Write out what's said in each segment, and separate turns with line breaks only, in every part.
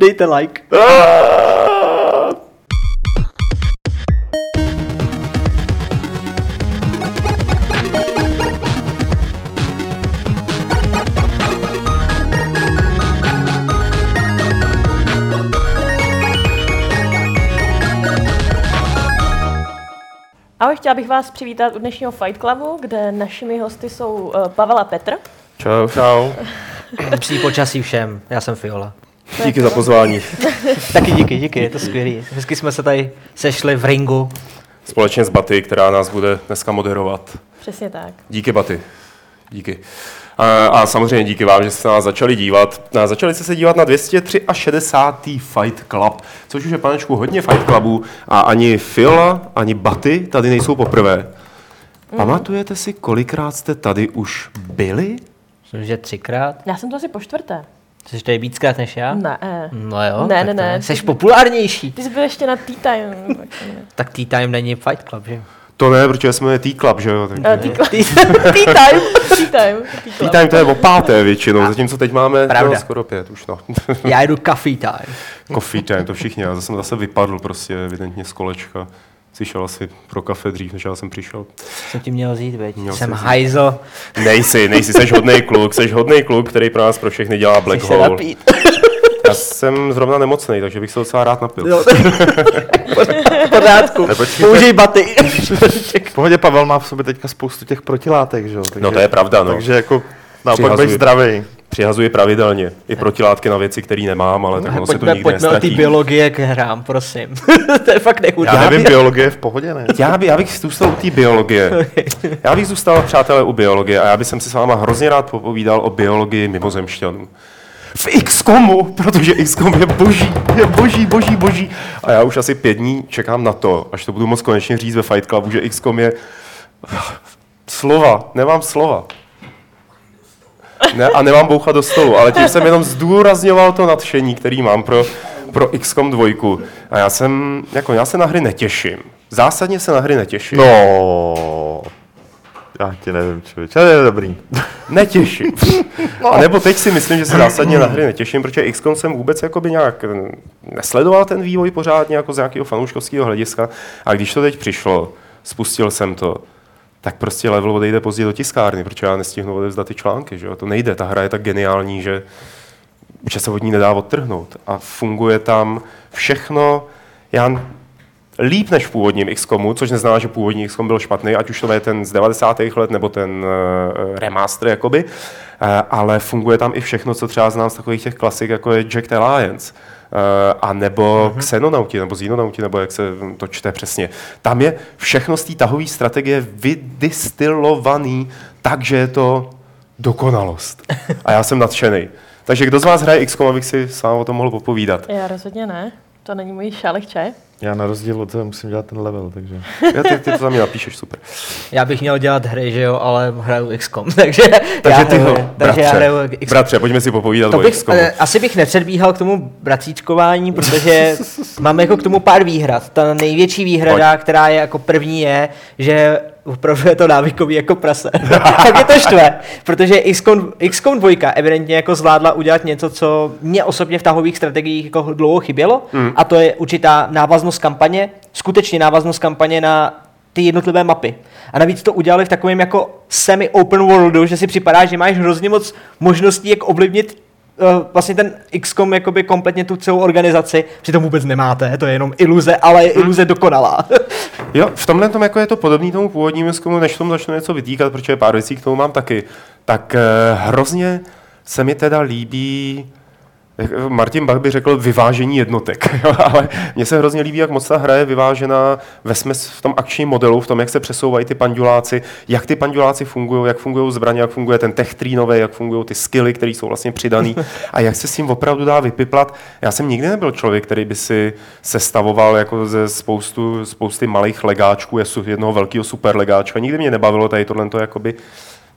Dejte like.
Ahoj, chtěla bych vás přivítat u dnešního Fight Clubu, kde našimi hosty jsou uh, Pavel a Petr.
Čau. Čau.
Pří počasí všem, já jsem Fiola.
Díky za pozvání.
Taky díky, díky, je to skvělý. Hezky jsme se tady sešli v ringu.
Společně s Baty, která nás bude dneska moderovat.
Přesně tak.
Díky Baty. Díky. A, a samozřejmě díky vám, že jste nás začali dívat. A začali jste se dívat na 263. Fight Club, což už je panečku hodně Fight Clubů a ani Fiola, ani Baty tady nejsou poprvé. Pamatujete si, kolikrát jste tady už byli?
Myslím, že třikrát.
Já jsem to asi po čtvrté.
Jsi tady víckrát než já?
Ne.
No jo,
Ne,
tak
ne, ne.
Jsi populárnější.
Ty jsi byl ještě na Tea Time.
Tak Tea Time není Fight Club, že?
To ne, protože jsme je T-Club, že jo?
Uh,
Takže...
tea, tea Time. Tea Time.
Tea time to je o páté většinou, zatímco teď máme
Pravda.
no, skoro pět už no.
Já jdu Coffee Time.
Coffee time, to všichni, já jsem zase vypadl prostě evidentně z kolečka. Jsi šel asi pro kafe dřív, než já jsem přišel.
Jsem ti měl vzít, veď?
Měl
Jsem
jsi
hajzl.
Nejsi, nejsi, jsi hodný kluk, jsi hodný kluk, který pro nás pro všechny dělá Black
se
Hole.
napít.
Já jsem zrovna nemocný, takže bych se docela rád napil.
Jo. v pořádku. Použij baty.
V pohodě Pavel má v sobě teďka spoustu těch protilátek, že jo? Takže,
No to je pravda, no.
Takže jako naopak
Přihazuji.
být zdravý.
Přihazuji pravidelně i protilátky na věci, které nemám, ale tak ono se to nikdy
pojďme o té
nestratí.
biologie k hrám, prosím. to je fakt nechutné.
Já, nevím, biologie je v pohodě, ne?
Já, by, já bych zůstal u té biologie. Já bych zůstal, přátelé, u biologie a já bych si s váma hrozně rád popovídal o biologii mimozemšťanů. V XCOMu, protože XCOM je boží, je boží, boží, boží. A já už asi pět dní čekám na to, až to budu moc konečně říct ve Fight Clubu, že XCOM je... Slova, nemám slova. Ne, a nemám bouchat do stolu, ale tím jsem jenom zdůrazňoval to nadšení, který mám pro, pro XCOM 2. A já jsem, jako já se na hry netěším. Zásadně se na hry netěším.
No, já ti nevím, člověče, ale je dobrý.
Netěším. A nebo teď si myslím, že se zásadně na hry netěším, protože XCOM jsem vůbec jakoby nějak nesledoval ten vývoj pořádně jako z nějakého fanouškovského hlediska. A když to teď přišlo, spustil jsem to, tak prostě level odejde později do tiskárny, protože já nestihnu odevzdat ty články. Že jo? To nejde, ta hra je tak geniální, že, že se od ní nedá odtrhnout. A funguje tam všechno, já líp než v původním XCOMu, což neznamená, že původní XCOM byl špatný, ať už to je ten z 90. let nebo ten uh, remaster, jakoby, uh, ale funguje tam i všechno, co třeba znám z takových těch klasik, jako je Jacked Alliance. Uh, a nebo mm-hmm. Xenonauti, nebo Xenonauti, nebo jak se to čte přesně. Tam je všechno z té tahové strategie vydistilovaný, takže je to dokonalost. A já jsem nadšený. Takže kdo z vás hraje XCOM, abych si sám o tom mohl popovídat?
Já rozhodně ne. To není můj šálek čaje.
Já na rozdíl od toho musím dělat ten level, takže...
Já, ty, ty to za mě napíšeš, super.
Já bych měl dělat hry, že jo, ale hraju XCOM, takže,
Takže
já
ty
hraju,
ho,
takže já
bratře,
hraju XCOM.
bratře, pojďme si popovídat
To
o
bych,
XCOmu.
eh, asi bych nepředbíhal k tomu bracíčkování, protože mám jako k tomu pár výhrad. Ta největší výhrada, která je jako první je, že opravdu je to návykový jako prase. tak je to štve, protože XCOM, XCOM 2 evidentně jako zvládla udělat něco, co mě osobně v tahových strategiích jako dlouho chybělo,
Hmm.
a to je určitá návaznost kampaně, skutečně návaznost kampaně na ty jednotlivé mapy. A navíc to udělali v takovém jako semi-open worldu, že si připadá, že máš hrozně moc možností, jak ovlivnit vlastně ten XCOM jakoby kompletně tu celou organizaci, přitom vůbec nemáte, to je jenom iluze, ale je iluze dokonalá.
Jo, v tomhle tom jako je to podobný tomu původnímu XCOmu, než tomu začnu něco vytýkat, protože pár věcí k tomu mám taky. Tak eh, hrozně se mi teda líbí, Martin Bach by řekl, vyvážení jednotek. jo, Ale mně se hrozně líbí, jak moc ta hra je vyvážená ve smes v tom akčním modelu, v tom, jak se přesouvají ty panduláci, jak ty panduláci fungují, jak fungují zbraně, jak funguje ten tech nový, jak fungují ty skilly, které jsou vlastně přidaný a jak se s tím opravdu dá vypiplat. Já jsem nikdy nebyl člověk, který by si sestavoval jako ze spoustu, spousty malých legáčků, jednoho velkého super legáčka. Nikdy mě nebavilo tady tohle jakoby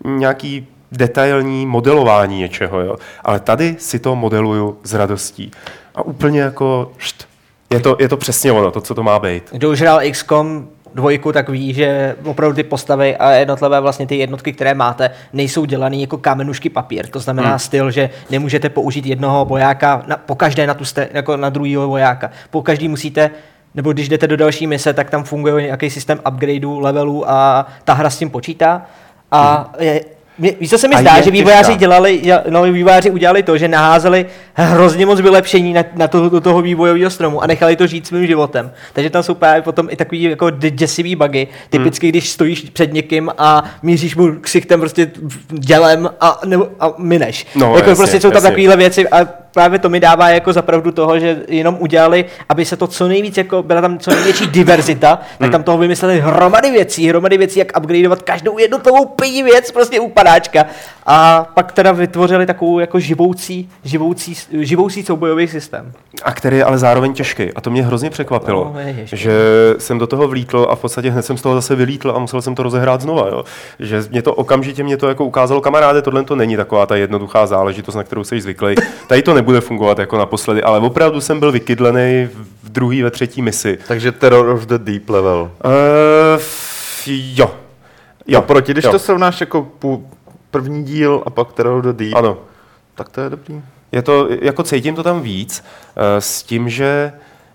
nějaký detailní modelování něčeho, jo. Ale tady si to modeluju s radostí. A úplně jako št, je to, je to přesně ono, to, co to má být.
Kdo už hrál XCOM, dvojku, tak ví, že opravdu ty postavy a jednotlivé vlastně ty jednotky, které máte, nejsou dělané jako kamenušky papír. To znamená hmm. styl, že nemůžete použít jednoho vojáka na, po každé na, tu ste, jako na druhého vojáka. Po každý musíte nebo když jdete do další mise, tak tam funguje nějaký systém upgradeů, levelů a ta hra s tím počítá. A je, mě, víš, co se mi
A
zdá, že vývojáři
těžká.
dělali, děla- no, vývojáři udělali to, že naházeli hrozně moc vylepšení na, na to, do toho vývojového stromu a nechali to žít svým životem. Takže tam jsou právě potom i takový jako děsivý bugy. Typicky, když stojíš před někým a míříš mu ksichtem prostě dělem a, nebo, a mineš.
No,
jako
jasně,
prostě jsou tam
jasně.
takovéhle věci a právě to mi dává jako zapravdu toho, že jenom udělali, aby se to co nejvíc, jako byla tam co největší diverzita, tak tam toho vymysleli hromady věcí, hromady věcí, jak upgradeovat každou jednotlivou pí věc, prostě upadáčka. A pak teda vytvořili takovou jako živoucí, živoucí, živoucí soubojový systém.
A který je ale zároveň těžký. A to mě hrozně překvapilo,
No,
že jsem do toho vlítl a v podstatě hned jsem z toho zase vylítl a musel jsem to rozehrát znova. Jo. Že mě to okamžitě mě to jako ukázalo, kamaráde, tohle to není taková ta jednoduchá záležitost, na kterou jsi zvyklý. Tady to nebude fungovat jako naposledy, ale opravdu jsem byl vykydlený v druhý, ve třetí misi.
Takže Terror of the Deep level.
Uh, jo.
Jo, proti, když
jo.
to srovnáš jako pů- první díl a pak Terror of the Deep,
Ano.
tak to je dobrý.
Je to, jako cítím to tam víc, eh, s tím, že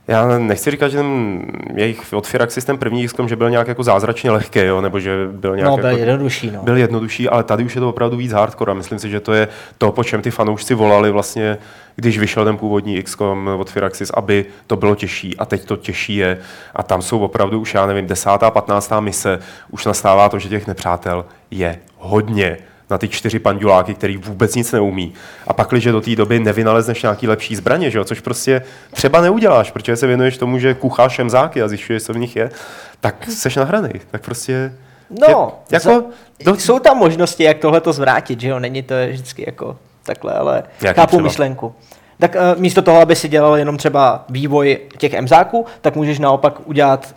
já nechci říkat, že ten jejich od Firaxis ten první XCOM, že byl nějak jako zázračně lehký, jo, nebo že byl nějak
No, byl
jako,
jednodušší, no.
byl jednodušší, ale tady už je to opravdu víc hardcore a myslím si, že to je to, po čem ty fanoušci volali vlastně, když vyšel ten původní XCOM od Firaxis, aby to bylo těžší a teď to těžší je a tam jsou opravdu už, já nevím, desátá, patnáctá mise, už nastává to, že těch nepřátel je hodně na ty čtyři panduláky, který vůbec nic neumí. A pak, když do té doby nevynalezneš nějaký lepší zbraně, že jo? což prostě třeba neuděláš, protože se věnuješ tomu, že kucháš šemzáky a zjišťuješ, co v nich je, tak seš nahraný. Tak prostě...
No,
je, jako,
za, jsou tam možnosti, jak tohle to zvrátit, že jo? Není to vždycky jako takhle, ale
Jaký
chápu
třeba?
myšlenku. Tak uh, místo toho, aby si dělal jenom třeba vývoj těch MZáků, tak můžeš naopak udělat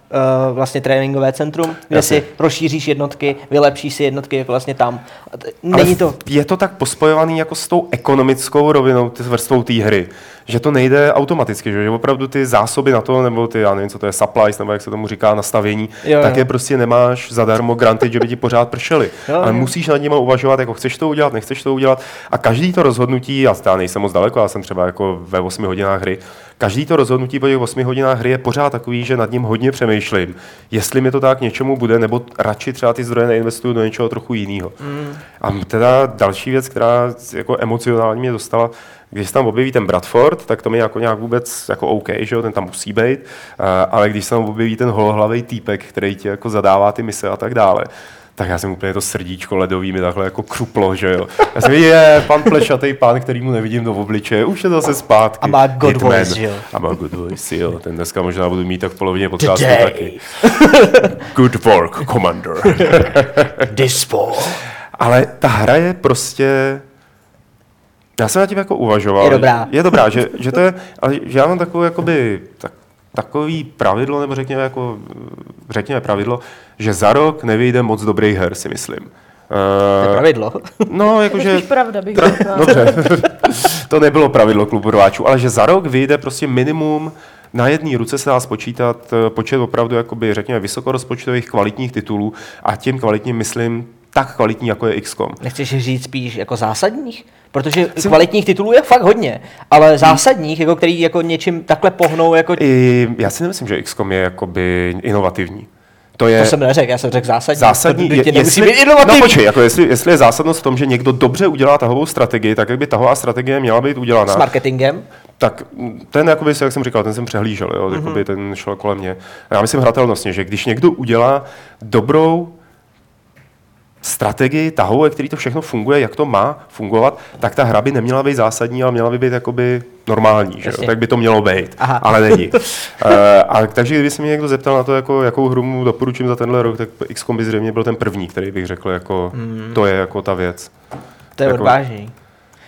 uh, vlastně tréninkové centrum, kde
Jasně.
si rozšíříš jednotky, vylepšíš si jednotky jako vlastně tam. T-
Ale
Není to...
Je to tak pospojovaný jako s tou ekonomickou rovinou, s vrstvou té hry, že to nejde automaticky, že, že opravdu ty zásoby na to, nebo ty, já nevím, co to je, supplies, nebo jak se tomu říká, nastavení,
Jo,
tak
jo.
je prostě nemáš zadarmo granty, že by ti pořád pršely.
Jo,
Ale
jo.
musíš nad nimi uvažovat, jako chceš to udělat, nechceš to udělat. A každý to rozhodnutí, já já nejsem moc daleko, já jsem třeba jako ve 8 hodinách hry, každý to rozhodnutí po těch 8 hodinách hry je pořád takový, že nad ním hodně přemýšlím, jestli mi to tak něčemu bude, nebo radši třeba ty zdroje neinvestuju do něčeho trochu jiného. Mm. A teda další věc, která jako emocionálně mě dostala, když se tam objeví ten Bradford, tak to mi jako nějak vůbec jako OK, že jo, ten tam musí být, uh, ale když se tam objeví ten holohlavý týpek, který ti jako zadává ty mise a tak dále, tak já jsem úplně to srdíčko ledový mi takhle jako kruplo, že jo. Já jsem je, pan plešatý pán, který mu nevidím do obličeje, už je zase zpátky.
A má good
Hitman.
voice, jo.
A má good voice, jo. Ten dneska možná budu mít tak v polovině podcastu
Today.
taky. Good work, commander.
Dispo.
Ale ta hra je prostě... Já jsem na tím jako uvažoval.
Je dobrá.
Je dobrá, že, že to je, ale že já mám takovou jakoby, tak, takový pravidlo, nebo řekněme, jako, řekněme pravidlo, že za rok nevyjde moc dobrých her, si myslím.
To je
Uh,
pravidlo.
no,
To
jakože...
je spíš pravda, bych řekla.
Dobře, to nebylo pravidlo klubu rváčů, ale že za rok vyjde prostě minimum na jedné ruce se dá spočítat eh, počet opravdu, jakoby, řekněme, vysokorozpočtových kvalitních titulů a tím kvalitním myslím tak kvalitní, jako je XCOM.
Nechceš říct spíš jako zásadních? Protože kvalitních titulů je fakt hodně, ale zásadních, jako který jako něčím takhle pohnou, jako
I, já si nemyslím, že XCOM je jakoby inovativní. To je
to jsem neřekl, já jsem řekl zásadní.
zásadní.
To, nemusí
jestli,
být inovativní.
no počkej, jako jestli, jestli je zásadnost v tom, že někdo dobře udělá tahovou strategii, tak jak by tahová strategie měla být udělána,
S marketingem.
tak ten, jakoby, jak jsem říkal, ten jsem přehlížel, jo, mm-hmm. jakoby, ten šel kolem mě. A já myslím hratelnostně, že když někdo udělá dobrou strategii tahu, ve který to všechno funguje, jak to má fungovat, tak ta hra by neměla být zásadní, ale měla by být jakoby normální, že jo? Tak by to mělo být,
Aha.
ale není. uh, a, takže kdyby se mě někdo zeptal na to, jako, jakou hru mu doporučím za tenhle rok, tak XCOM by zřejmě byl ten první, který bych řekl, jako, mm. to je jako ta věc.
To je
Jako-
odvážný.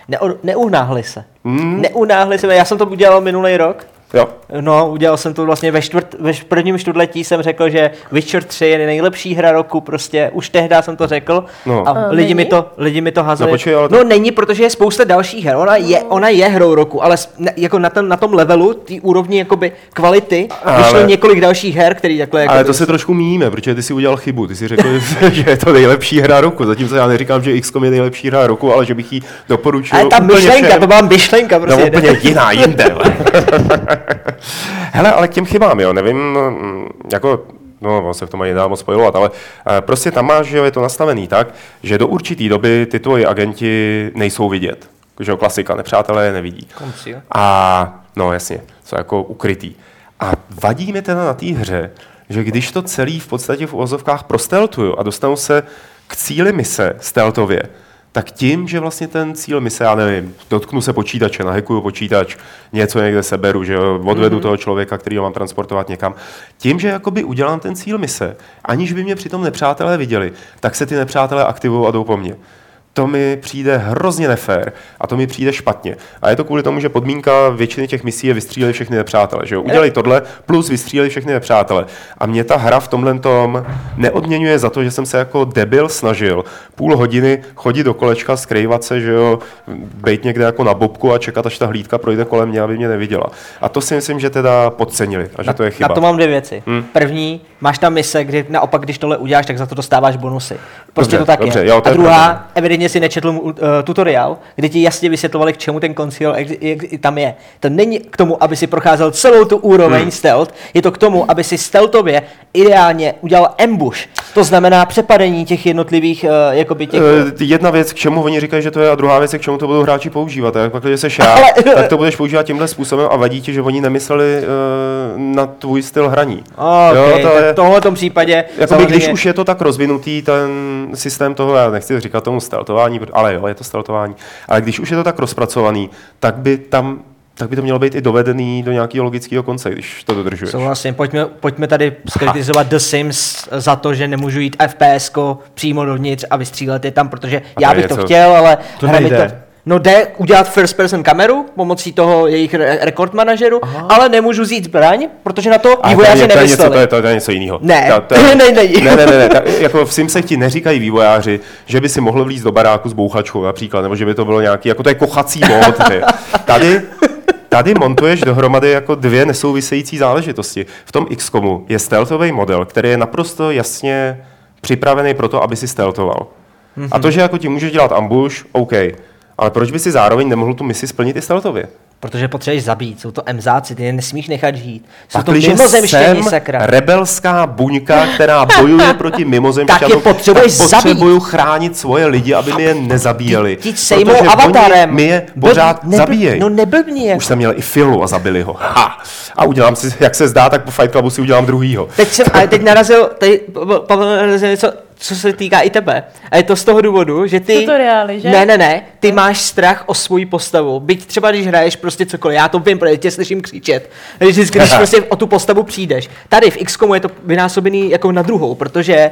Neu, neunáhli se.
Mm.
Neunáhli se. Já jsem to udělal minulý rok
Jo.
No, udělal jsem to vlastně ve, čtvrt, ve prvním čtvrtletí jsem řekl, že Witcher 3 je nejlepší hra roku, prostě už tehdy jsem to řekl
No.
a
A
lidi mi to, lidi mi to hazili.
No počkej, ale to-
no není, protože je spousta dalších her, ona je, ona je hrou roku, ale jako na, tom, na tom levelu, té úrovni jakoby kvality,
Ale-
vyšlo několik dalších her, který takhle
Ale
jakoby-
to se trošku míníme, protože ty si udělal chybu. Ty si řekl, že je to nejlepší hra roku. Zatímco já neříkám, že XCOM je nejlepší hra roku, ale že bych ji doporučil.
Ale ta
úplně
myšlenka,
všem.
to byla myšlenka prostě.
No úplně jiná, jinde. Hele, ale k těm chybám, jo, nevím, mm, jako, no, on se v tom ani nedá moc spojovat, ale eh, prostě tam máš, že jo, je to nastavený tak, že do určité doby ty tvoji agenti nejsou vidět. Že jo, klasika, nepřátelé je nevidí.
Konci.
A, no jasně, jsou jako ukrytý. A vadí mi teda na té hře, že když to celý v podstatě v uvozovkách prosteltuju a dostanu se k cíli mise steltově, tak tím, že vlastně ten cíl mise, já nevím, dotknu se počítače, nahekuju počítač, něco někde seberu, že jo, odvedu mm-hmm. toho člověka, který ho mám transportovat někam, tím, že jakoby udělám ten cíl mise, aniž by mě přitom nepřátelé viděli, tak se ty nepřátelé aktivují a jdou po mně. To mi přijde hrozně nefér a to mi přijde špatně. A je to kvůli tomu, že podmínka většiny těch misí je vystřílet všechny nepřátele. Že jo? Udělej tohle plus vystřílej všechny nepřátele. A mě ta hra v tomhle tom neodměňuje za to, že jsem se jako debil snažil půl hodiny chodit do kolečka, skrývat se, že jo, být někde jako na bobku a čekat, až ta hlídka projde kolem mě, aby mě neviděla. A to si myslím, že teda podcenili a že to je chyba.
Na to mám dvě věci.
Hmm.
První, máš tam mise, kdy naopak, když tohle uděláš, tak za to dostáváš bonusy. Prostě
Dobře,
to tak
dobře,
je.
jo, to
a
je
druhá,
pravda.
evidentně si nečetl uh, tutoriál, kde ti jasně vysvětlovali, k čemu ten conceal ex- ex- tam je. To není k tomu, aby si procházel celou tu úroveň
Hmm.
stealth, je to k tomu, aby si stealthově ideálně udělal ambush. To znamená přepadení těch jednotlivých, uh, jakoby těch...
Eh, Jedna věc, k čemu oni říkají, že to je, a druhá věc, k čemu to budou hráči používat. A jak pak, když seš já,
Ale-
tak to budeš používat tímhle způsobem a vadí ti, že oni nemysleli uh, na tvůj styl hraní.
Okay,
to
tak
je,
v tomhle případě
jakoby,
samozřejmě-
když už je to tak rozvinutý, ten systém toho, já nechci říkat tomu steltování, ale jo, je to steltování, ale když už je to tak rozpracovaný, tak by tam tak by to mělo být i dovedený do nějakého logického konce, když to dodržuješ.
Souhlasím, pojďme, pojďme tady skritizovat The Sims za to, že nemůžu jít FPS přímo dovnitř a vystřílet je tam, protože já bych to chtěl, ale
to
hra mi to, No jde udělat first person kameru pomocí toho jejich re- rekord manažeru, ale nemůžu vzít zbraň, protože na to vývojáři
to je, to, je něco, to, je, to, je, něco jiného.
Ne,
to, to je,
ne, ne,
ne, ne, ne, ne ta, jako v Simsech ti neříkají vývojáři, že by si mohl vlízt do baráku s bouchačkou například, nebo že by to bylo nějaký, jako to je kochací mod. ty. Tady, tady montuješ dohromady jako dvě nesouvisející záležitosti. V tom XCOMu je stealthový model, který je naprosto jasně připravený pro to, aby si stealthoval. Mm-hmm. A to, že jako ti můžeš dělat ambush, OK. Ale proč by si zároveň nemohl tu misi splnit i stealthově?
Protože potřebuješ zabít, jsou to emzáci, ty je nesmíš nechat žít. Jsou to
Pakliže
mimozemštění, sakra.
rebelská buňka, která bojuje proti mimozemšťanům,
Tak je potřebuješ
tak potřebuju
zabít.
chránit svoje lidi, aby mi je nezabíjeli.
Ti sejmou
protože
avatarem.
Mi je
Blb-
pořád
nebl-
zabíjejí.
No neblbni jako.
Už jsem měl i Filu a zabili ho. Ha. A udělám si, jak se zdá, tak po Fight Clubu si udělám druhýho.
Teď jsem, ale teď narazil, teď Pavel narazil něco, co se týká i tebe. A je to z toho důvodu, že ty...
Tutoriály, že?
Ne, ne, ne. Ty máš strach o svoji postavu. Byť třeba, když hraješ prostě cokoliv. Já to vím, protože tě slyším křičet. Když, když prostě o tu postavu přijdeš. Tady v XCOMu je to vynásobený jako na druhou, protože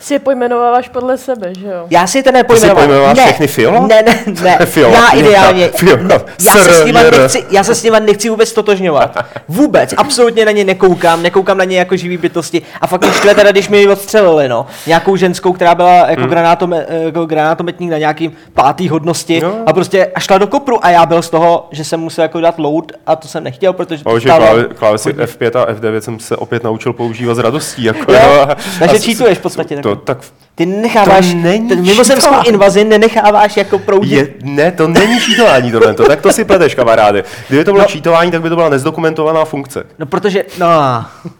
Si je pojmenováváš podle sebe, že jo?
já si to nepojmenoval.
pojmenováš
ne,
všechny Fiola?
Ne, ne, ne.
Fiola,
já ideálně.
Fiola,
já, se s nima nechci, já se s nima nechci vůbec totožňovat. Vůbec, absolutně na ně nekoukám, nekoukám na ně jako živý bytosti. A fakt štve teda, když mi ji odstřelili, no. Nějakou ženskou, která byla jako, hmm. granátome, jako granátometník na nějakým pátý hodnosti
Jo.
a prostě a šla do kopru a já byl z toho, že jsem musel jako dát load a to jsem nechtěl, protože to
už
stálo
klávě, klávesy F5 a F9 jsem se opět naučil používat s radostí. Jako,
Jo,
jo.
takže cheatuješ v podstatě
To,
taky.
tak
Ty necháváš,
To není
ten mimozemskou invazi nenecháváš jako proudit.
Je, ne, to není čítování tohle, tak to si pleteš, kamaráde. Kdyby to bylo
No.
čítování, tak by to byla nezdokumentovaná funkce.
No protože, no,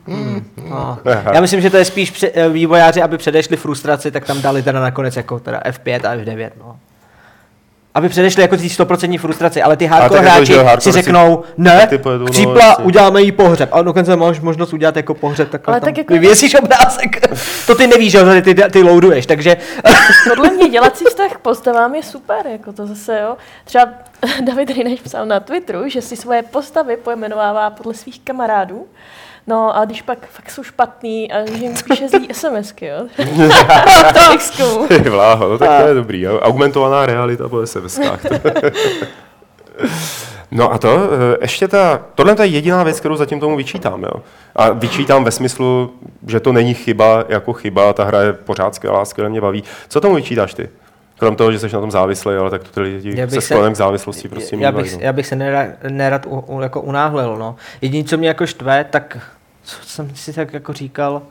hmm, no. Já myslím, že to je spíš pře- eh, vývojáři, aby předešli frustraci, tak tam dali teda nakonec jako teda F5 a F9, no. Aby předešli jako tí 100% frustraci, ale ty hardcore hráči
hardcore
si
si-
řeknou, ne,
ty no, jasně.
uděláme jí pohřeb. A dokonce máš možnost udělat jako pohřeb, takhle
Ale
tam
tak jako-
vyvěsíš obrázek. to ty nevíš, že jo, tady ty, ty loaduješ, takže
Podle mě dělací vztah k postavám je super, jako to zase, jo. Třeba David Rejneš psal na Twitteru, že si svoje postavy pojmenovává podle svých kamarádů. No a když pak fakt jsou špatný a že jim píše zlý SMSky, jo. to.
Ty vláho, no tak to je dobrý. Jo. Augmentovaná realita po SMSkách. No a to, eh, ještě ta, tohle je jediná věc, kterou zatím tomu vyčítám, jo. A vyčítám ve smyslu, že to není chyba jako chyba, ta hra je pořád skvělá, skvěle mě baví. Co tomu vyčítáš ty? Krom toho, že jsi na tom závislý, ale tak to ty lidi
Já
se
bych se-
sklonem k závislosti prostě
já,
mívají,
bych,
no.
já bych se nerad, nerad u, u, jako unáhlil, no. Jediné, co mě jako štve, tak co jsem si tak jako říkal,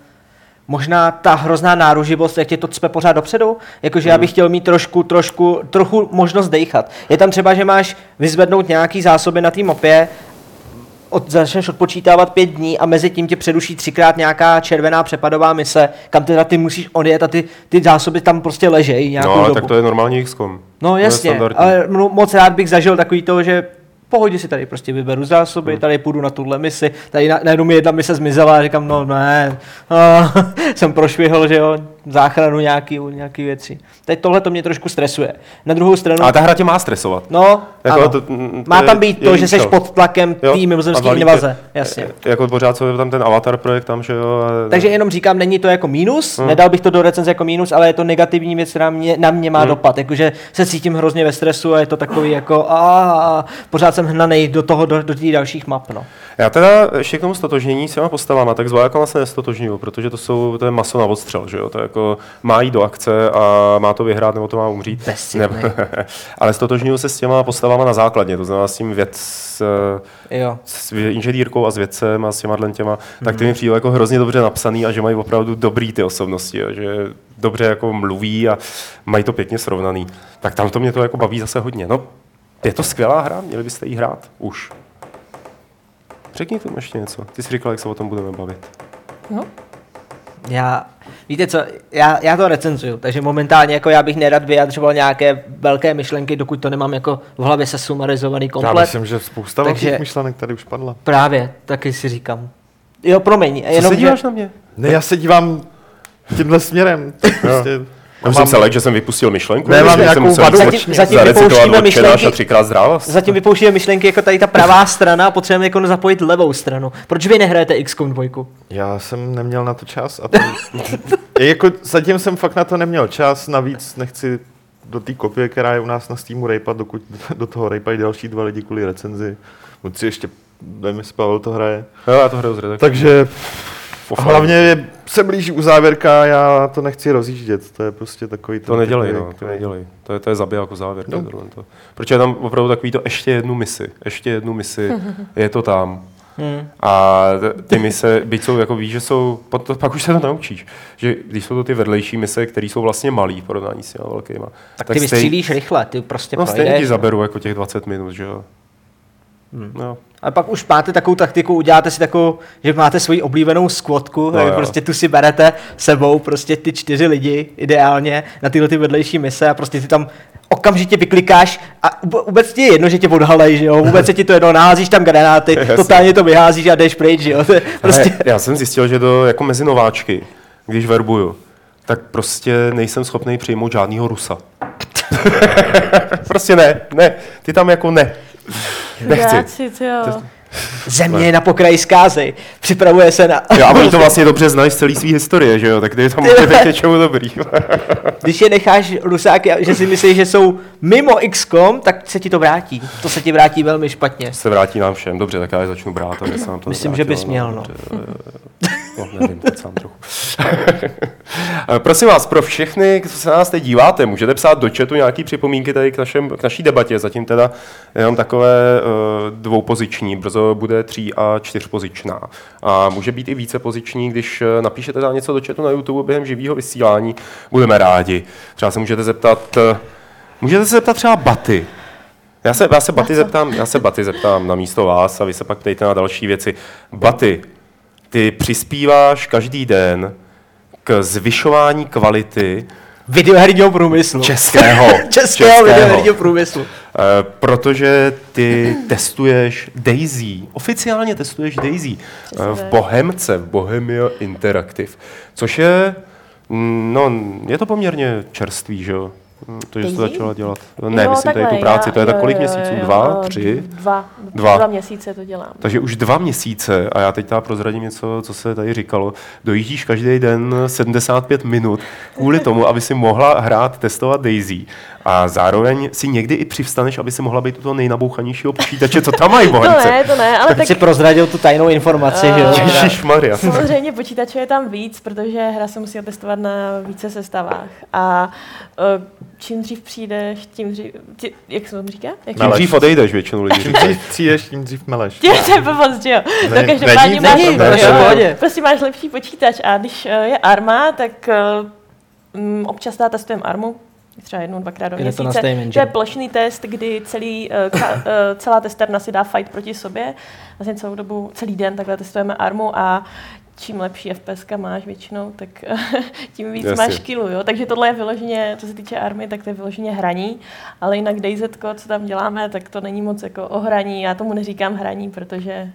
možná ta hrozná náruživost, jak tě to cpe pořád dopředu, jakože
Hmm.
já bych chtěl mít trošku, trošku, trochu možnost dejchat. Je tam třeba, že máš vyzvednout nějaký zásoby na té mapě, od, začneš odpočítávat pět dní a mezi tím tě předuší třikrát nějaká červená přepadová mise, kam teda ty musíš odjet a ty, ty zásoby tam prostě ležejí nějakou
No, ale
dobu.
tak to je normální XCOM.
No jasně, ale moc rád bych zažil takový to, že pohodě si tady prostě vyberu zásoby,
Hmm.
tady půjdu na tuhle misi, tady na, najednou mi jedna mise zmizela a říkám, no ne, a, jsem prošvihl, že jo, záchranu nějaký, nějaký věci. Teď tohle to mě trošku stresuje. Na druhou stranu,
A ta hra tě má stresovat.
no,
Jako
ano.
to- to
má tam být to, že jsi pod tlakem té mimozemské invaze, jasně.
e- Jako pořád, co je tam ten avatar projekt tam, že jo. a-
Takže jenom říkám, není to jako mínus,
Hmm.
nedal bych to do recenze jako mínus, ale je to negativní věc, která mě, na mě má
Hmm.
dopad. Jakože se cítím hrozně ve stresu a je to takový jako a, pořád jsem hnanej do toho, do, do těch dalších map. No.
Já teda ještě k tomu stotožnění s těma postavama, tak vojákama se nestotožňuju, protože to jsou, to je maso na odstřel, že jo, to je jako má jít do akce a má to vyhrát nebo to má umřít.
Bezcitnej.
ale stotožňuju se s těma postavama na základně, to znamená s tím věc, s,
Jo.
s inženýrkou a s vědcem a s těma těma, tak
Mhm.
ty mi přijde jako hrozně dobře napsaný a že mají opravdu dobrý ty osobnosti, jo, že dobře jako mluví a mají to pěkně srovnaný. Tak tam to mě to jako baví zase hodně. No, je to skvělá hra, měli byste jí hrát už. Řekni tomu ještě něco. Ty jsi říkal, jak se o tom budeme bavit.
No,
Já, víte co, já, já to recenzuju, takže momentálně jako já bych nerad vyjadřoval nějaké velké myšlenky, dokud to nemám jako v hlavě se sumarizovaný
Já
komplet.
myslím, že spousta
Takže-
velkých myšlenek tady už padla.
Právě, taky si říkám. Jo, promiň,
Co
jenom,
se
že-
díváš na mě?
Ne, já se dívám tímhle směrem. Prostě,
Já jsem se lek, že jsem vypustil myšlenku.
Nemám
že jsem
nějakou vadu
Zatím- zatím vypouštíme myšlenky-
a třikrát zdravost.
Zatím vypouštíme myšlenky jako tady ta pravá strana a potřebujeme jako zapojit levou stranu. Proč vy nehrajete XCOM 2?
Já jsem neměl na to čas. A to, jako, zatím jsem fakt na to neměl čas, navíc nechci do té kopie, která je u nás na Steamu rejpat, dokud do toho rejpají další dva lidi kvůli recenzi. Můžu si ještě, nevím, jestli Pavel to hraje.
Jo, já to hraju z redakce.
Takže a hlavně je, se blíží uzávěrka, já to nechci rozjíždět. To je prostě takový...
To nedělej, no, to nedělej. To je, to je zabij jako závěr. No. To. Protože je tam opravdu takový to ještě jednu misi, ještě jednu misi, je to tam.
Hmm.
A ty mise, byť jsou, jako víš, že jsou, pak už se to naučíš, že když jsou to ty vedlejší mise, které jsou vlastně malý v porovnání s těma velkýma,
Tak ty vystřílíš rychle, ty prostě
no, stejně ti
projdeš.
zaberu jako těch 20 minut, že jo. No.
A pak už máte takovou taktiku, uděláte si takovou, že máte svoji oblíbenou skvotku,
No jo.
prostě tu si berete sebou, prostě ty čtyři lidi ideálně na tyhle ty vedlejší mise a prostě ty tam okamžitě vyklikáš a vůb- vůbec ti je jedno, že tě odhalej, že jo, vůbec se ti to jedno, naházíš tam granáty,
Jasně.
totálně to vyházíš a jdeš pryč, že jo, prostě...
Já jsem zjistil, že to jako mezi nováčky, když verbuju, tak prostě nejsem schopný přijmout žádného Rusa. prostě ne, ne, ty tam jako ne. Nechci.
Chudáci, ty jo.
Země je na pokraji zkázy, připravuje se na...
Jo, a oni to vlastně dobře znají z celé své historie, že jo, tak ty tam může být něčemu dobrý.
Když je necháš rusáky, že si myslíš, že jsou mimo XCOM, tak se ti to vrátí. To se ti vrátí velmi špatně.
se vrátí nám všem, dobře, tak já je začnu brát, aby se nám to
Myslím, že bys měl, no.
eh, no, nevím, teď sám trochu. Prosím vás, pro všechny, co se na nás teď díváte, můžete psát do chatu nějaké připomínky tady k, našem, k naší debatě, zatím teda jenom takové uh, dvoupoziční, brzo bude tří a čtyřpozičná. A může být i více poziční, když eh, napíšete tam něco do chatu na YouTube během živého vysílání, budeme rádi. Třeba se můžete zeptat, eh, můžete se zeptat třeba Baty, já se, já se Baty zeptám, já se Baty zeptám na místo vás a vy se pak ptejte na další věci. Baty, ty přispíváš každý den k zvyšování kvality
Videoherního průmyslu.
českého.
Českého videoherního průmyslu.
Eh, protože ty testuješ Daisy, oficiálně testuješ Daisy eh, v. Bohemce, v Bohemia Interactive, což je, mm, no, je to poměrně čerstvý, že jo? To, že
Daisy?
začala dělat. Ne,
Jo,
myslím tady tu práci,
já-
to je tak
jo,
kolik
jo,
měsíců?
jo,
Dva, tři?
Dva,
Dva.
dva. měsíce to dělám.
Takže už dva měsíce, a já teď teda prozradím něco, co se tady říkalo, dojíždíš každý den 75 minut kvůli tomu, aby si mohla hrát, testovat Daisy. A zároveň si někdy i přivstaneš, aby si mohla být u toho nejnabouchanějšího počítače, co tam mají
To
bohemce.
ne, to ne, ale
Tak
tak
si prozradil tu tajnou informaci, že jo?
Ježišmarja.
samozřejmě počítače je tam víc, protože hra se musí testovat na více sestavách. A eh, čím dřív přijdeš, tím dřív, tí, jak se to říká? Jak
Čím dřív odejdeš, většinou lidí
Čím dřív přijdeš, tím dřív meleš.
Tím to je blbost, že jo? No, každopádně máš,
není,
to
prostě máš lepší počítač a když eh, je arma, tak eh, mm, občas teda testujeme armu, třeba jednou, dvakrát do
to
měsíce. To,
Engine.
je plošný test, kdy celý, eh, ka, eh, celá testerna si dá fight proti sobě. Vlastně celou dobu, celý den takhle testujeme armu a čím lepší FPS máš většinou, tak tím víc
Jasně.
máš killu, jo. Takže tohle je vyloženě, co se týče army, tak to je vyloženě hraní, ale jinak DayZ, co tam děláme, tak to není moc jako o hraní. Já tomu neříkám hraní, protože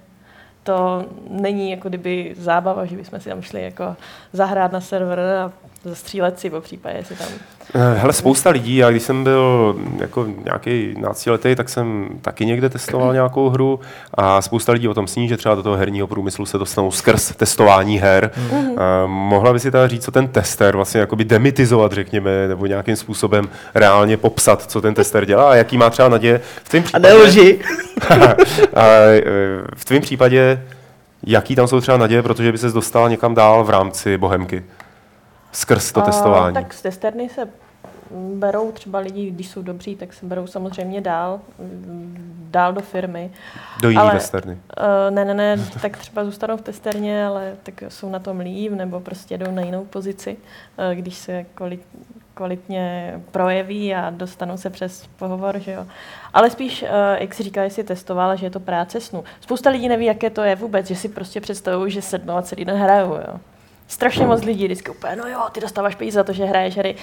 to není jako kdyby zábava, že bychom si tam šli jako zahrát na server a zastřílet si po případě, jestli tam...
Eh, Hele, spousta lidí, já když jsem byl jako nějaký náctiletý, tak jsem taky někde testoval nějakou hru a spousta lidí o tom sní, že třeba do toho herního průmyslu se dostanou skrz testování her.
Mhm.
Eh, Mohla by si teda říct, co ten tester vlastně jakoby demitizovat, řekněme, nebo nějakým způsobem reálně popsat, co ten tester dělá a jaký má třeba naděje v tvém
A
případě.
nelži.
a eh, v tvém případě, jaký tam jsou třeba naděje, protože by se dostal někam dál v rámci Bohemky? Skrz to
A,
testování.
Tak z testerny se berou třeba lidi, když jsou dobří, tak se berou samozřejmě dál, dál do firmy.
Do
ale-
testerny.
Uh, ne, ne, ne, tak třeba zůstanou v testerně, ale tak jsou na tom líp, nebo prostě jdou na jinou pozici, uh, když se kvalit, kvalitně projeví a dostanou se přes pohovor, že jo. Ale spíš, uh, jak si říká, jestli testovala, že je to práce snu. Spousta lidí neví, jaké to je vůbec, že si prostě představují, že sednou a celý den hrajou, jo. Strašně moc lidí vždycky úplně, no jo, ty dostáváš peníze za to, že hraješ hry.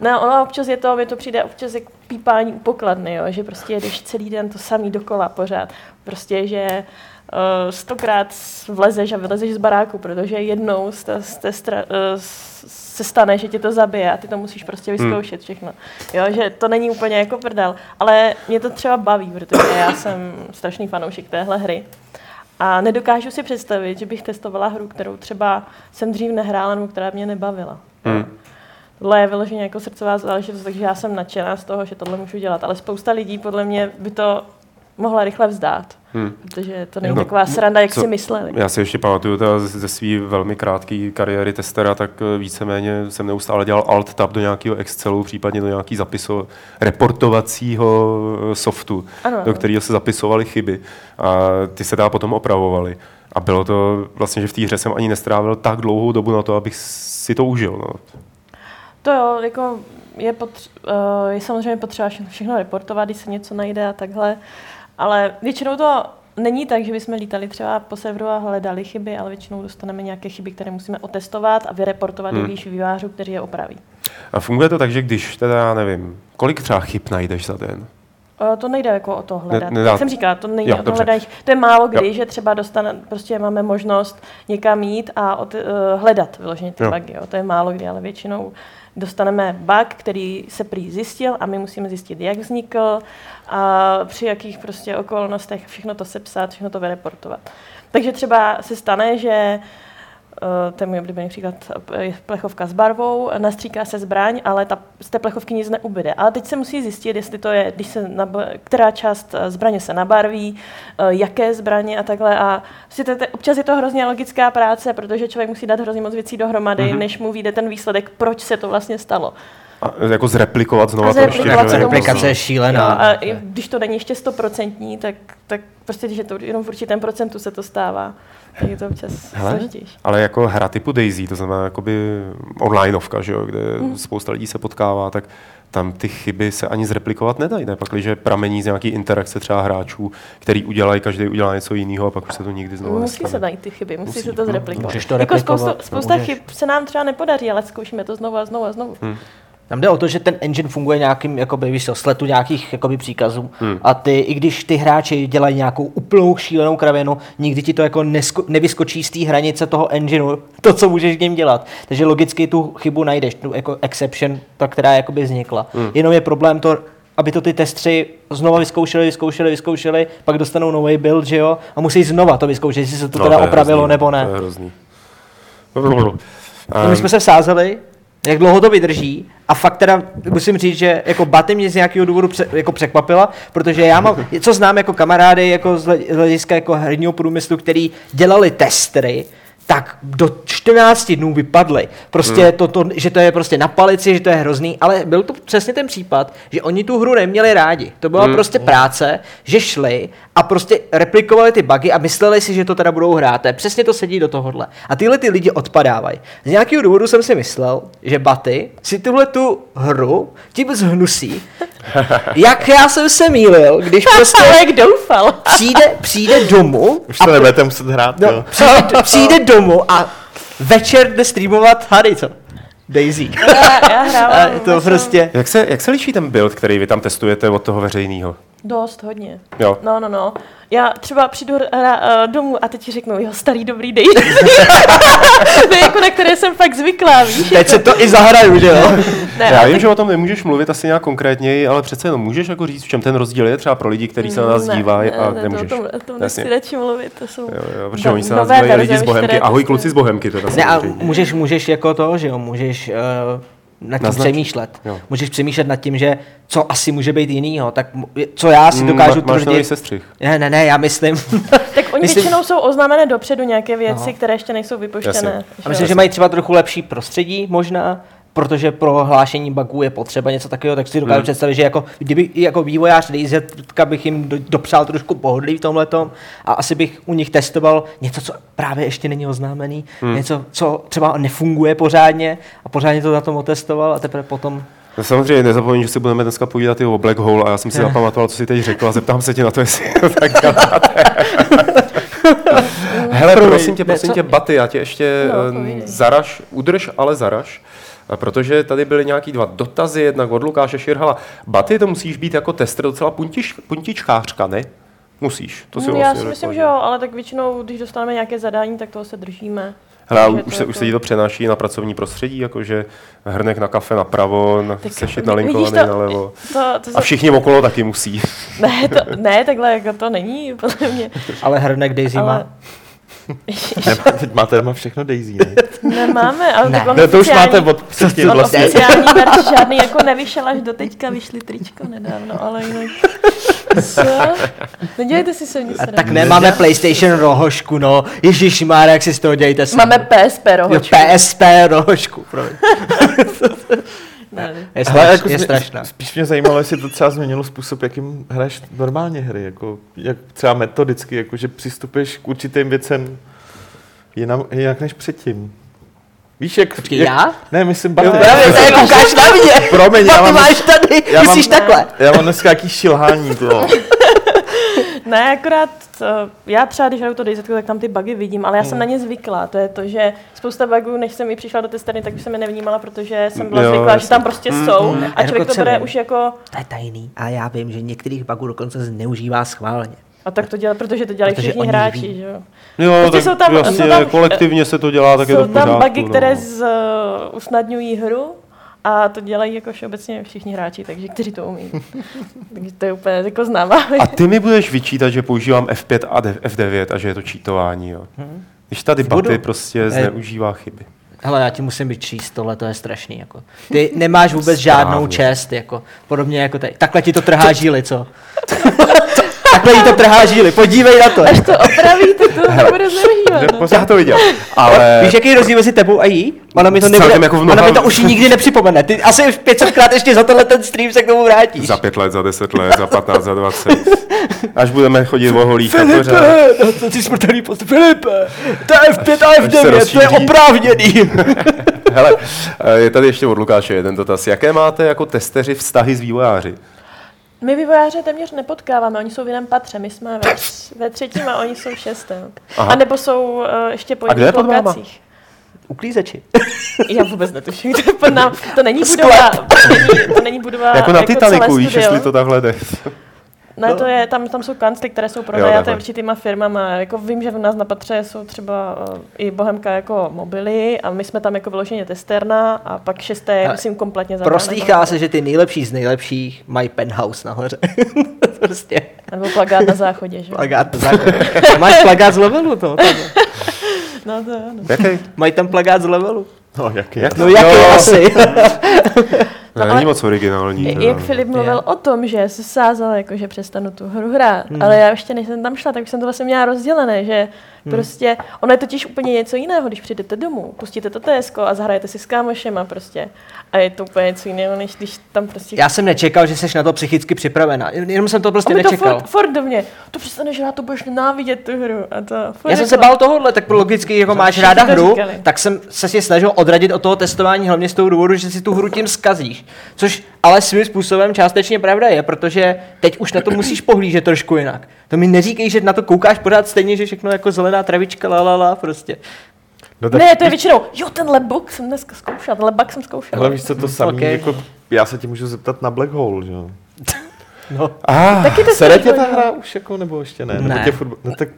No, ono občas je to, mi to přijde občas jak pípání u pokladny, jo, že prostě jedeš celý den to samý dokola pořád. Prostě, že uh, stokrát vlezeš a vylezeš z baráku, protože jednou z té stra, uh, se stane, že tě to zabije a ty to musíš prostě vyzkoušet všechno. Jo, že to není úplně jako prdel, ale mě to třeba baví, protože já jsem strašný fanoušek téhle hry. A nedokážu si představit, že bych testovala hru, kterou třeba jsem dřív nehrála nebo která mě nebavila.
Hmm.
Tohle je vyloženě jako srdcová záležitost, takže já jsem nadšená z toho, že tohle můžu dělat. Ale spousta lidí podle mě by to mohla rychle vzdát,
Hmm.
protože to není
No,
taková sranda, jak
co-
si mysleli.
Já si ještě pamatuju teda ze ze své velmi krátké kariéry testera, tak eh, víceméně jsem neustále dělal alt-tab do nějakého Excelu, případně do nějaký zapiso, reportovacího eh, softu,
Ano,
do kterého se zapisovaly chyby a ty se dá potom opravovaly. A bylo to vlastně, že v té hře jsem ani nestrávil tak dlouhou dobu na to, abych si to užil. No.
To jo, jako je, potř- uh, je samozřejmě potřeba všechno, všechno reportovat, když se něco najde a takhle, ale většinou to není tak, že bychom lítali třeba po serveru a hledali chyby, ale většinou dostaneme nějaké chyby, které musíme otestovat a vyreportovat
Hmm.
výš vývářů, kteří je opraví.
A funguje to tak, že když teda, nevím, kolik třeba chyb najdeš za den?
To nejde jako o to hledat.
nedá-
Jak jsem říkala, to není
Jo,
o to
dobře.
hledání. To je málo kdy,
Jo.
že třeba dostane, prostě máme možnost někam jít a od, uh, hledat vyloženě ty
Jo.
bugy. Jo. To je málo kdy, ale většinou dostaneme bug, který se prý zjistil a my musíme zjistit, jak vznikl a při jakých prostě okolnostech všechno to sepsat, všechno to vyreportovat. Takže třeba se stane, že eh, to je můj oblíbený příklad, eh, je plechovka s barvou, nastříká se zbraň, ale ta, z té plechovky nic neubyde. Ale teď se musí zjistit, jestli to je, když se nab- která část eh, zbraně se nabarví, eh, jaké zbraně a takhle. A si to, to, občas je to hrozně logická práce, protože člověk musí dát hrozně moc věcí dohromady,
Mhm.
mm-hmm. než mu vyjde ten výsledek, proč se to vlastně stalo.
A jako zreplikovat znova
A
to ještě. jo.
Replikace je
Jo,
šílená.
a i když to není ještě stoprocentní, tak, tak prostě, když je to jenom v určitém procentu se to stává, tak je to občas
Hele,
složitější.
Ale jako hra typu Daisy, to znamená jakoby onlineovka, že jo, kde
Mhm.
spousta lidí se potkává, tak tam ty chyby se ani zreplikovat nedají, ne? Pak, když pramení z nějaký interakce třeba hráčů, který udělají, každý udělá něco jiného a pak už se to nikdy znovu
Musí se
nestane.
najít ty chyby, musí,
Musí,
se to
no.
zreplikovat.
Můžeš to
jako
replikovat,
spousta, spousta
můžeš.
chyb se nám třeba nepodaří, ale zkoušíme to znovu a znovu a znovu.
Hm.
Tam jde o to, že ten engine funguje nějakým jakoby, víš sletu nějakých jakoby, příkazů
Hmm.
a ty, i když ty hráči dělají nějakou úplnou šílenou kravinu, nikdy ti to jako nesko, nevyskočí z té hranice toho engineu, to, co můžeš s ním dělat. Takže logicky tu chybu najdeš, tu jako exception, ta, která jakoby vznikla.
Hmm.
Jenom je problém to, aby to ty testři znova vyzkoušeli, vyzkoušeli, vyzkoušeli, pak dostanou nový build, že jo, a musí znova to vyzkoušet, jestli se to
No,
teda
je
opravilo
hrozný,
nebo ne.
To je hrozný.
No, my jsme se vsázeli jak dlouho to vydrží. A fakt teda musím říct, že jako Baty mě z nějakého důvodu pře, jako překvapila, protože já mám, co znám jako kamarády jako z hle- z hlediska jako herního průmyslu, který dělali testry, tak do 14 dnů vypadly. Prostě hmm. to, to, že to je prostě na palici, že to je hrozný, ale byl to přesně ten případ, že oni tu hru neměli rádi. To byla hmm. prostě práce, že šli a prostě replikovali ty bugy a mysleli si, že to teda budou hrát. Přesně to sedí do tohohle. A tyhle ty lidi odpadávají. Z nějakého důvodu jsem si myslel, že Baty si tuhle tu hru tím zhnusí. Jak já jsem se mýlil, když prostě
jak doufal.
přijde, přijde domů
Už to nebudete muset hrát,
No,
jo.
přijde, přijde domů a večer jde streamovat Harry, co? Daisy.
Já, já
A
hrávám.
to prostě...
Jak se, jak se liší ten build, který vy tam testujete od toho veřejného?
Dost, hodně.
Jo.
No, no, no. Já třeba přijdu hra, uh, domů a teď ti řeknu, jo, starý dobrý dej. to je jako na které jsem fakt zvyklá, víš?
Teď se to i zahraju, že jo?
Ne,
Já vím, že o tom nemůžeš mluvit asi nějak konkrétněji, ale přece jenom můžeš jako říct, v čem ten rozdíl je třeba pro lidi, kteří se na nás
ne,
dívají
ne,
a
ne,
nemůžeš.
To, o tom, nechci radši mluvit, to jsou
Jo, jo, protože
no-
oni se nás
nové
dívají lidi z Bohemky. Ahoj kluci z Bohemky, teda
Ne, a můžeš, můžeš jako to, že jo, můžeš uh, nad tím přemýšlet.
Jo.
Můžeš přemýšlet nad tím, že co asi může být jinýho, tak co já si
Mm,
dokážu
máš nový
tvrdit.
sestřih.
Ne, ne, ne, já myslím.
Tak oni
Myslím-
většinou jsou oznámené dopředu nějaké věci,
No.
které ještě nejsou vypuštěné.
Jasně.
A myslím, že mají třeba trochu lepší prostředí možná, protože pro hlášení bugů je potřeba něco takového, tak si dokážu
Hmm.
představit, že jako, kdyby jako vývojář Daisy bych jim do, dopřál trošku pohodlí v tomhle a asi bych u nich testoval něco, co právě ještě není oznámený,
Hmm.
něco, co třeba nefunguje pořádně a pořádně to na tom otestoval a teprve potom
No samozřejmě nezapomeň, že si budeme dneska povídat i o Black Hole a já jsem si zapamatoval, co si teď řekl a zeptám se tě na to, jestli to tak děláte. Hele, prosím tě, prosím tě, Baty, já tě ještě
No, povídej.
zaraž, udrž, ale zaraž. A Protože tady byly nějaký dva dotazy, jednak od Lukáše Širhala. Baty, to musíš být jako tester docela puntič, puntičkářka, ne? Musíš, to si
Hmm,
vlastně
Já si
řekla,
myslím, že jo, ale tak většinou, když dostaneme nějaké zadání, tak toho se držíme.
Hele, a
Takže
už
to
se,
jako-
už se jí to přenáší na pracovní prostředí, jakože hrnek na kafe napravo, na,
Tak
sešit nalinkovaný
to-
nalevo.
To, to
A všichni okolo taky musí.
Ne, to, ne, takhle jako to není, podle mě.
ale hrnek Daisy
Ale...
má.
Ne, teď máte doma všechno Daisy, ne?
Nemáme, ale
Ne.
tak
Ne, to už máte od předtím
On
vlastně.
oficiální verš žádný jako nevyšel až do teďka, vyšly tričko nedávno, ale jinak... Co? Nedělejte si se nic
A tak nemáme PlayStation rohošku, no. Ježíš Mára, jak si z toho dějte srandu.
Máme PSP
jo,
rohočku.
PSP rohošku, promiň.
Ne.
Je, straš,
jako
je
mě-
strašná.
Spíš mě zajímalo, jestli to třeba změnilo způsob, jakým hraješ normálně hry, jako, jak třeba metodicky, jako, že přistupuješ k určitým věcem jinak, jinak než předtím. Víš, jak...
Počkej,
jak
já?
Ne, myslím,
Jo,
Baty.
právě, to je koukáš na mě.
Promiň, já
Ty
mám,
máš tady,
já mám-
myslíš takhle.
já mám dneska jaký šilhání, to.
Ne, akorát uh, já třeba, když hraju to DayZ, tak tam ty bugy vidím, ale já jsem na ně zvyklá. To je to, že spousta bugů, než jsem i přišla do testerny, tak už jsem je nevnímala, protože jsem byla
Jo,
zvyklá, že
jasně.
tam prostě jsou
mm.
a člověk to
Jako
bere
celý.
už jako,
To je tajný. A já vím, že některých bugů dokonce zneužívá schválně.
A tak to dělá, protože to dělají
Protože
všichni hráči,
ví.
že jo.
Jo,
Prostě
tak
jsou tam-
jasně,
jsou tam-
kolektivně se to dělá, tak je to
Jsou
v
tam
pořádku.
bugy,
no.
které z, uh, usnadňují hru a to dělají jako všeobecně všichni hráči, takže kteří to umí. takže to je úplně jako známá.
A ty mi budeš vyčítat, že používám F5 a D- F9 a že je to cheatování, jo. Když tady
Budu.
Baty prostě zneužívá chyby.
Hele, já ti musím vyčíst, tohle to je strašný. Jako. Ty nemáš vůbec žádnou
Správně.
čest, jako. podobně jako tady. Takhle ti to trhá žíly, co? Takhle jí to trhá žíly, podívej na to.
Až to opravíte, to nebude zneužívat. No.
Já to viděl. Ale
Víš, jaký je rozdíl mezi tebou a jí? Ona mi to
Celkem
nebude,
jako v
ona
mnoha-
mi to už nikdy nepřipomene. Ty asi 500krát ještě za tenhle ten stream se k tomu vrátíš.
za pět let, za deset let, za 15, za 20. Až budeme chodit o holích pořád.
Filipe, no to ty smrtelný post. Filipe, to je F5 a
se
F9, to je oprávněný.
Hele, eh, je tady ještě od Lukáše jeden dotaz. Jaké máte jako testeři vztahy s vývojáři?
My vývojáře téměř nepotkáváme, oni jsou v jiném patře, my jsme ve, ve třetím a oni jsou v šestém.
Aha.
A nebo jsou uh, ještě po
je
jiných lokacích.
Uklízeči.
Já vůbec netuším, to, pod nám, to není budova, to není, to není budova
Jako na
celé
Titaniku, víš, jestli to takhle jde.
Ne, to je, tam, tam jsou kancly, které jsou pronajaté určitýma firmama. Jako vím, že u nás na patře jsou třeba uh, i Bohemka jako mobily a my jsme tam jako vyloženě testerna a pak šesté je,
Ale
myslím, kompletně zabrané.
Proslýchá se, že ty nejlepší z nejlepších mají penthouse nahoře. prostě
Nebo plagát na záchodě, že? jo?
plagát na základě. Máš plagát z levelu to. tam.
No to ano.
Jaký?
Mají tam plagát z levelu.
No, jaký?
Jak
No jaký asi?
No,
ale-
není moc originální.
I-
teda.
Jak Filip mluvil
Je.
o tom, že se sázal, jako, že přestanu tu hru hrát,
Hmm.
ale já ještě než jsem tam šla, tak jsem to vlastně měla rozdělené, že
Hmm.
prostě, ono je totiž úplně něco jiného, když přijdete domů, pustíte to TSK a zahrajete si s kámošema prostě. A je to úplně něco jiného, než když tam prostě...
Já jsem nečekal, že jsi na to psychicky připravená. Jenom jsem to prostě
a mi to
nečekal.
furt, furt do mě, to přestaneš hrát, to budeš nenávidět tu hru. A to furt
Já jsem
jako-
se bál tohohle, tak logicky, jako máš ráda hru,
říkali.
tak jsem se si snažil odradit od toho testování hlavně z toho důvodu, že si tu hru tím zkazíš. Což ale svým způsobem částečně pravda je, protože teď už na to musíš pohlížet trošku jinak. To mi neříkej, že na to koukáš pořád stejně, že všechno jako zelená travička, la, la, la prostě.
No, tak,
Ne, to je většinou, jo, tenhle bug jsem dneska zkoušela, tenhle bug jsem zkoušela.
Ale víš co, to samý,
Ok.
jako, já se ti můžu zeptat na Black Hole, že jo?
No.
Ah,
Taky to
Sere tě ta hra už jako, nebo ještě ne?
Ne.
Nebo tě furt, no tak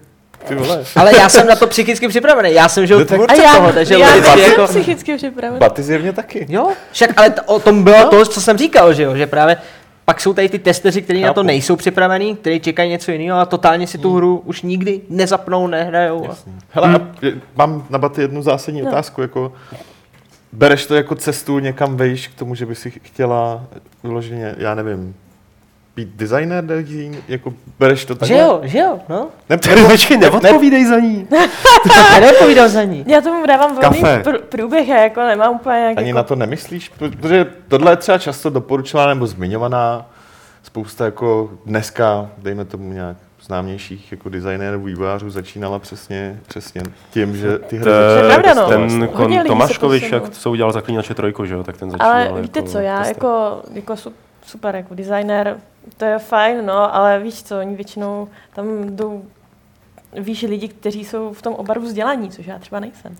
ty vole.
Ale já jsem na to psychicky připravený, já jsem žil
No tak-
tvůrce
A já,
toho, takže
já nejsem
jako...
psychicky připravená.
Baty zjevně taky.
Jo, však ale to, o tom bylo
No.
to, co jsem říkal, že jo, že právě pak jsou tady ty testeři, kteří na to nejsou připravení, kteří čekají něco jiného a totálně si tu hru už nikdy nezapnou, nehrajou. A...
Hele, a je- mám na Baty jednu zásadní
No.
otázku, jako bereš to jako cestu někam vejš k tomu, že by si chtěla vyloženě, já nevím, být designer, design, jako bereš to takhle?
Že jo, že jo, no.
Ne,
Počkej, neodpovídej za ní.
Já neodpovídal za ní.
Já tomu dávám volný
Kafe.
pr- průběh, já jako nemám úplně nějak
Ani
jako...
na to nemyslíš? Protože tohle je třeba často doporučovaná nebo zmiňovaná spousta jako dneska, dejme tomu nějak známějších jako designérů, vývojářů začínala přesně, přesně tím, že ty hry začínaly
pravda, no.
ten
testovat.
Hodně
kon, Tomáškovič, jak co udělal Zaklínače trojku, že jo, tak ten začínal.
Ale víte co, já jako, jako su- super, jako designer, to je fajn, no, ale víš co, oni většinou tam jdou víš lidi, kteří jsou v tom oboru vzdělaní, což já třeba nejsem.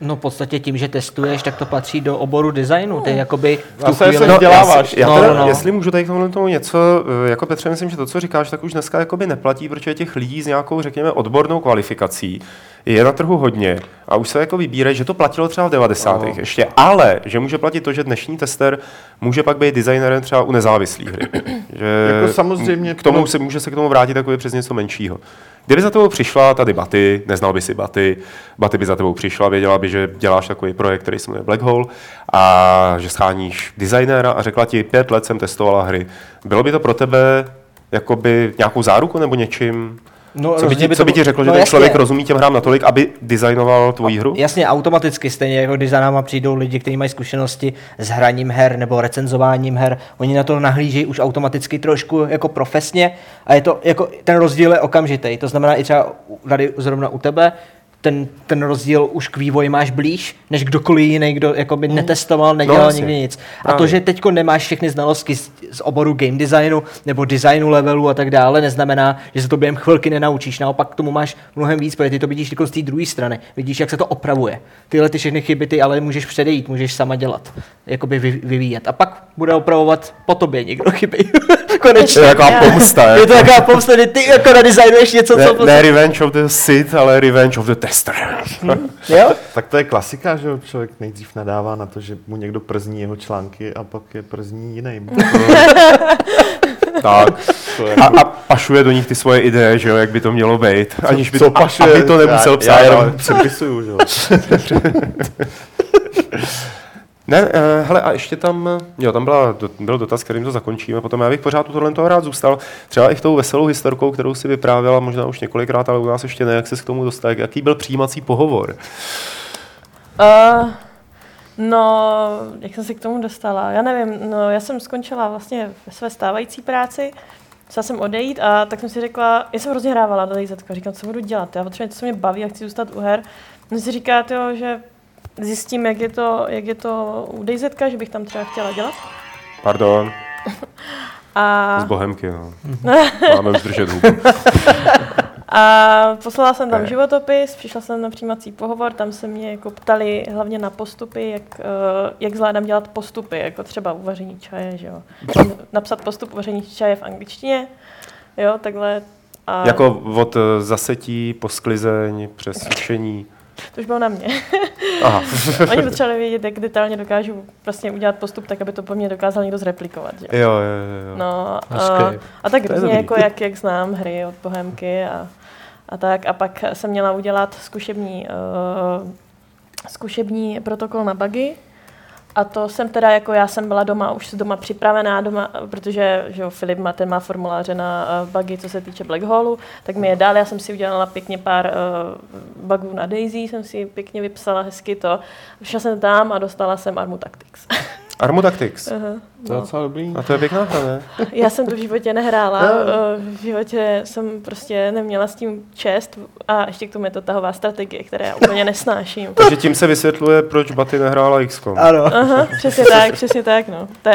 No v podstatě tím, že testuješ, tak to patří do oboru designu. Ty jakoby v tu chvíli...
se
No,
vzděláváš.
Já, si- já
No,
teda,
no, no.
jestli můžu tady k tomu, tomu něco, eh, jako Petře, myslím, že to, co říkáš, tak už dneska jakoby neplatí, protože těch lidí s nějakou, řekněme, odbornou kvalifikací je na trhu hodně a už se jako vybírají, že to platilo třeba v 90.
No.
ještě, ale že může platit to, že dnešní tester může pak být designérem třeba u nezávislých hry. Že
Jako samozřejmě
k tomu
to-
se může se k tomu vrátit takový přes něco menšího. Kdyby za tebou přišla tady Baty, neznal by si Baty, Baty by za tebou přišla, věděla by, že děláš takový projekt, který se jmenuje Black Hole a že scháníš designéra a řekla ti, pět let jsem testovala hry. Bylo by to pro tebe jakoby nějakou záruku nebo něčím?
No,
Co by ti, co by ti řeklo, že
no,
ten
jasně.
člověk rozumí těm hrám natolik, aby designoval tvoji hru?
Jasně, automaticky, stejně jako když za náma přijdou lidi, kteří mají zkušenosti s hraním her nebo recenzováním her, oni na to nahlížejí už automaticky trošku jako profesně a je to, jako ten rozdíl je okamžitý. To znamená i třeba tady zrovna u tebe, ten, ten rozdíl už k vývoji máš blíž, než kdokoliv jiný, kdo jakoby netestoval, nedělal
jasně.
nikdy nic. A to,
Právě.
že teď nemáš všechny znalosti z, z oboru game designu nebo designu levelu a tak dále, neznamená, že se to během chvilky nenaučíš. Naopak k tomu máš mnohem víc, protože ty to vidíš z té druhé strany. Vidíš, jak se to opravuje. Tyhle ty všechny chyby ty ale můžeš předejít, můžeš sama dělat, jakoby vy, vyvíjet. A pak bude opravovat po tobě někdo chyby.
To
Konečně.
je taková pomsta.
Je
jako.
to taková pomsta, kdy ty jako nadizajnuješ něco, co...
ne, ne Revenge of the Sith, ale Revenge of the Tester.
Jo?
Tak to je klasika, že jo, člověk nejdřív nadává na to, že mu někdo przní jeho články a pak je przní jiným.
tak.
To je
A, a pašuje do nich ty svoje ideje, že jo, jak by to mělo být. Aniž by
co
to,
pašuje,
aby to nemusel
já,
psát.
já jenom
ale-
přepisuju, že jo.
Ne, eh, hele, a ještě tam, jo, tam byla, byl dotaz, kterým to zakončíme, potom já bych pořád u tohle toho rád zůstal, třeba i v tou veselou historkou, kterou si vyprávěla možná už několikrát, ale u nás ještě ne, jak se k tomu dostal, jak- jaký byl přijímací pohovor.
Uh, no, jak jsem se k tomu dostala? Já nevím, no, já jsem skončila vlastně ve své stávající práci, chtěla jsem odejít a tak jsem si řekla, já jsem hrozně hrávala DayZ, říkám, co budu dělat, já potřebuji co mě baví a chci zůstat u her. No si říká, že zjistím, jak je to, jak je to u DayZ, že bych tam třeba chtěla dělat.
Pardon,
A...
z Bohemky, no. Máme už držet hubu.
A poslala jsem tam životopis, přišla jsem na přijímací pohovor, tam se mě jako ptali hlavně na postupy, jak, eh, jak zvládám dělat postupy, jako třeba uvaření čaje, že jo. Napsat postup uvaření čaje v angličtině, jo, takhle. A
Jako od eh, zasetí, posklizeň, přes sušení.
To už bylo na mě.
Aha,
Oni potřebovali vědět, jak detailně dokážu vlastně udělat postup, tak aby to po mně dokázal někdo zreplikovat, že?
jo, jo, jo. jo.
No, a, a tak
To je
různě, jako jak, jak znám hry od Bohemky a, a tak. A pak jsem měla udělat zkušební uh, zkušební protokol na bugy. A to jsem teda, jako já jsem byla doma, už doma připravená, doma, protože že jo, Filip má, ten má formuláře na uh, bugy, co se týče Black Hole, tak mi je dal, já jsem si udělala pěkně pár uh, bugů na Daisy, jsem si pěkně vypsala hezky to. Šla jsem tam a dostala jsem Armu Tactics.
Armu Tactics.
Aha,
To je
no.
docela dobrý.
A to je pěkná hra, ne?
Já jsem to v životě nehrála,
No.
v životě jsem prostě neměla s tím čest a ještě k tomu je to tahová strategie, které já úplně nesnáším.
Takže tím se vysvětluje, proč Baty nehrála XCOM.
Ano.
Aha, přesně tak, přesně tak, no. To je,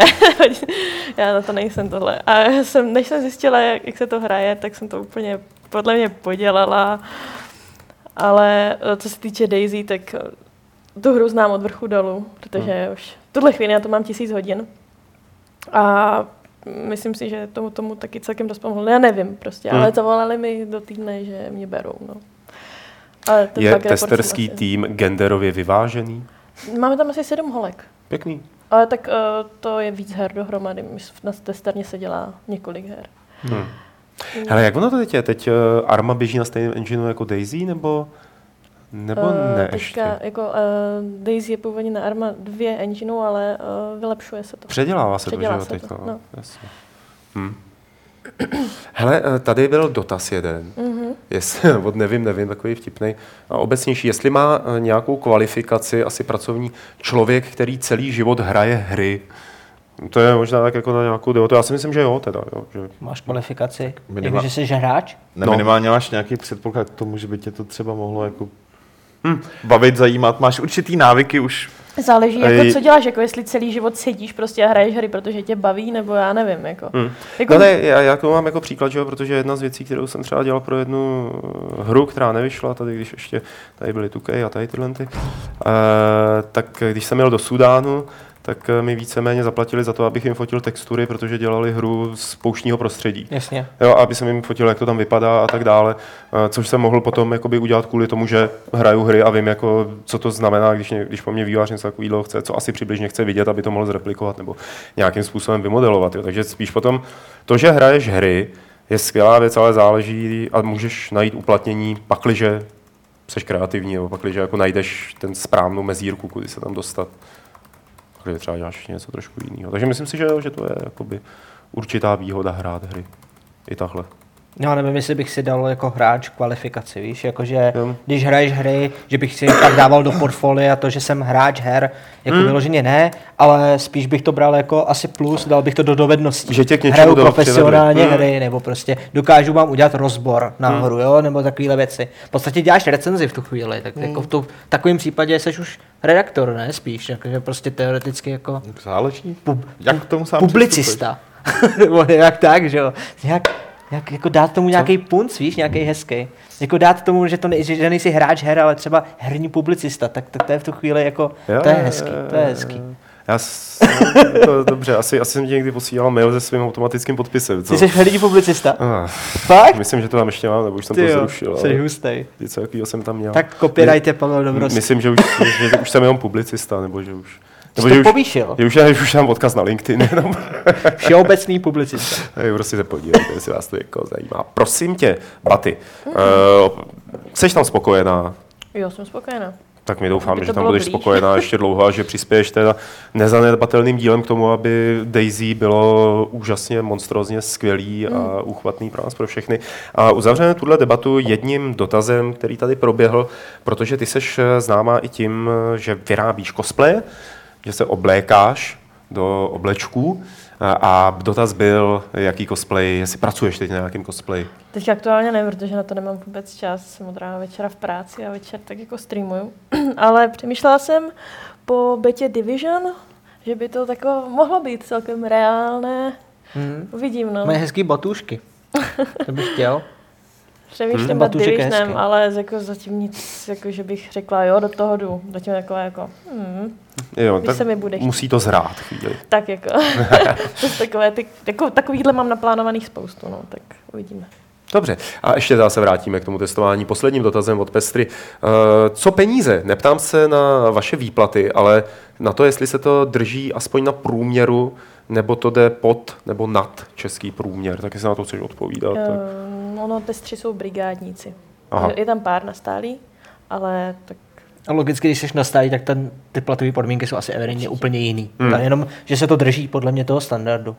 já na to nejsem tohle. A já jsem, než jsem zjistila, jak, jak se to hraje, tak jsem to úplně podle mě podělala. Ale eh, co se týče Daisy, tak eh, tu hru znám od vrchu dolů, protože už v tuhle chvíli na to mám tisíc hodin. A myslím si, že tomu, tomu taky celkem dost pomohlo. Já nevím prostě,
Hmm.
ale zavolali mi do týdne, že mě berou, no. Ale ten
Je
jsem
testerský
asi-
tým genderově vyvážený?
Máme tam asi sedm holek.
Pěkný.
Ale tak uh, to je víc her dohromady. Na testerně se dělá několik her.
Hmm. Hele, jak ono to teď je? Teď uh, Arma běží na stejném engineu jako Daisy, nebo, nebo
Eh,
ne
teďka,
ještě?
Jako, uh, Daisy je původně na Arma 2 engineu, ale uh, vylepšuje se to.
Předělává se
Předělá
to, že
se
jo,
to,
no. Jasně. Hm. Hele, eh, tady byl dotaz jeden.
Mhm.
Jestli, od nevím, nevím, takový vtipný. A obecnější, jestli má nějakou kvalifikaci, asi pracovní člověk, který celý život hraje hry. To je možná tak jako na nějakou debatu. Já si myslím, že jo, teda. Jo, že...
Máš kvalifikaci?
Minima-
Jako, že jsi hráč?
Ne,
No.
minimálně máš nějaký předpoklad k tomu, že by tě to třeba mohlo jako bavit, zajímat. Máš určitý návyky už.
Záleží, jako, co děláš, jako jestli celý život sedíš prostě a hraješ hry, protože tě baví, nebo já nevím. Jako.
Hmm.
Jako,
No ne, já, já to mám jako příklad, že jo, protože jedna z věcí, kterou jsem třeba dělal pro jednu eh, hru, která nevyšla, tady když ještě tady byly Tukej a tady tyhle, ty, eh, tak když jsem jel do Sudánu, tak eh, mi víceméně zaplatili za to, abych jim fotil textury, protože dělali hru z pouštního prostředí.
Jasně.
Jo, aby jsem jim fotil, jak to tam vypadá a tak dále, eh, což jsem mohl potom jakoby udělat kvůli tomu, že hraju hry a vím, jako, co to znamená, když, ně, když po mně vývář něco takového chce, co asi přibližně chce vidět, aby to mohl zreplikovat nebo nějakým způsobem vymodelovat. Jo. Takže spíš potom to, že hraješ hry, je skvělá věc, ale záleží a můžeš najít uplatnění, pakliže jsi kreativní, nebo pakliže jako najdeš ten správnou mezírku, kudy se tam dostat. Pakliže třeba děláš něco trošku jiného. Takže myslím si, že, jo, že to je jakoby určitá výhoda hrát hry. I takhle.
Já nevím, jestli bych si dal jako hráč kvalifikaci, víš, jakože
Jo.
když hraješ hry, že bych si pak dával do portfolia to, že jsem hráč her, jako
Hmm.
vyloženě ne, ale spíš bych to bral jako asi plus, dal bych to do dovedností.
Že tě k
Hraju profesionálně
přivedli. Hmm.
hry, nebo prostě dokážu vám udělat rozbor na hru, jo, nebo takovéhle věci. V podstatě děláš recenzi v tu chvíli, tak jako v, tu, v takovém případě jsi už redaktor, ne, spíš, jakože prostě teoreticky jako
Záleží.
pub,
Jak k tomu sám
publicista. Nebo jak tak, že jo. Nějak, jak, jako dát tomu nějaký punc, víš, nějaký hezký. Jako dát tomu, že, to ne, že, že nejsi hráč her, ale třeba herní publicista, tak, tak to je v tu chvíli jako, to je hezký, to je hezký.
Já s, to, dobře, asi, asi jsem ti někdy posílal mail se svým automatickým podpisem. Co?
Ty jsi herní publicista.
Ah,
Fakt?
myslím, že to tam ještě mám, nebo už jsem
Ty
to
jo,
zrušil.
jsi hustej.
Něco jakýho jsem tam měl.
Tak copyright je Pavel Dobrost.
Myslím, že už, že už jsem jenom publicista, nebo že už... Nebo
to
že už,
povýšil.
že už, že už mám odkaz na LinkedIn jenom.
Všeobecný publicista.
Hej, prostě se podívejte, jestli vás to jako zajímá. Prosím tě, Baty, uh, jsi tam spokojená?
Jo, jsem spokojená.
Tak mi doufám, že tam budeš
blíž.
spokojená ještě dlouho a že přispěješ teda nezanedbatelným dílem k tomu, aby Daisy bylo úžasně, monstrózně skvělý a
Hmm.
uchvatný pro nás, pro všechny. A uzavřeme tuhle debatu jedním dotazem, který tady proběhl, protože ty seš eh, známá i tím, eh, že vyrábíš cosplay, že se oblékáš do oblečků a- dotaz byl, jaký cosplay, jestli pracuješ teď na nějakém cosplay.
Teď aktuálně ne, protože na to nemám vůbec čas. Jsem od rána večera v práci a večer tak jako streamuju. Ale přemýšlela jsem po betě Division, že by to tako mohlo být celkem reálné.
Hmm.
Uvidím, no.
Mají hezký botušky. To bych chtěl.
Přemýšlím
Hmm,
nad Divisionem, ale jako zatím nic, jako že bych řekla, jo, do toho jdu. Zatím takové jako, hmm,
Jo,
Když se mi bude chtít.
musí to zrát chvíli.
tak jako. to takové, ty, jako, takovýhle mám naplánovaných spoustu, no, tak uvidíme.
Dobře, a ještě zase vrátíme k tomu testování. Posledním dotazem od Pestry. Eh, Co peníze? Neptám se na vaše výplaty, ale na to, jestli se to drží aspoň na průměru, nebo to jde pod nebo nad český průměr. Tak jestli na to chceš odpovídat. Tak.
Um, ono, testři jsou brigádníci.
Aha.
Je tam pár na stálý, ale tak
A logicky, když jsi na stáji, tak ten, ty platové podmínky jsou asi evidentně úplně jiný. Hmm. Jenom, že se to drží podle mě toho standardu.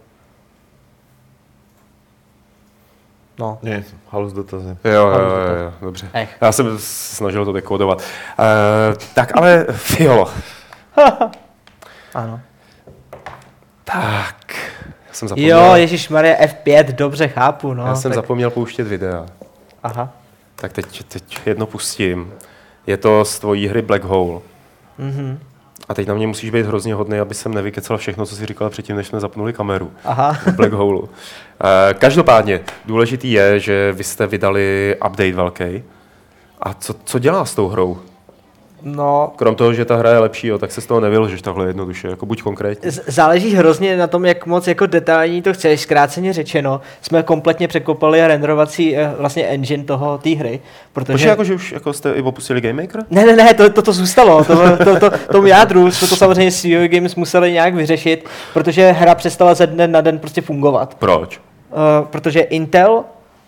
No.
Ne, halus dotazy.
Jo, jo, jo, jo, dobře.
Ech.
Já jsem se snažil to dekodovat. Uh, tak ale, Fiolo,
Ano.
Tak, já jsem zapomněl,
Jo, Ježíš Maria F5, dobře chápu, no.
já jsem
tak,
zapomněl pouštět videa.
Aha.
Tak teď, teď jedno pustím. Je to z tvojí hry Black Hole.
Mhm.
A teď na mě musíš být hrozně hodný, aby jsem nevykecal všechno, co jsi říkal předtím, než jsme zapnuli kameru.
Aha.
Black Hole. Eh, Každopádně, důležitý je, že vy jste vydali update velký. A co, co dělá s tou hrou?
No,
Krom toho, že ta hra je lepší, jo, tak se z toho nevylžeš takhle jednoduše, jako buď konkrétně.
Záleží hrozně na tom, jak moc jako detailní to chceš. Zkráceně řečeno, jsme kompletně překopali renderovací eh, vlastně engine toho té hry, protože...
Počkej, jako, že už jako jste i opustili Game Maker?
Ne, ne, ne, to, to, to zůstalo. To, to, to, tom jádru jsme to samozřejmě CEO Games museli nějak vyřešit, protože hra přestala ze dne na den prostě fungovat.
Proč?
Uh, protože Intel,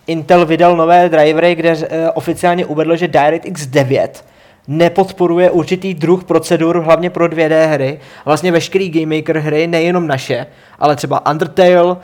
Intel vydal nové drivery, kde uh, oficiálně uvedl, že DirectX 9 nepodporuje určitý druh procedur, hlavně pro 2D hry. Vlastně veškerý Game Maker hry, nejenom naše, ale třeba Undertale, uh,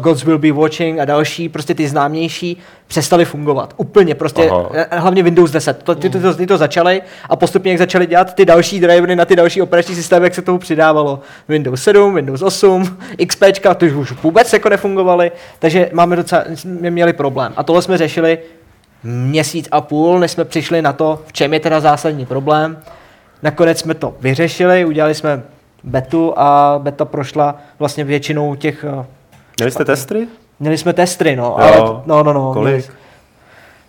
Gods Will Be Watching a další, prostě ty známější, přestaly fungovat. Úplně, prostě,
Aha.
eh, hlavně Windows 10. To, ty, ty, to, ty to začaly a postupně jak začaly dělat ty další drivery na ty další operační systémy, jak se tomu přidávalo. Windows 7, Windows 8, XP, ty už vůbec jako nefungovaly, takže máme docela, jsme měli problém. A tohle jsme řešili měsíc a půl, než jsme přišli na to, v čem je teda zásadní problém. Nakonec jsme to vyřešili, udělali jsme betu a beta prošla vlastně většinou těch... eh,
Měli jste testry?
Měli jsme testry, no,
Jo.
ale no, no, no.
Kolik?
Měli,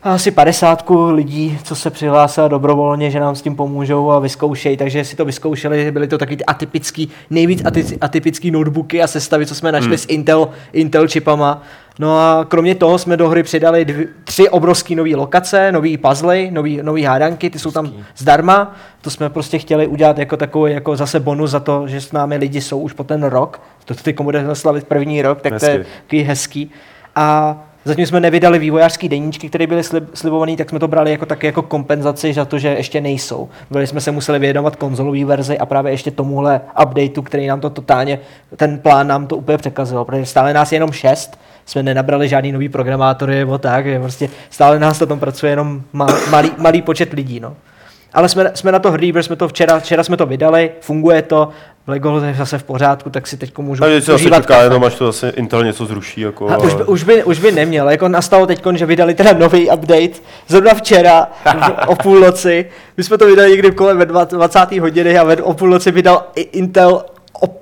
asi 50 lidí, co se přihlásilo dobrovolně, že nám s tím pomůžou a vyzkoušejí, takže si to vyzkoušeli, byly to taky ty atypický, nejvíc aty- atypický notebooky a sestavy, co jsme našli
Hmm.
s Intel, Intel čipama. No a kromě toho jsme do hry přidali dvě, tři obrovské nové lokace, nový puzzle, nový, nový hádanky, ty jsou tam zdarma. To jsme prostě chtěli udělat jako takový jako zase bonus za to, že s námi lidi jsou už po ten rok. To ty komu slavit první rok, tak to je
Hezky.
takový hezký. A zatím jsme nevydali vývojářský deníčky, které byly slib, slibované, tak jsme to brali jako taky jako kompenzaci za to, že ještě nejsou. Byli jsme se museli věnovat konzolový verzi a právě ještě tomuhle updateu, který nám to totálně, ten plán nám to úplně překazil, protože stále nás je jenom šest, jsme nenabrali žádný nový programátory nebo tak, že prostě stále nás na tom pracuje jenom ma, malý, malý počet lidí. No. Ale jsme, jsme na to hrdí, protože jsme to včera, včera jsme to vydali, funguje to, Lego je zase v pořádku, tak si teď můžu
A teď se
užívat
čeká jenom, až to zase Intel něco zruší. Jako,
A už, by, už, by, už by neměl, jako nastalo teď, že vydali teda nový update, zrovna včera o půlnoci, my jsme to vydali někdy kolem ve 20. hodiny a ve- o půlnoci vydal i Intel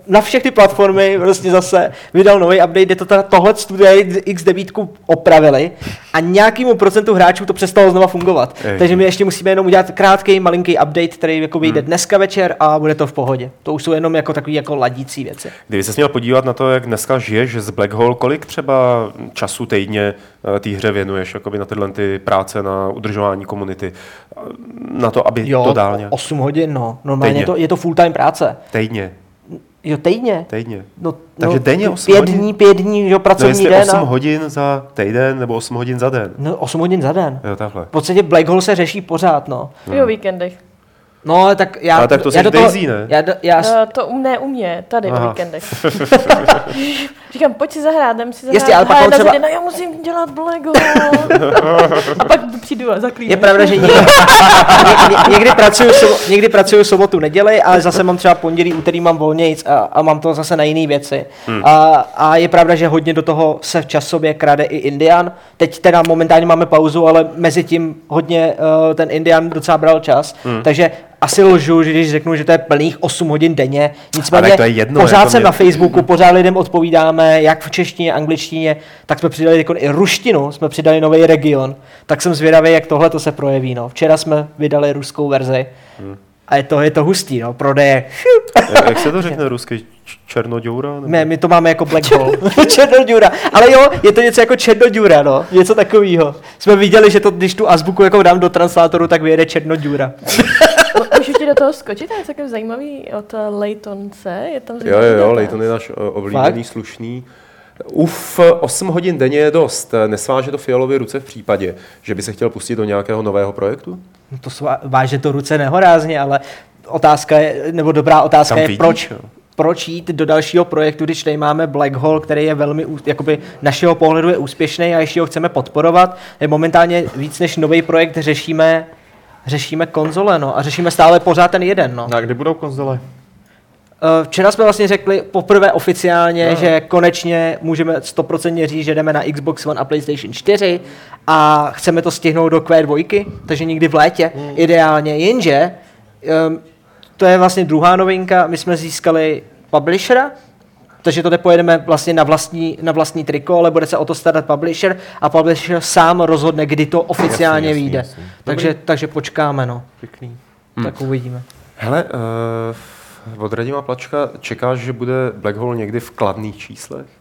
na všechny platformy vlastně zase vydal nový update, kde to teda tohle studia X9 opravili a nějakému procentu hráčů to přestalo znova fungovat.
Ej.
Takže my ještě musíme jenom udělat krátký, malinký update, který jako vyjde dneska večer a bude to v pohodě. To už jsou jenom jako takový jako ladící věci.
Kdyby se měl podívat na to, jak dneska žiješ z Black Hole, kolik třeba času týdně eh, té hře věnuješ jakoby na tyhle ty práce, na udržování komunity, eh, na to, aby
Jo,
to dál nějak...
8 hodin, no. Normálně
Týdně.
je to, je to full time práce.
Týdně,
Jo, týdně.
týdně.
No,
Takže
no,
denně
to
8
pět
hodin?
dní, pět dní, jo,
No
pracovní
jestli
den.
8
a,
hodin za týden nebo 8 hodin za den.
no, 8 hodin za den.
Jo, takhle.
V podstatě Black Hole se řeší pořád, no.
I o víkendech.
No, ale tak já...
Ale tak to
já
seš
do toho,
Daisy, ne?
Já, do- já,
Uh, to u ne u mě, tady
Aha.
o víkendech. Říkám, pojď si zahrát, jdem si zahrát.
Jasně, ale pak
Hele,
třeba-
zemi, No já musím dělat Hole. A pak přijdu a zaklínám.
je pravda, že někdy, ně, ně, někdy, pracuju, sobo, někdy pracuju sobotu, neděli, ale zase mám třeba pondělí, úterý mám volnějc a, a mám to zase na jiné věci. Hmm. A, a, je pravda, že hodně do toho se v časově krade i Indian. Teď teda momentálně máme pauzu, ale mezi tím hodně uh, ten Indian docela bral čas. Hmm. Takže asi lžu, že když řeknu, že to je plných 8 hodin denně. Nicméně
to je jedno,
pořád
jako
jsem
mě-
na Facebooku, pořád lidem odpovídáme, jak v češtině, angličtině, tak jsme přidali jako i ruštinu, jsme přidali nový region, tak jsem zvědavý, jak tohle to se projeví. No. Včera jsme vydali ruskou verzi a je to, je to hustý, no, prodeje.
Jak- Jak se to řekne rusky? Černoděura? nebo-
My, my to máme jako Black Hole. Černoďura. Ale jo, je to něco jako Černoďura, no. Něco takového. Jsme viděli, že to, když tu azbuku jako dám do translátoru, tak vyjede Černoďura.
Do toho skočit? To je celkem zajímavý od eh, Laytonce. Je tam
Jo,
zajímavý
jo, jo. Leighton je náš eh, oblíbený, slušný. Uf, 8 hodin denně je dost. Nesváže to fialově ruce v případě, že by se chtěl pustit do nějakého nového projektu?
No to svá, váže to ruce nehorázně, ale otázka je, nebo dobrá otázka
Tam
je,
vidíš,
proč,
jo.
proč jít do dalšího projektu, když tady máme Black Hole, který je velmi, jakoby našeho pohledu je úspěšný a ještě ho chceme podporovat. Je momentálně víc než nový projekt řešíme řešíme konzole, no, a řešíme stále pořád ten jeden, no.
No a kdy budou konzole?
Eh, Včera jsme vlastně řekli poprvé oficiálně,
No.
že konečně můžeme 100% říct, že jdeme na Xbox One a PlayStation 4 a chceme to stihnout do Q2, takže někdy v létě,
Hmm.
ideálně. Jenže um, to je vlastně druhá novinka, my jsme získali publishera, takže to nepojedeme vlastně na vlastní, na vlastní triko, ale bude se o to starat publisher a publisher sám rozhodne, kdy to oficiálně
jasný,
vyjde.
jasný.
Takže, takže počkáme, no.
Pěkný.
Tak uvidíme.
Hele, uh, od Radima Plačka čekáš, že bude Black Hole někdy v kladných číslech?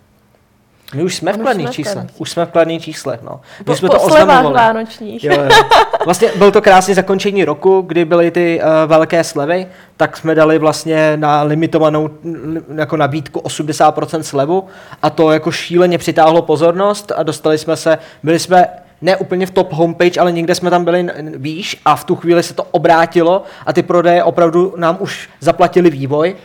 My už jsme v
už
kladných číslech. Už jsme v kladných číslech, no. My
Po,
jsme
po
to oznamovali.
vánočních.
Jo, jo. Vlastně byl to krásně zakončení roku, kdy byly ty uh, velké slevy, tak jsme dali vlastně na limitovanou li- jako nabídku 80% slevu a to jako šíleně přitáhlo pozornost a dostali jsme se, byli jsme ne úplně v top homepage, ale někde jsme tam byli výš a v tu chvíli se to obrátilo a ty prodeje opravdu nám už zaplatili vývoj.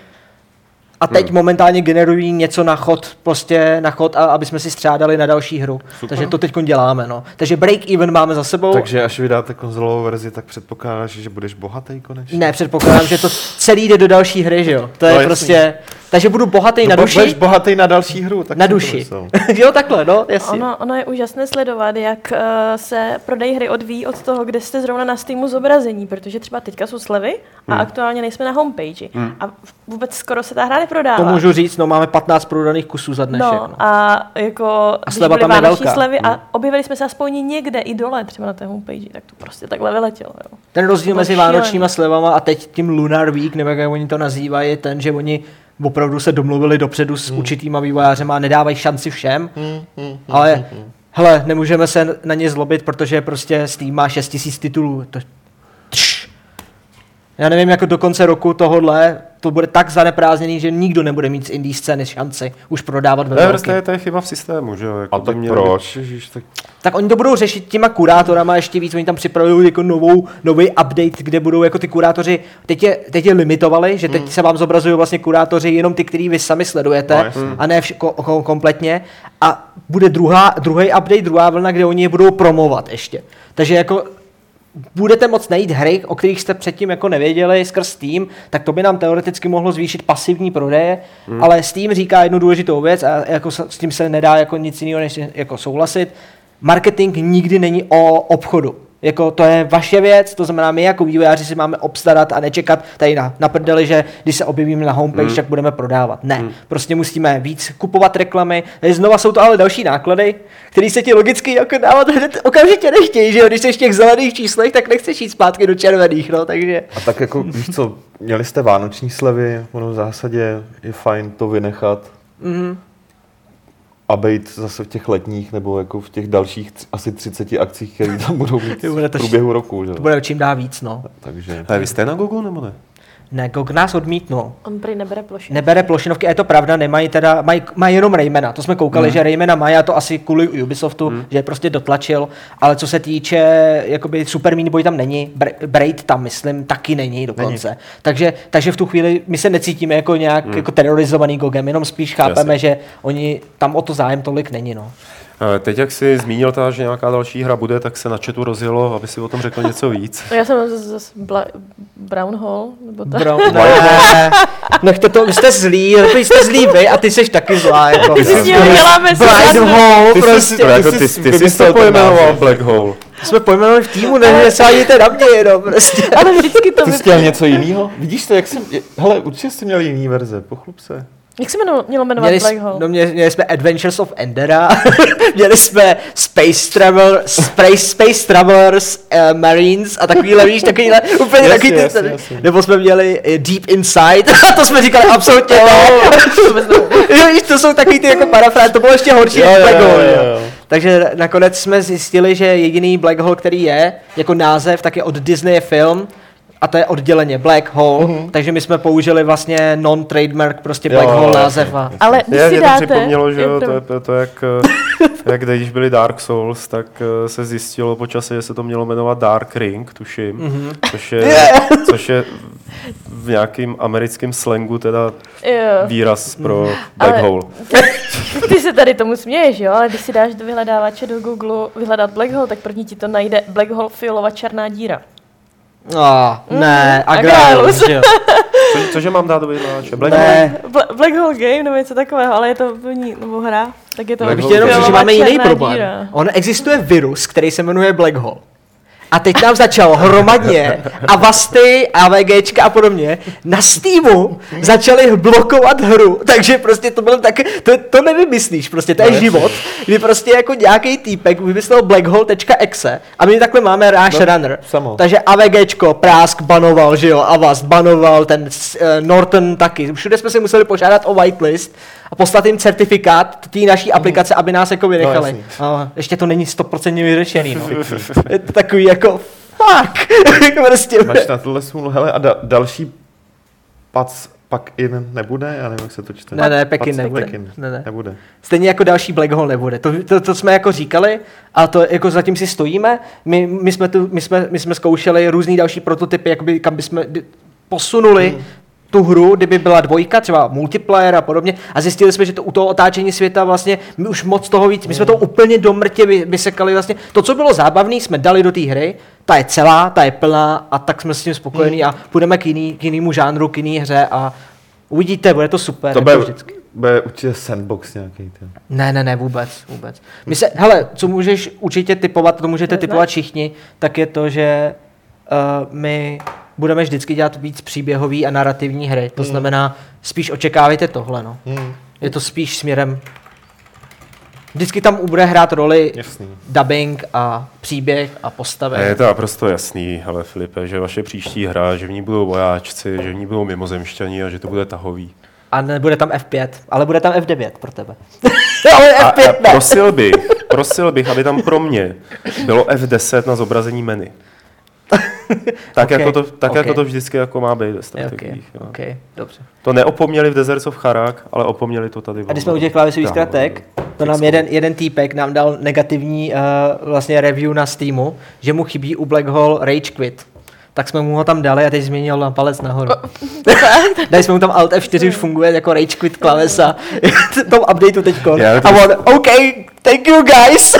A teď hmm. momentálně generují něco na chod, prostě na chod, a aby jsme si střádali na další hru.
Super.
Takže to teď děláme, no. Takže break even máme za sebou.
Takže až vydáte konzolovou verzi, tak předpokládáš, že budeš bohatý konečně?
Ne, předpokládám, že to celý jde do další hry, že jo? To je
No,
no,
jasný.
Takže budu bohatý
No,
na duši.
Budeš bohatý na další hru. Tak
na duši. jo, takhle, no, jasně.
Ono, ono je úžasné sledovat, jak uh, se prodej hry odvíjí od toho, kde jste zrovna na Steamu zobrazení, protože třeba teďka jsou slevy a aktuálně nejsme na homepage. A vůbec skoro se ta hra neprodává.
To můžu říct, no máme 15 prodaných kusů za dnešek.
No,
No,
a jako, když
sleva tam je
vánoční
velká.
slevy a objevili jsme se aspoň někde i dole, třeba na té homepage, tak to prostě takhle vyletělo. Jo.
Ten rozdíl mezi vánočníma slevama a teď tím Lunar Week, nebo jak oni to nazývají, je ten, že oni opravdu se domluvili dopředu s určitýma vývojářema a nedávají šanci všem, ale hele, nemůžeme se na ně zlobit, protože prostě Steam má 6000 titulů. To. Já nevím, jako do konce roku tohodle to bude tak zaneprázdněný, že nikdo nebude mít z indie scény šanci už prodávat ve
Ne,
velkém.
prostě to je, to je chyba v systému, že jo? Jako
A tak
měli
proč? Ježiš, tak
Tak oni to budou řešit těma kurátorama ještě víc, oni tam připravují jako novou, nový update, kde budou jako ty kurátoři, teď je, teď je limitovali, že teď
Hmm.
se vám zobrazují vlastně kurátoři jenom ty, který vy sami sledujete,
No,
a ne vš- ko, ko, kompletně. A bude druhá, druhý update, druhá vlna, kde oni je budou promovat ještě. Takže jako budete moc najít hry, o kterých jste předtím jako nevěděli skrz Steam, tak to by nám teoreticky mohlo zvýšit pasivní prodeje, hmm. ale Steam říká jednu důležitou věc a jako s tím se nedá jako nic jiného než jako souhlasit. Marketing nikdy není o obchodu. Jako to je vaše věc, to znamená, my jako vývojáři si máme obstarat a nečekat tady na, na prdeli, že když se objevíme na homepage, hmm. tak budeme prodávat. Ne, hmm. prostě musíme víc kupovat reklamy. Tady znova jsou to ale další náklady, které se ti logicky jako dávat hned okamžitě nechtějí, že jo? Když jsi v těch zelených číslech, tak nechceš jít zpátky do červených, no, takže...
A tak jako, víš co, měli jste vánoční slevy, ono v zásadě je fajn to vynechat
Mhm.
A být zase v těch letních nebo jako v těch dalších tři, asi 30 akcích, které tam budou mít
To bude
v průběhu roku. Že?
To bude čím dá víc, no.
Takže
Ale vy jste na Google nebo ne?
Ne, GOG nás odmítnul.
On prý nebere plošinu.
Nebere plošinovky, a je to pravda, nemají teda, mají, mají jenom Raymana, to jsme koukali,
Hmm.
že Raymana mají a to asi kvůli Ubisoftu, že je prostě dotlačil, ale co se týče, jakoby Super Meat Boy tam není, Bra- Braid tam myslím taky není dokonce, takže, takže v tu chvíli my se necítíme jako nějak jako terorizovaný GOGem, jenom spíš chápeme.
Jasně.
že oni, tam o to zájem tolik není, no.
Eh, Teď, jak jsi zmínil, ta, že nějaká další hra bude, tak se na chatu rozjelo, aby si o tom řekl něco víc.
No Já jsem z, z Bla, Brown Hall, nebo tak.
Bro, ne, nechte to, vy jste zlí, vy jste zlí vy a ty jsi taky zlá, jako.
Ty si s ním děláme
hole,
Ty jsi
prostě.
si-
To jako
ty
ty,
jsi
ty, jsi to pojmenoval. Black Hole.
Jsme pojmenovali v týmu, ne, nesáhněte na mě jenom, prostě.
Ale vždycky to
ty jsi chtěl něco jiného? Vidíš to, jak jsem... je- Hele, určitě jsi měl jiný verze, pochlup se.
Jak se jmenilo, mělo jmenovat
Měli,
Black
jsme,
Hole?
no, měli, měli jsme Adventures of Endera, měli jsme Space Travel, Space, Space Travelers, uh, Marines a takovýhle, víš, takovýhle, úplně
Jasně,
takový ty,
jasně, jasně.
nebo jsme měli eh, Deep Inside, a to jsme říkali absolutně ne. Jo, víš, to jsou takový ty jako parafráze, to bylo ještě horší
Jo,
než Black
jo,
Hole,
jo.
jo. Takže nakonec jsme zjistili, že jediný Black Hole, který je jako název, tak je od Disney film a to je odděleně Black Hole, takže my jsme použili vlastně non-trademark, prostě Black
Jo,
Hole název a...
Ale když
Je,
si
mě to
dáte...
připomnělo, že jo, to, to, to jak, eh, jak když byli Dark Souls, tak eh, se zjistilo po čase, že se to mělo jmenovat Dark Ring, tuším,
Mhm.
což, je, což je v nějakým americkém slangu teda
Jo.
výraz pro Black
Ale-
Hole.
Ty se tady tomu směješ, jo, ale když si dáš do vyhledávače do Google vyhledat Black Hole, tak první ti to najde Black Hole fialová černá díra.
Ah, ne, že jo.
Co, cože mám dát do vyhledávače? Black?
Ne,
Bla- Black Hole Game nebo něco takového, ale je to první, nebo hra, tak je to
Black
bych
Hole
jenom že máme jiný problém.
díra.
On existuje virus, který se jmenuje Black Hole. A teď nám začal hromadně Avasty, AVGčka a podobně na Steamu začali blokovat hru, takže prostě to bylo tak, to, to nevymyslíš, prostě to je
No,
život, kdy prostě jako nějaký týpek vymyslel blackhole.exe a my takhle máme Rush
No,
Runner.
samo.
Takže AVGčko, Prásk banoval, že jo, Avast banoval, ten uh, Norton taky. Všude jsme si museli požádat o whitelist a poslat jim certifikát té naší aplikace, aby nás jako vynechali.
jasný.
a ještě to není 100% vyřešený, no. Je to takový jako fuck. Jako prostě.
Máš na tohle smůlu, hele, a da, další pac, pak in nebude? Já nevím, jak se to čte.
Ne, ne, Pekin nebude.
Pekin.
Ne, ne.
Nebude.
Stejně jako další Black Hole nebude. To, to, to jsme jako říkali a to jako zatím si stojíme. My, my, jsme, tu, my, jsme, my jsme zkoušeli různý další prototypy, jakoby, kam bychom posunuli
Hmm.
Tu hru, kdyby byla dvojka, třeba multiplayer a podobně, a zjistili jsme, že to u toho otáčení světa vlastně my už moc toho víc, my jsme
Hmm.
to úplně do mrtě vy- vysekali vlastně. To, co bylo zábavné, jsme dali do té hry, ta je celá, ta je plná a tak jsme s tím spokojení
Hmm.
a půjdeme k, jiný, k jinému žánru, k jiný hře a uvidíte, bude to super.
To bude,
vždycky.
bude určitě sandbox nějaký. Ty.
Ne, ne, ne, vůbec, vůbec. My se, hele, co můžeš určitě typovat, to můžete typovat všichni, tak je to, že my budeme vždycky dělat víc příběhový a narrativní hry. To znamená, spíš očekávejte tohle, no.
Hmm.
Je to spíš směrem... Vždycky tam bude hrát roli
Jasný.
dubbing a příběh a postavy.
A je to naprosto jasný, ale Filipe, že vaše příští hra, že v ní budou vojáčci, že v ní budou mimozemšťani a že to bude tahový.
A nebude tam F5, ale bude tam F9 pro tebe. ale
A,
F5
a
ne.
prosil bych, prosil bych, aby tam pro mě bylo F10 na zobrazení menu. Tak,
Ok,
jako, to, tak
ok.
jako to vždycky jako má být ve
Je, okay,
strategiích. jo.
okay, dobře.
To neopomněli v Deserts of Charak, ale opomněli to tady.
A když jsme u těch klávesových zkratek, to nám jeden, jeden týpek nám dal negativní uh, vlastně review na Steamu, že mu chybí u Black Hole Rage Quit. Tak jsme mu ho tam dali a teď změnil na palec nahoru. Dali jsme mu tam Alt F4, už funguje jako Rage Quit klavesa. v tom updateu teďko. A on, OK, thank you guys.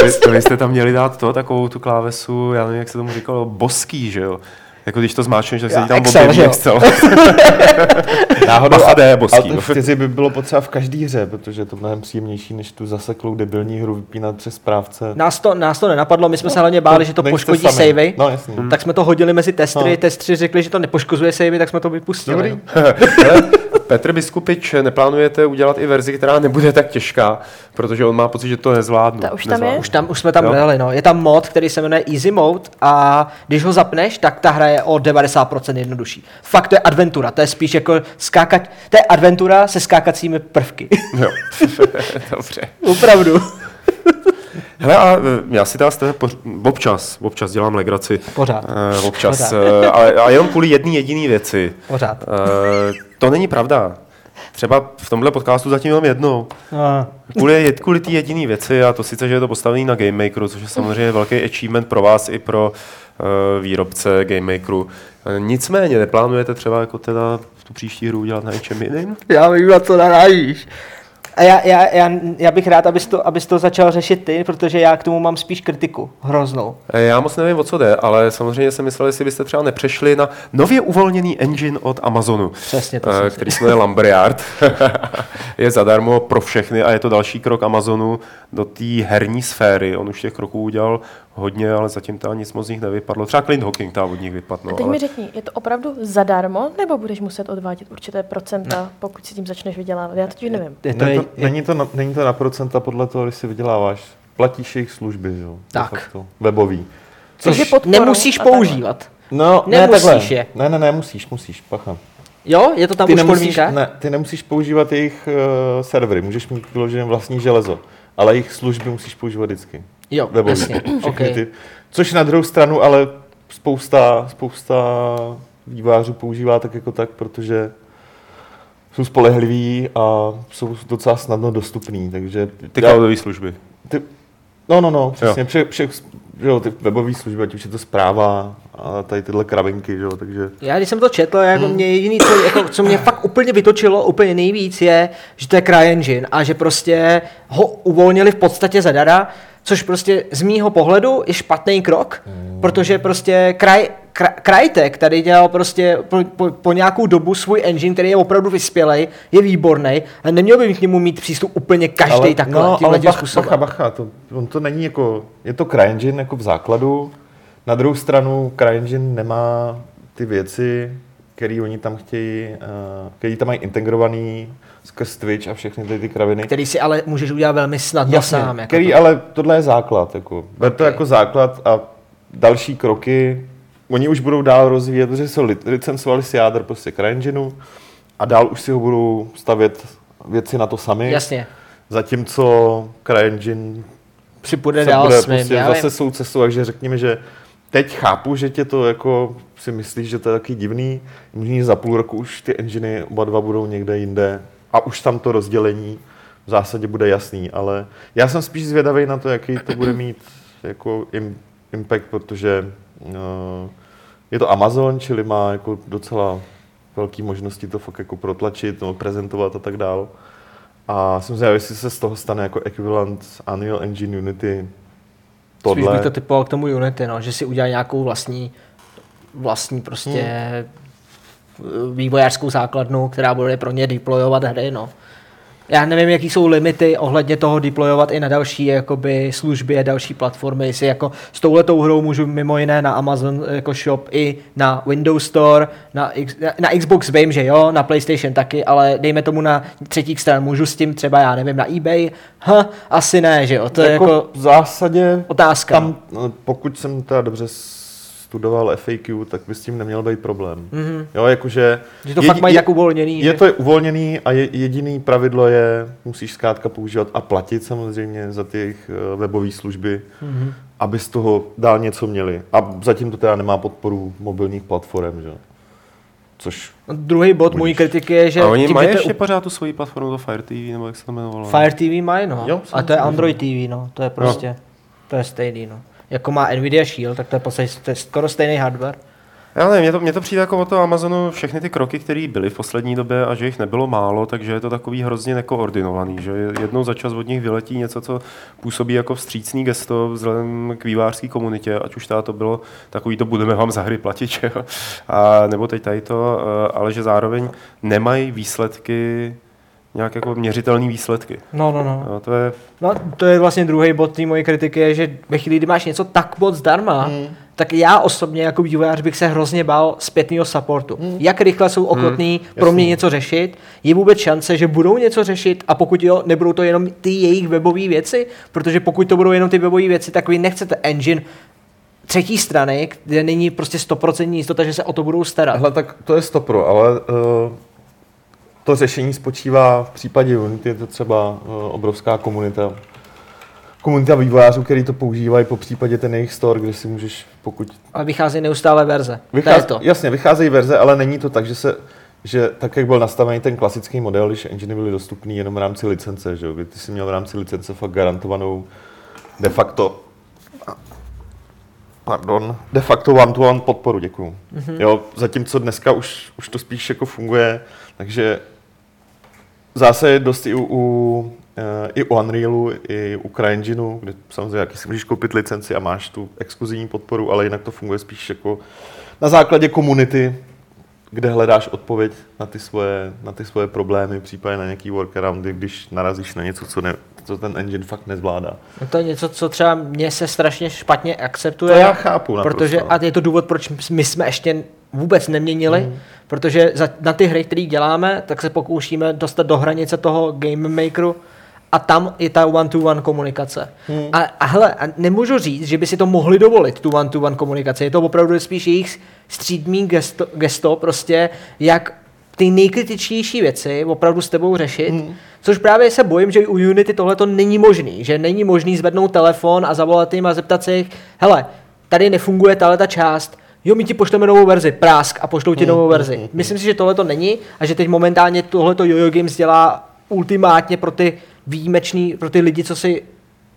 To, vy- to vy jste tam měli dát to, takovou tu klávesu, já nevím, jak se tomu říkalo, boský, že jo? Jako když to zmáčkneš, tak se ti tam
Excel,
objeví? Excel.
Náhodou
Bacha D,
ale
boský.
4 by bylo potřeba v každé hře, protože je to mnohem příjemnější, než tu zaseklou debilní hru vypínat přes správce.
Nás to, nás to nenapadlo, my jsme se hlavně báli, že to poškodí
sami.
savey.
No jasně.
Tak jsme to hodili mezi testry,
No.
testři řekli, že to nepoškozuje savey, tak jsme to vypustili.
Dobrý.
Petr Biskupič, neplánujete udělat i verzi, která nebude tak těžká, protože on má pocit, že to nezvládnu.
Ta už tam je?
Nezvládnu.
Už, tam, už jsme tam
Jo.
dali, no. Je tam mod, který se jmenuje Easy Mode a když ho zapneš, tak ta hra je o 90% jednodušší. Fakt to je adventura, to je spíš jako skákat, to je adventura se skákacími prvky.
Jo. Dobře.
Opravdu.
Hele, a e, já si teda z tebe poř- občas, občas dělám legraci.
Pořád.
Uh, občas,
Pořád.
uh, ale, ale jenom kvůli jedné jediné věci.
Pořád.
Uh, to není pravda. Třeba v tomhle podcastu zatím jenom jednou.
No.
Kvůli, kvůli té jediné věci, a to sice, že je to postavený na Game Makeru, což je samozřejmě velký achievement pro vás i pro uh, výrobce Game Makeru. Nicméně neplánujete třeba jako teda tu příští hru udělat na něčem jiným?
Já vím, na co narážíš. A já, já, já, já, bych rád, abys to, abys to začal řešit ty, protože já k tomu mám spíš kritiku. Hroznou.
Eh, Já moc nevím, o co jde, ale samozřejmě jsem myslel, jestli byste třeba nepřešli na nově uvolněný engine od Amazonu,
Přesně to
eh, který se jmenuje Lumberyard. je zadarmo pro všechny a je to další krok Amazonu do té herní sféry. On už těch kroků udělal hodně, ale zatím to nic moc z nich nevypadlo. Třeba Clint Hawking ta od nich vypadlo.
A teď
ale...
mi řekni, je to opravdu zadarmo, nebo budeš muset odvádět určité procenta, pokud si tím začneš vydělávat? Já totiž nevím.
Je to,
Ne,
je,
to, není, to na, není to na procenta podle toho, když si vyděláváš. Platíš jejich služby, jo?
Tak.
facto. Webový.
Takže
což
podporou
nemusíš používat.
No,
Nemusíš
ne, takhle.
je.
Ne, ne, ne, musíš, musíš, pacha.
Jo, je to tam
Ty
už
nemusíš,
podmínka?
ne, ty nemusíš používat jejich uh, servery, můžeš mít vyložené vlastní železo, ale jejich služby musíš používat vždycky.
Jo,
Webový.
jasně. Okay.
ty, což na druhou stranu, ale spousta, spousta vývářů používá tak jako tak, protože jsou spolehliví a jsou docela snadno dostupný, takže...
Ty
já-
cloudové služby.
ty, no, no, no, přesně, vše, vše, že jo, ty webové služby, ať už je to zpráva a tady tyhle kravinky, že jo, takže...
Já když jsem to četl, jako mě jediný, co, jako, co mě fakt úplně vytočilo, úplně nejvíc je, že to je CryEngine a že prostě ho uvolnili v podstatě zadara, což prostě z mýho pohledu je špatný krok, protože prostě Cry, Crytek tady dělal prostě po, po, po, nějakou dobu svůj engine, který je opravdu vyspělej, je výborný a neměl by k němu mít přístup úplně každý takhle,
no, ale bach,
způsobem.
bacha, bacha, to, on to není jako, je to CryEngine jako v základu, na druhou stranu CryEngine nemá ty věci, které oni tam chtějí, uh, který tam mají integrovaný skrz Twitch a všechny ty, ty kraviny.
Který si ale můžeš udělat velmi snadno sám. Jako
který,
to.
ale tohle je základ. Jako. Ber to
Ok.
jako základ a další kroky, oni už budou dál rozvíjet, protože se li- licencovali si jádr prostě CryEngineu a dál už si ho budou stavět věci na to sami.
Jasně,
Zatímco CryEngine
připůjde
se
dál
bude prostě
já
zase
vím.
svou cestou, takže řekněme, že teď chápu, že tě to jako si myslíš, že to je taky divný, možná za půl roku už ty enginy oba dva budou někde jinde a už tam to rozdělení v zásadě bude jasný, ale já jsem spíš zvědavý na to, jaký to bude mít jako im, impact, protože uh, je to Amazon, čili má jako docela velké možnosti to fakt jako protlačit, no, prezentovat a tak dál. A jsem zvědavý, jestli se z toho stane jako ekvivalent Unreal Engine Unity
Spíš
tohle.
bych to typoval k tomu Unity, no, že si udělá nějakou vlastní, vlastní prostě hmm. vývojářskou základnu, která bude pro ně deployovat hry, no. Já nevím, jaký jsou limity ohledně toho deployovat i na další jakoby, služby a další platformy, jestli jako s touhletou hrou můžu mimo jiné na Amazon jako shop i na Windows Store, na, X, na, Xbox vím, že jo, na PlayStation taky, ale dejme tomu na třetích stran, můžu s tím třeba, já nevím, na eBay, ha, asi ne, že jo, to je jako
v zásadě
otázka.
tam, no, pokud jsem teda dobře studoval FAQ, tak by s tím neměl být problém.
Mhm.
Jo, jakože...
Že to fakt mají tak uvolněný.
Je
že-
to je uvolněný a je, jediný pravidlo je, musíš zkrátka používat a platit samozřejmě za ty jejich eh, webové služby,
Mhm.
aby z toho dál něco měli. A zatím to teda nemá podporu mobilních platform, že? jo. Což
No, Druhý bod mojí kritiky je, že
A oni
tím,
mají ještě
je
pořád tu svoji platformu, to Fire TV, nebo jak se to jmenovalo?
Fire TV mají, no.
Jo,
a to je. Android TV, no. To je prostě, to je stejný, no. Jako má Nvidia Shield, tak to je, to je skoro stejný hardware.
Já nevím, mně to, mně to přijde jako od toho Amazonu všechny ty kroky, které byly v poslední době a že jich nebylo málo, takže je to takový hrozně nekoordinovaný, že jednou za čas od nich vyletí něco, co působí jako vstřícný gesto vzhledem k vývářské komunitě, ať už to bylo takový, to budeme vám za hry platit, že? A, nebo teď tady to, eh, ale že zároveň nemají výsledky, nějak jako měřitelné výsledky.
No, no, no.
Jo, to je,
No, to je vlastně druhý bod té moje kritiky, je, že ve chvíli, kdy máš něco tak moc zdarma,
Hmm.
tak já osobně jako vývojář bych se hrozně bál zpětného supportu.
Hmm.
Jak rychle jsou ochotní pro mě něco řešit, je vůbec šance, že budou něco řešit a pokud jo, nebudou to jenom ty jejich webové věci, protože pokud to budou jenom ty webové věci, tak vy nechcete engine třetí strany, kde není prostě 100% jistota, že se o to budou starat.
Hele, tak to je stopro, ale uh, to řešení spočívá v případě Unity, je to třeba uh, obrovská komunita. Komunita vývojářů, který to používají, po případě ten jejich store, kde si můžeš, pokud...
Ale vychází neustále verze. to je
Vychází,
to.
Jasně, vycházejí verze, ale není to tak, že se že tak, jak byl nastavený ten klasický model, když engine byly dostupný jenom v rámci licence, že jo, kdy ty si měl v rámci licence fakt garantovanou de facto pardon, de facto one-to-one podporu, děkuju. Mm-hmm. Jo, zatímco dneska už, už to spíš jako funguje, takže zase je dost i u, u, eh, i u Unrealu, i u CryEngineu, kde samozřejmě jaký si můžeš koupit licenci a máš tu exkluzivní podporu, ale jinak to funguje spíš jako na základě komunity, kde hledáš odpověď na ty svoje, na ty svoje problémy, případně na nějaký workaroundy, když narazíš na něco, co, ne, co ten engine fakt nezvládá.
No to je něco, co třeba mě se strašně špatně akceptuje.
To já chápu naprosto.
Protože, a je to důvod, proč my jsme ještě vůbec neměnili, mm. Protože za, na ty hry, které děláme, tak se pokoušíme dostat do hranice toho game makeru a tam je ta one-to-one komunikace. Hmm. A, a hele, a nemůžu říct, že by si to mohli dovolit, tu one-to-one komunikaci. Je to opravdu spíš jejich střídmý gesto, gesto prostě, jak ty nejkritičnější věci opravdu s tebou řešit, hmm. což právě se bojím, že u Unity tohle to není možný, že není možný zvednout telefon a zavolat jim a zeptat se jich, hele, tady nefunguje tahle ta část, jo, my ti pošleme novou verzi, prásk a pošlou ti novou verzi. Myslím si, že tohle to není a že teď momentálně tohleto Jojo Games dělá ultimátně pro ty výjimečný, pro ty lidi, co si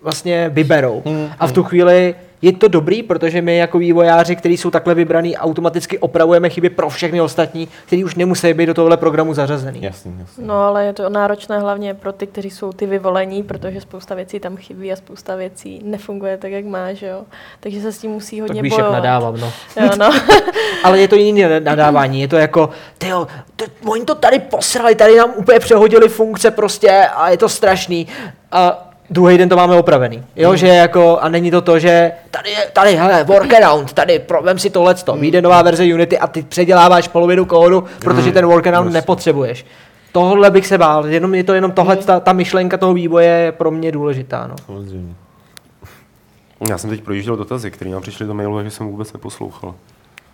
vlastně vyberou. A v tu chvíli je to dobrý, protože my jako vývojáři, kteří jsou takhle vybraný, automaticky opravujeme chyby pro všechny ostatní, kteří už nemusí být do tohohle programu zařazený.
Jasný, jasný.
No ale je to náročné hlavně pro ty, kteří jsou ty vyvolení, protože spousta věcí tam chybí a spousta věcí nefunguje tak, jak má, že jo. Takže se s tím musí hodně
Tak víš, jak
bojovat.
nadávám, no.
Jo, no.
Ale je to jiný nadávání, je to jako, tyjo, to, oni to tady posrali, tady nám úplně přehodili funkce prostě a je to strašný. A druhý den to máme opravený. Jo,
Hmm.
že jako, a není to to, že tady, je, tady, hele, workaround, tady, problém si tohleto,
Hmm.
vyjde nová verze Unity a ty předěláváš polovinu kódu, protože ten workaround nepotřebuješ. Tohle bych se bál, jenom je to jenom tohle,
Hmm.
ta, ta myšlenka toho vývoje je pro mě důležitá. No.
Samozřejmě.
Já jsem teď projížděl dotazy, které nám přišly do mailu, takže jsem vůbec neposlouchal.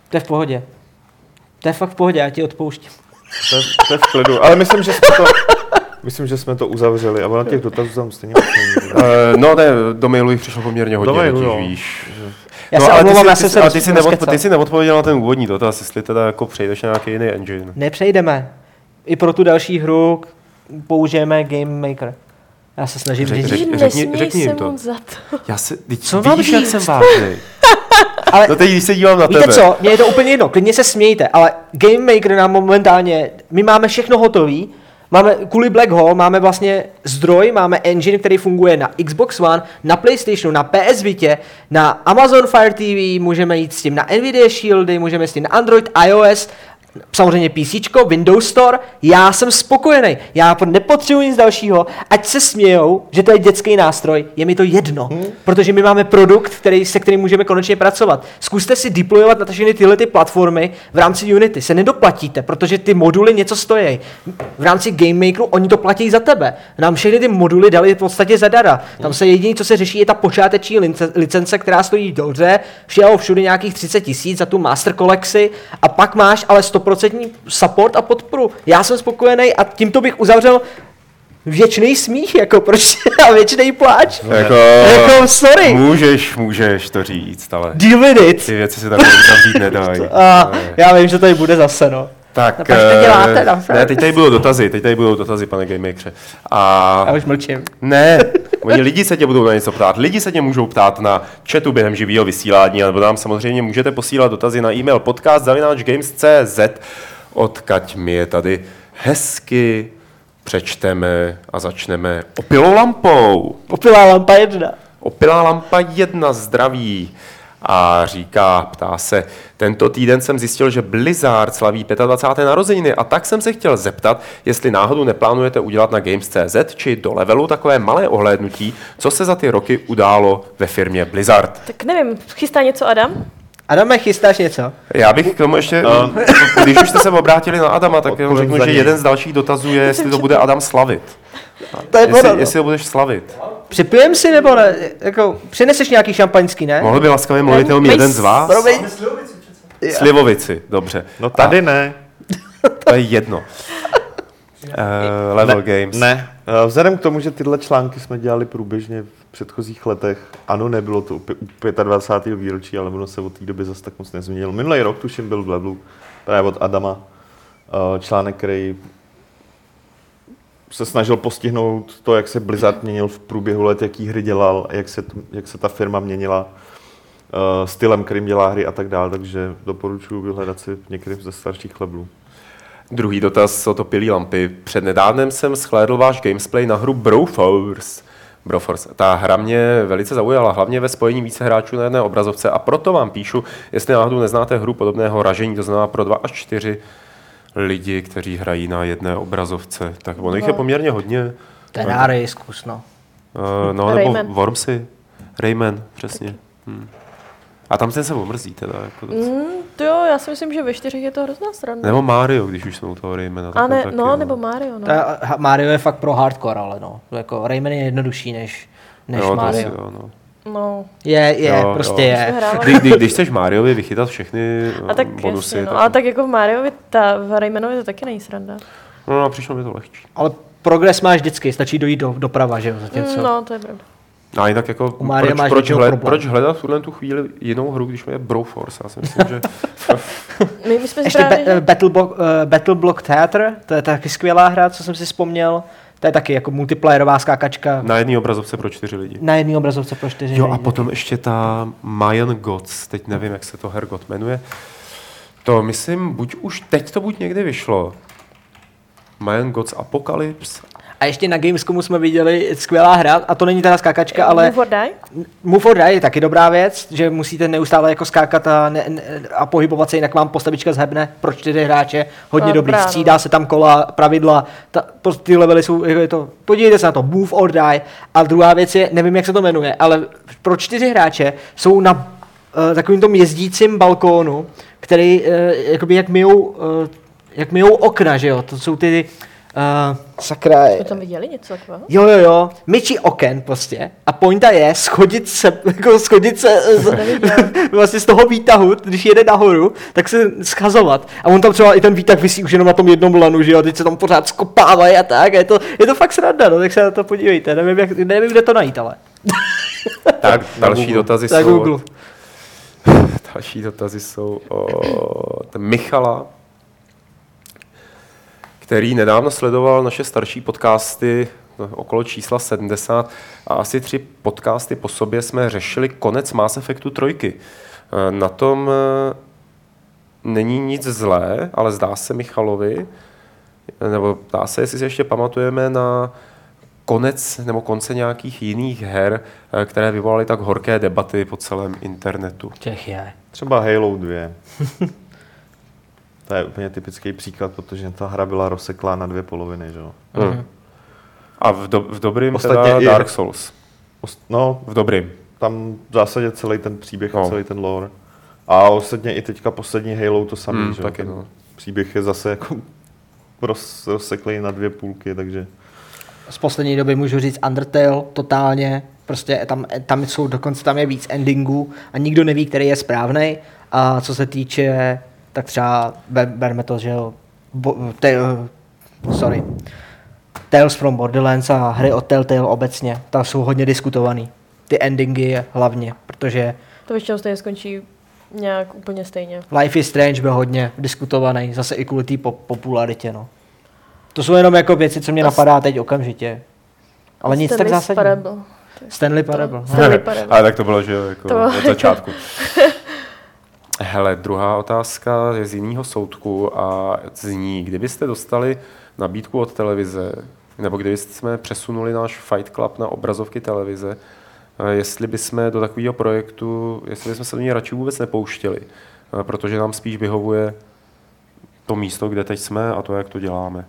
To je v pohodě. To je fakt v pohodě, já ti odpouštím.
To je, to je v klidu, ale myslím, že jsme to, myslím, že jsme to uzavřeli a ono těch dotazů tam stejně.
Uh, no ne, do mailu jich přišlo poměrně hodně,
Do mailu, jo.
víš.
Já
no,
se
ale ty
omlouvám,
si-
já jsem se
ale ty si, neodpo, ty si neodpověděl na ten úvodní dotaz, jestli teda jako přejdeš na nějaký jiný engine.
Nepřejdeme. I pro tu další hru použijeme Game Maker. Já se snažím
Řek-
říct.
řek-
Řekni,
řekni- jim
se
to.
za to.
Já se, teď,
Co
vidíš, jak jsem vážný.
Ale
No teď, když se dívám na
víte
tebe.
co, mně je to úplně jedno, klidně se smějte, ale Game Maker nám momentálně, my máme všechno hotový, Máme kvůli Black Hole máme vlastně zdroj, máme engine, který funguje na Xbox One, na PlayStationu, na PS Vitě, na Amazon Fire TV, můžeme jít s tím na Nvidia Shieldy, můžeme s tím na Android, iOS, samozřejmě PC, Windows Store, já jsem spokojený, já nepotřebuji nic dalšího, ať se smějou, že to je dětský nástroj, je mi to jedno, hmm. protože my máme produkt, který, se kterým můžeme konečně pracovat. Zkuste si deployovat na všechny tyhle ty platformy v rámci Unity, se nedoplatíte, protože ty moduly něco stojí. V rámci Game Makeru oni to platí za tebe. Nám všechny ty moduly dali v podstatě zadara. Tam se jediné, co se řeší, je ta počáteční lice- licence, která stojí dobře, všeho všude nějakých 30 tisíc za tu master kolekci a pak máš ale 100% support a podporu. Já jsem spokojený a tímto bych uzavřel věčný smích, jako proč a věčný pláč.
Jako,
Jako, sorry.
Můžeš, můžeš to říct, ale
Deal with it.
ty věci se uzavřít nedají.
A já vím, že tady bude zase, no.
Tak,
No, to děláte,
eh,
no?
ne, teď tady budou dotazy, teď tady budou dotazy, pane Gamemakře. A
Já už mlčím.
ne, oni lidi se tě budou na něco ptát. Lidi se tě můžou ptát na chatu během živého vysílání, nebo nám samozřejmě můžete posílat dotazy na e-mail podcast.games.cz odkaď my je tady hezky přečteme a začneme opilou lampou.
Popilá lampa jedna.
Opilá lampa jedna zdraví a říká, ptá se, tento týden jsem zjistil, že Blizzard slaví 25. narozeniny a tak jsem se chtěl zeptat, jestli náhodou neplánujete udělat na Games.cz či do levelu takové malé ohlédnutí, co se za ty roky událo ve firmě Blizzard.
Tak nevím, chystá něco Adam?
Adame, chystáš něco?
Já bych k tomu ještě, když už jste se obrátili na Adama, tak jenom řeknu, že jeden z dalších dotazů je, jestli to bude Adam slavit.
To je
Jestli, jestli to budeš slavit.
Připijem si nebo ne? Jako, přineseš nějaký šampaňský, ne?
Mohl by laskavě mluvit jeden z vás?
Promiň.
Slivovici, dobře.
No tady ne.
To je jedno. Uh, level
ne,
Games.
Ne. Eh, Vzhledem k tomu, že tyhle články jsme dělali průběžně v předchozích letech, ano, nebylo to u 25. výročí, ale ono se od té doby zase tak moc nezměnilo. Minulý rok tuším byl v levelu právě od Adama eh, článek, který se snažil postihnout to, jak se Blizzard měnil v průběhu let, jaký hry dělal, jak se, jak se ta firma měnila uh, stylem, kterým dělá hry a tak dále, takže doporučuji vyhledat si v některým ze starších levelů.
Druhý dotaz o topilý lampy. Před nedávnem jsem shlédl váš gamesplay na hru Broforce. Broforce. Ta hra mě velice zaujala, hlavně ve spojení více hráčů na jedné obrazovce a proto vám píšu, jestli náhodou neznáte hru podobného ražení, to znamená pro dva až čtyři lidi, kteří hrají na jedné obrazovce. Tak on jich je poměrně hodně.
Terrárii zkus, no.
Uh, no, nebo
Rayman.
Wormsy. Rayman, přesně. Hmm. A tam ten se omrzí teda. Jako.
Mm, to jo, já si myslím, že ve čtyřech je to hrozná strana.
Nebo Mario, když už jsme u toho Raymana.
A
tak
ne,
taky,
no, nebo Mario, no.
Ta, Mario je fakt pro hardcore, ale no. Jako Rayman je jednodušší než, než
jo, to
Mario.
asi, jo, no.
No,
Je, je,
Jo,
prostě
jo.
je.
Kdy, kdy, když chceš Mariovi vychytat všechny
A tak
eh, bonusy,
jasně, no.
tak,
Ale tak jako v Mariovi, ta, v Raymanovi to taky není sranda.
no, no, přišlo mi to lehčí.
Ale progres máš vždycky, stačí dojít do, doprava, že jo, zatímco.
Mm, no, to je pravda.
A jinak jako,
U Mária
proč,
máš
proč, hled,
problém.
proč hledat v tuhle tu chvíli jinou hru, když je Broforce? Já si myslím, že
My, my jsme
Ještě
právě...
ba- Battle, Block, uh, Battle Block Theater, to je taky skvělá hra, co jsem si vzpomněl. To je taky jako multiplayerová skákačka
na jedné obrazovce pro čtyři lidi.
na jedné obrazovce pro čtyři
Jo, a
lidi.
potom ještě ta Mayan Gods, teď nevím, jak se to Hergot jmenuje. To myslím, buď už teď to buď někdy vyšlo. Mayan Gods Apocalypse.
A ještě na Gamescomu jsme viděli skvělá hra, a to není teda skákačka, ale
Move or Die?
Move or Die je taky dobrá věc, že musíte neustále jako skákat a, ne, ne, a pohybovat se, jinak vám postavička zhebne pro čtyři hráče, hodně
A
dobrý,
právě.
střídá se tam kola, pravidla, ta, ty levely jsou, jako je to, podívejte se na to, Move or Die. A druhá věc je, nevím, jak se to jmenuje, ale pro čtyři hráče jsou na uh, takovým tom jezdícím balkónu, který, uh, jakoby jak myjou, uh, jak myjou okna, že jo, to jsou ty, uh, sakra,
Jsme tam viděli něco takového?
Jo, jo, jo, myčí oken prostě. A pointa je schodit se, jako schodit se z, vlastně z toho výtahu, když jede nahoru, tak se schazovat. A on tam třeba i ten výtah vysí už jenom na tom jednom lanu, že jo, teď se tam pořád skopávají a tak. A je to, je to fakt sranda, no, tak se na to podívejte. Nevím, jak, nevím kde to najít, ale.
Tak, další dotazy
Tak
jsou...
Google.
Další dotazy jsou od Michala, který nedávno sledoval naše starší podcasty no, okolo čísla 70 a asi tři podcasty po sobě jsme řešili konec Mass Effectu 3. Eh, Na tom eh, není nic zlé, ale zdá se Michalovi, nebo zdá se, jestli si ještě pamatujeme na konec nebo konce nějakých jiných her, eh, které vyvolaly tak horké debaty po celém internetu.
Těch je.
Třeba Halo 2. to je úplně typický příklad, protože ta hra byla rozseklá na dvě poloviny, že jo.
Hmm. A v, do, v dobrým
Ostatně
teda Dark Souls.
Ost- No,
V dobrým.
tam v zásadě celý ten příběh
No.
a celý ten lore. A ostatně i teďka poslední Halo to samý,
Hmm,
že jo.
taky, no.
Příběh je zase jako roz, rozseklý na dvě půlky, takže
Z poslední doby můžu říct Undertale totálně. Prostě tam, tam jsou dokonce tam je víc endingů a nikdo neví, který je správný. A co se týče, tak třeba ber, berme to, že jo, bo, te, sorry, Tales from Borderlands a hry od Telltale obecně, tam jsou hodně diskutovaný. Ty endingy hlavně, protože
To většinou stejně skončí nějak úplně stejně.
Life is Strange byl hodně diskutovaný, zase i kvůli té po- popularitě, no. To jsou jenom jako věci, co mě
A s-
napadá teď okamžitě. Ale nic tak
Stanley
zásadního.
Parable.
Stanley Parable.
Stanley Parable.
Ale tak to bylo, že jo, jako
To bylo
od začátku. Hele, druhá otázka je z jiného soudku a zní, kdybyste dostali nabídku od televize, nebo kdybyste jsme přesunuli náš Fight Club na obrazovky televize, eh, jestli bychom do takového projektu, jestli bychom se do něj radši vůbec nepouštěli, eh, protože nám spíš vyhovuje to místo, kde teď jsme a to, jak to děláme.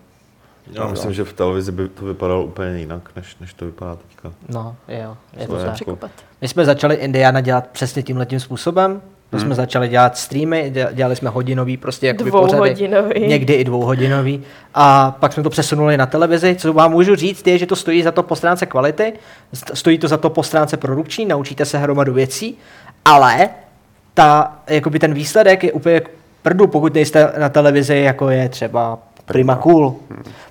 já myslím, že v televizi by to vypadalo úplně jinak, než, než to vypadá teďka.
No, jo, je
To
tak.
Překopat.
My jsme začali Indiana dělat přesně tímhletím způsobem. My jsme začali dělat streamy, dě- dělali jsme hodinový prostě jako
Dvouhodinový.
někdy i dvouhodinový. A pak jsme to přesunuli na televizi. Co vám můžu říct, je, že to stojí za to po stránce kvality, st- stojí to za to po stránce produkční, naučíte se hromadu věcí, ale ta, jakoby ten výsledek je úplně k prdu, pokud nejste na televizi, jako je třeba Prima Cool.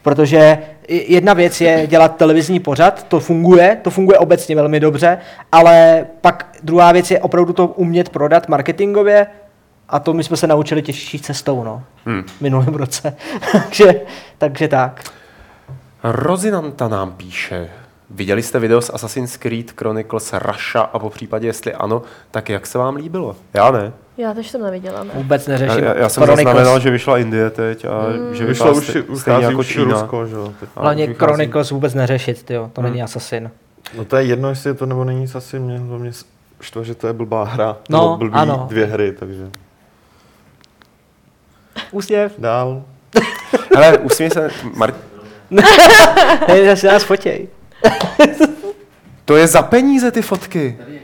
Protože jedna věc je dělat televizní pořad, to funguje, to funguje obecně velmi dobře, ale pak druhá věc je opravdu to umět prodat marketingově a to my jsme se naučili těžší cestou, no,
Hmm.
minulém roce. takže, takže tak.
Rozinanta nám píše, viděli jste video z Assassin's Creed Chronicles Russia a po případě, jestli ano, tak jak se vám líbilo? Já ne.
Já tež jsem neviděla, ne?
Vůbec
Já,
neřeším.
já, já jsem
Chronicles.
zaznamenal, že vyšla Indie teď a mm. že
Vyšlo
vyšla
už,
stej-
už
stejně jako
už
Čína.
Rusko, že teď.
Hlavně
vychází-
Chronicles vůbec neřešit, tyjo. to není Assassin.
No to je jedno, jestli je to nebo není asi mě, to mě štve, že to je blbá hra.
No,
nebo blbý
ano.
dvě hry, takže
Úsměv.
dál.
Hele, usměj se, Mar-
Hej, zase nás fotěj.
to je za peníze ty fotky.
Tady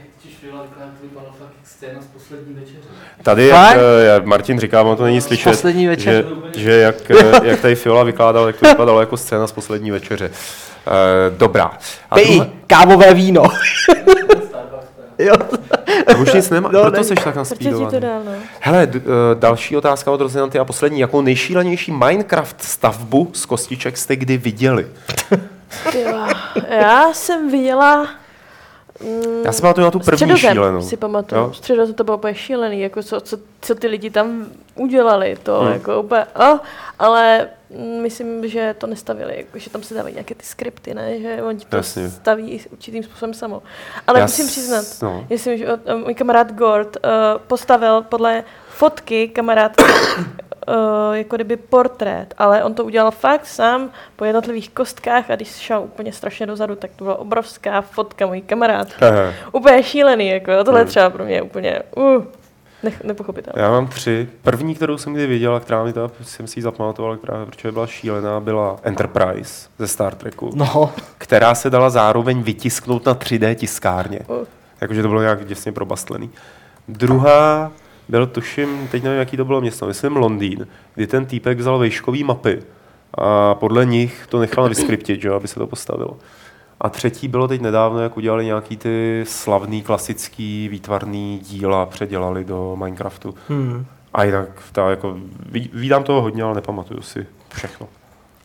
vypadalo fakt jak scéna z poslední večeře.
Tady,
Fakt?
jak eh, Martin říká, on to není slyšet,
Poslední večer.
že, že jak, eh, jak tady Fiola vykládal, jak to vypadalo jako scéna z poslední večeře. Eh, dobrá. A
Pij
druhá-
kávové víno. jo.
a už nic nemá,
No,
proto
ne-
jsi tak
Proč ti to
naspídovaný.
dál, no?
Hele, d- eh, další otázka od Rozinanty a poslední. Jakou nejšílenější Minecraft stavbu z kostiček jste kdy viděli?
Tyjo, Já jsem viděla Mm,
Já si pamatuju na tu první
Středozem
šílenou.
si pamatuju.
Jo?
Středozem to bylo úplně šílený, jako co, co, co ty lidi tam udělali, to
Hmm.
jako úplně, oh, ale mm, myslím, že to nestavili, jako, že tam se dávají nějaké ty skripty, ne, že oni to
Jasně.
staví určitým způsobem samo. Ale
Já
musím
s-
přiznat,
No.
myslím, že můj kamarád Gord uh, postavil podle fotky kamarád uh, jako kdyby portrét, ale on to udělal fakt sám po jednotlivých kostkách a když šel úplně strašně dozadu, tak to byla obrovská fotka můj kamarád.
Aha.
Úplně šílený, jako jo. Tohle
Hmm.
třeba pro mě úplně uh, nech, nepochopitelné.
Já mám tři. První, kterou jsem kdy viděl a která mi teda, jsem si ji zapamatoval, která protože byla šílená, byla Enterprise ze Star Treku,
No,
která se dala zároveň vytisknout na 3D tiskárně.
Uh.
Jakože to bylo nějak děsně probastlený. Druhá byl, tuším, teď nevím, jaký to bylo město, myslím Londýn, kdy ten týpek vzal vejškový mapy a podle nich to nechal vyskriptit, že, aby se to postavilo. A třetí bylo teď nedávno, jak udělali nějaký ty slavný, klasický, výtvarný díla, předělali do Minecraftu.
hmm.
A jinak, ta, jako, ví- vídám toho hodně, ale nepamatuju si všechno.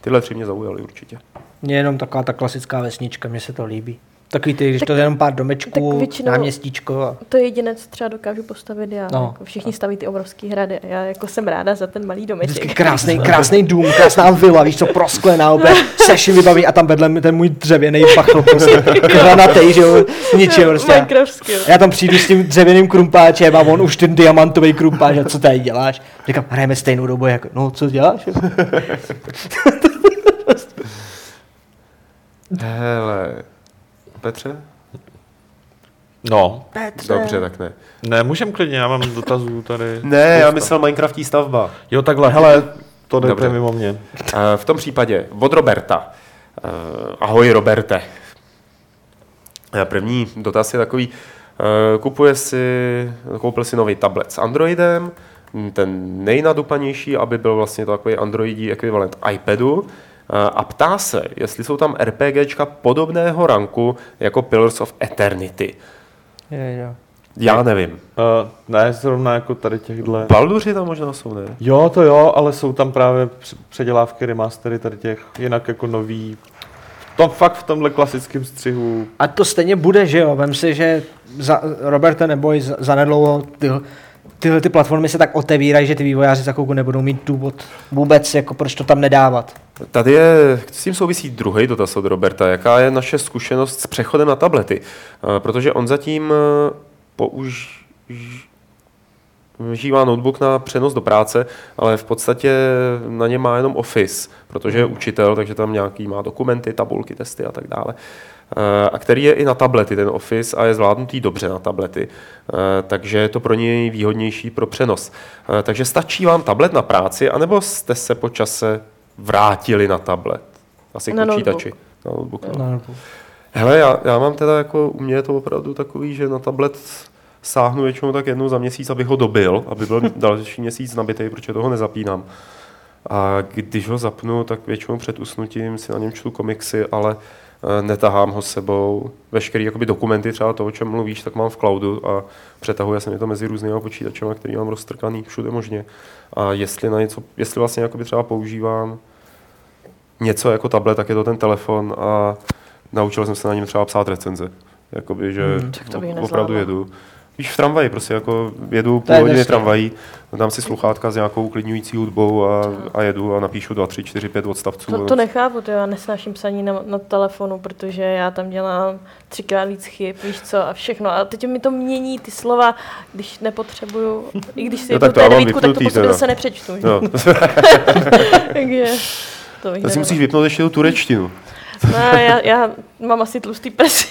Tyhle tři mě zaujaly určitě.
Mě jenom taková ta klasická vesnička, mně se to líbí. Takový ty, když
Tak-
to je jenom pár domečků,
většinou-
náměstíčko a
To je jediné, co třeba dokážu postavit já.
No.
No. Jako všichni staví ty obrovské hrady a já jako jsem ráda za ten malý
Vždycky
domeček.
krásný, krásný dům, krásná vila, víš co, prosklená, úplně seši vybaví a tam vedle mi ten můj dřevěný pachl, prostě granatej, že jo, ničím prostě. Já tam přijdu s tím dřevěným krumpáčem a on už ten diamantový krumpáč, a co tady děláš? Říkám, hrajeme stejnou dobu, jako, no co děláš?
Hele, Petře?
No,
Petře.
Dobře, tak ne.
ne, můžem klidně, já mám dotazů tady.
Ne, já myslel Minecraftí stavba.
Jo, takhle, hele, to jde
Dobře.
mimo mě.
Eh, V tom případě od Roberta. Eh, Ahoj Roberte. Eh, První dotaz je takový, eh, kupuje si, koupil si nový tablet s Androidem, ten nejnadupanější, aby byl vlastně takový androidí ekvivalent iPadu, a ptá se, jestli jsou tam RPGčka podobného ranku jako Pillars of Eternity.
Je, jo.
Já nevím.
Uh, ne, zrovna jako tady těchhle.
Balduři tam možná jsou, ne?
Jo, to jo, ale jsou tam právě př- předělávky, remastery tady těch, jinak jako nový. To fakt v tomhle klasickém střihu.
A to stejně bude, že jo, vem si, že za, Roberte neboj, za, zanedlouho ty, tyhle ty platformy se tak otevírají, že ty vývojáři za nebudou mít důvod vůbec, jako proč to tam nedávat.
Tady je, s tím souvisí druhý dotaz od Roberta. Jaká je naše zkušenost s přechodem na tablety? Eh, Protože on zatím eh, používá notebook na přenos do práce, ale v podstatě na ně má jenom Office, protože je učitel, takže tam nějaký má dokumenty, tabulky, testy a tak dále. Eh, A který je i na tablety, ten Office, a je zvládnutý dobře na tablety. Takže je to pro něj výhodnější pro přenos. Takže stačí vám tablet na práci, anebo jste se po čase vrátili na tablet? Asi
Na
k počítači.
notebook.
Na notebook.
No,
Hele, já, já mám teda jako, u mě je to opravdu takový, že na tablet sáhnu většinou tak jednou za měsíc, abych ho dobil, aby byl další měsíc nabitý, protože toho nezapínám. A když ho zapnu, tak většinou před usnutím si na něm čtu komiksy, ale eh, netahám ho s sebou. Veškeré jakoby, dokumenty, třeba to, o čem mluvíš, tak mám v cloudu a přetahuje se mi to mezi různými počítačemi, který mám roztrkaný všude možně. A jestli na něco, jestli vlastně jakoby třeba používám něco jako tablet, tak je to ten telefon a naučil jsem se na něm třeba psát recenze. Jakoby, že
Hmm,
tak to bych
opravdu jedu. Víš, v tramvaji prostě jako jedu půl hodiny tramvají, dám si sluchátka s nějakou uklidňující hudbou a, a jedu a napíšu 2, 3, 4, 5 odstavců.
To, to nechápu, to já nesnáším psaní na, na telefonu, protože já tam dělám třikrát víc chyb, víš co, a všechno. A teď mi to mění ty slova, když nepotřebuju, i když si jedu
tak to
devítku, tak to
vypnutý
po sobě
teda.
zase nepřečtu.
No,
Takže to
to si musíš vypnout ještě tu turečtinu.
Ne, já, já mám asi tlustý prsy,